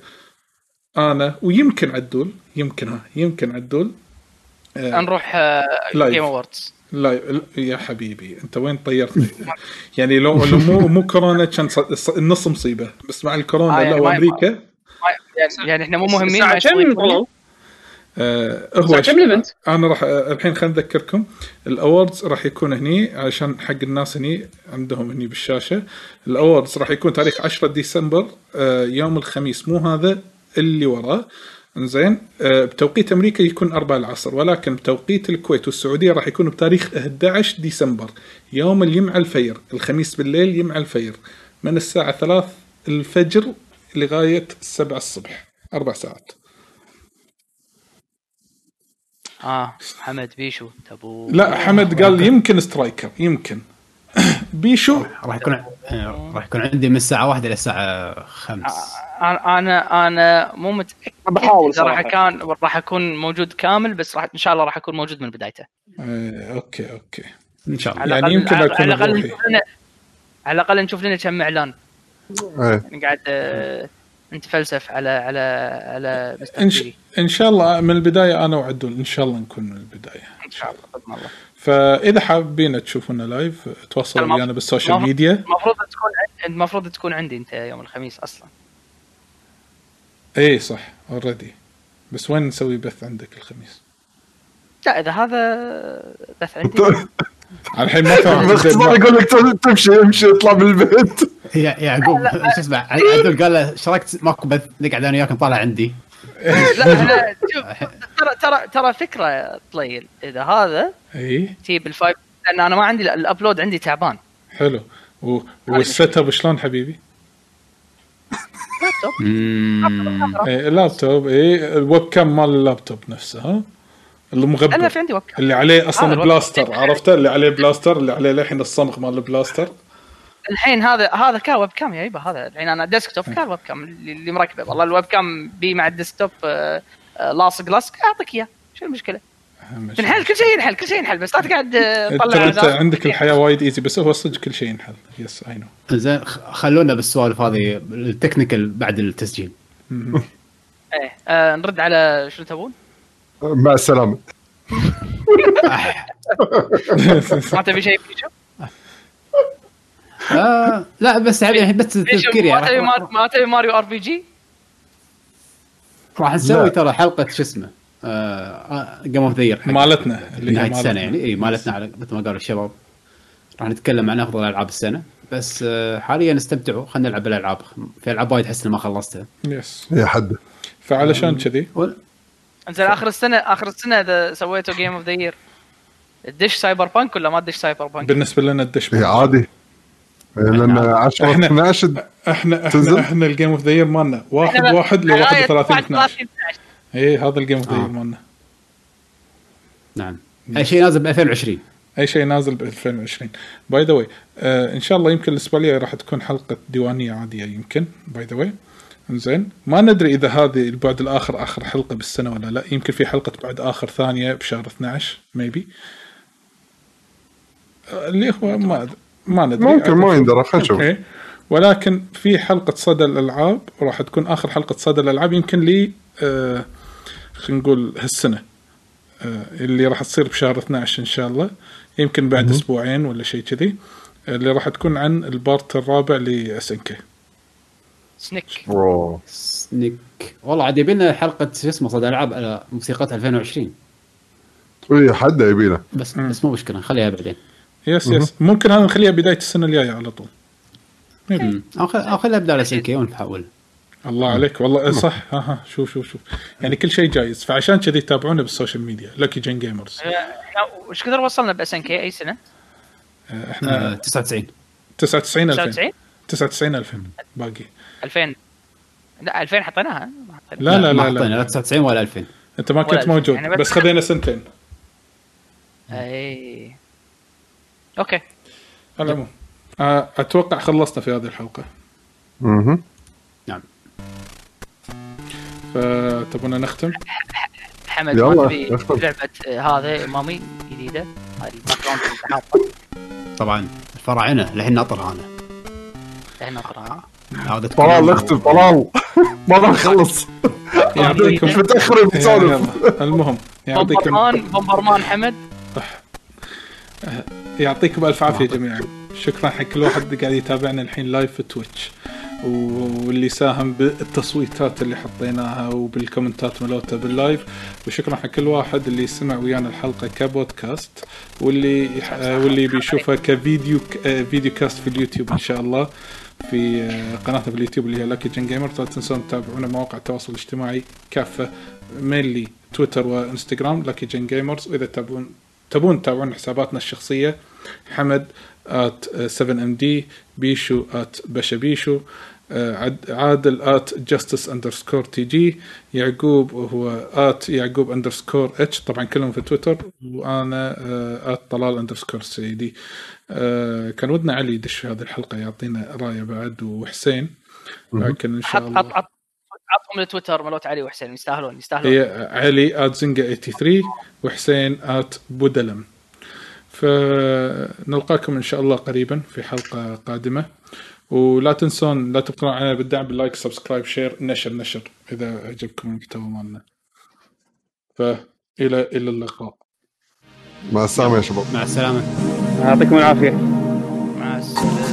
أنا ويمكن عدول يمكن ها يمكن عدول آه، نروح live. Game Awards لا يا حبيبي أنت وين طيرتني؟ يعني لو لو مو مو كورونا كان النص مصيبة بس مع الكورونا آه، يعني لا وامريكا يعني, إحنا مو مهمين طلعوا؟ آه هو ال event؟ أنا راح آه، الحين خلينا نذكركم ال Awards راح يكون هني عشان حق الناس هني عندهم هني بالشاشة. ال Awards راح يكون تاريخ 10 ديسمبر آه يوم الخميس مو هذا اللي وراه. زين آه بتوقيت أمريكا يكون 4 العصر ولكن بتوقيت الكويت والسعودية راح يكون بتاريخ 11 ديسمبر يوم اليمعه الفير الخميس بالليل يمعه الفير من الساعة 3 الفجر لغاية 7 الصبح أربع ساعات. آه حمد بيشو تبو. لا حمد قال يمكن سترايكر يمكن. بيشو؟ راح يكون آه، راح يكون عندي من الساعة واحدة إلى الساعة 5 أنا أنا أنا مو متاكد بحاول راح. كان راح أكون موجود كامل بس راح إن شاء الله راح أكون موجود من بدايته. آه، أوكي أوكي. إن شاء الله. يعني يمكن على أكون على الأقل بروحي. نشوف لنا على الأقل نشوف لنا كم إعلان. إيه. قاعد آه، نتفلسف على على على مستر إن, ش... كيري. إن شاء الله من البداية أنا وعدول. إن شاء الله نكون من البداية. إن شاء الله بإذن الله. فإذا حابين تشوفونا live تواصلوا المف- ويانا بال social المف- ميديا المفروض تكون المفروض تكون عندي أنت يوم الخميس أصلا. اي إيه، صح already بس وين نسوي بث عندك الخميس؟ لا إذا هذا بث عندي. الحين ما فهمت باختصار يقول لك تمشي امشي اطلع من البيت. يا يعقوب شو اسمه عدل قال له إيش رايك ما بث نقعد أنا وياك نطالع عندي. لا شوف ترى ترى ترى فكرة طليل إذا هذا إي. تجيب ال five لأن أنا ما عندي ال upload عندي تعبان. حلو. وال setup شلون حبيبي؟ لابتوب. إيه اللابتوب إي الويب كام مال اللابتوب نفسه ها؟ أنا المغبر في عندي وقت. اللي عليه أصلا ال web- بلاستر عرفته؟ اللي عليه بلاستر اللي عليه للحين الصمغ مال البلاستر. الحين هذا هذا كان webcam يا يبا هذا الحين أنا desktop كان webcam اللي اللي مركبه. والله ال webcam بي مع ال desktop آه، آه، لاصق أعطيك إياه. شو المشكلة؟ تنحل كل شيء ينحل كل شيء ينحل بس لا تقعد آه، تطلع أنت. عندك الحياة وايد easy بس هو صدق كل شيء ينحل. yes I know زين خلونا بالسوالف هذه ال technical بعد التسجيل. إيه آه، نرد على شنو تبون؟ مع السلامة. ما تبي شيء؟ آه لا بس يعني بس تذكير ما تبي يعني ما- تبي Mario RPG؟ راح نسوي. ترى حلقة شو اسمه game of the مالتنا اللي نهاية السنة. يعني إي مالتنا على مثل ما قالوا الشباب راح نتكلم عن أفضل ألعاب السنة بس آه، حاليا استمتعوا خلينا نلعب الالعاب في ألعاب وايد احس ما خلصتها yes يا حد فعلشان كذي انزين آخر السنة آخر السنة إذا سويتوا game of the year تدش Cyberpunk ولا ما تدش Cyberpunk؟ بالنسبة لنا الدش هي عادي. إيه، لأن 10 إحنا- 12 إحنا؟ إحنا إحنا ال game of the year مالنا. واحد واحد ل لغاية 31 12 12. اي هذا ال game of the year. مالنا. نعم. أي شيء نازل ب 2020 أي شيء نازل ب 2020 by the way إن شاء الله يمكن الأسبوع الجاي راح تكون حلقة ديوانية عادية يمكن. by the way زين ما ندري إذا هذه البعد الآخر آخر حلقة بالسنة ولا لا. يمكن في حلقة بعد آخر ثانية بشهر 12 maybe اللي هو ما ما ندري. ممكن ما يندرى خلينا نشوف. ولكن في حلقة صدى الألعاب وراح تكون آخر حلقة صدى الألعاب يمكن لي آه خلينا نقول هالسنة آه اللي راح تصير بشهر 12 إن شاء الله. يمكن بعد أسبوعين ولا شيء كذي. اللي راح تكون عن ال part الرابع ل SNK سنيك. bro سنيك. والله عاد يبي لنا حلقة شو اسمه صدى العاب على موسيقى 2020 اي حد يبينا. بس بس مو مشكلة نخليها بعدين. yes yes. ممكن هذا نخليها بداية السنة الجاية على طول. مم. أو خ- أو خليها SNK ونحول الله عليك والله صح. ها ها شوف شوف شوف. يعني كل شيء جايز. فعشان كذي تابعونا بالسوشيال ميديا. Lucky Gen Gamers إحنا وش كثر وصلنا ب SNK أي سنة؟ إحنا آه 99 99 2000 99 99 2000 باقي. 2000 لا 2000 حطيناها. لا لا لا, لا. لا 99 ولا 2000 أنت ما كنت موجود يعني بس- بس خذينا سنتين. أي. أوكي. على العموم. أتوقع خلصنا في هذه الحلقة. أها نعم. فتبونا نختم؟ حمد يلا، ما تبي. لعبة هذا؟ مامي جديدة. هذه طبعا الفراعنة الحين ناطر أنا. إحنا نقراها هذا طلال اختم طلال. ما راح نخلص يعطيكم مش متأخر بنسولف يلا، المهم يعطيكم بومبرمان بومبرمان حمد. يعطيكم ألف عافية جميعا. شكرا حق كل واحد قاعد يتابعنا الحين live في Twitch واللي ساهم بالتصويتات اللي حطيناها وبالكومنتات مالوته بال live وشكرا حق كل واحد اللي سمع ويانا الحلقة كبودكاست. واللي واللي بيشوفها ك video video cast في اليوتيوب إن شاء الله. في آه، قناتنا في اليوتيوب اللي هي Lucky Gen Gamer لا تنسون تتابعونا مواقع التواصل الاجتماعي كافة mainly Twitter و Instagram Lucky Gen Gamers وإذا تبون تبون تتابعون حساباتنا الشخصية حمد at 7 MD بيشو at بشا بيشو عادل at justice underscore TG يعقوب هو at يعقوب underscore H طبعا كلهم في تويتر. وأنا at طلال underscore سيدي آه، كان ودنا علي يدش في هذه الحلقة يعطينا رأيه بعد. وحسين. لكن إن شاء الله. حط حط عطهم التويتر ملوت علي وحسين. يستاهلون يستاهلون. علي at زنقة 83 وحسين at بودلم فنلقاكم إن شاء الله قريبا في حلقة قادمة. ولا تنسون لا تبقون علينا بالدعم بال like subscribe share نشر نشر إذا عجبكم المحتوى مالنا. فإلى إلى اللقاء. مع السلامة يا شباب. مع السلامة. يعطيكم العافية. مع السلامة.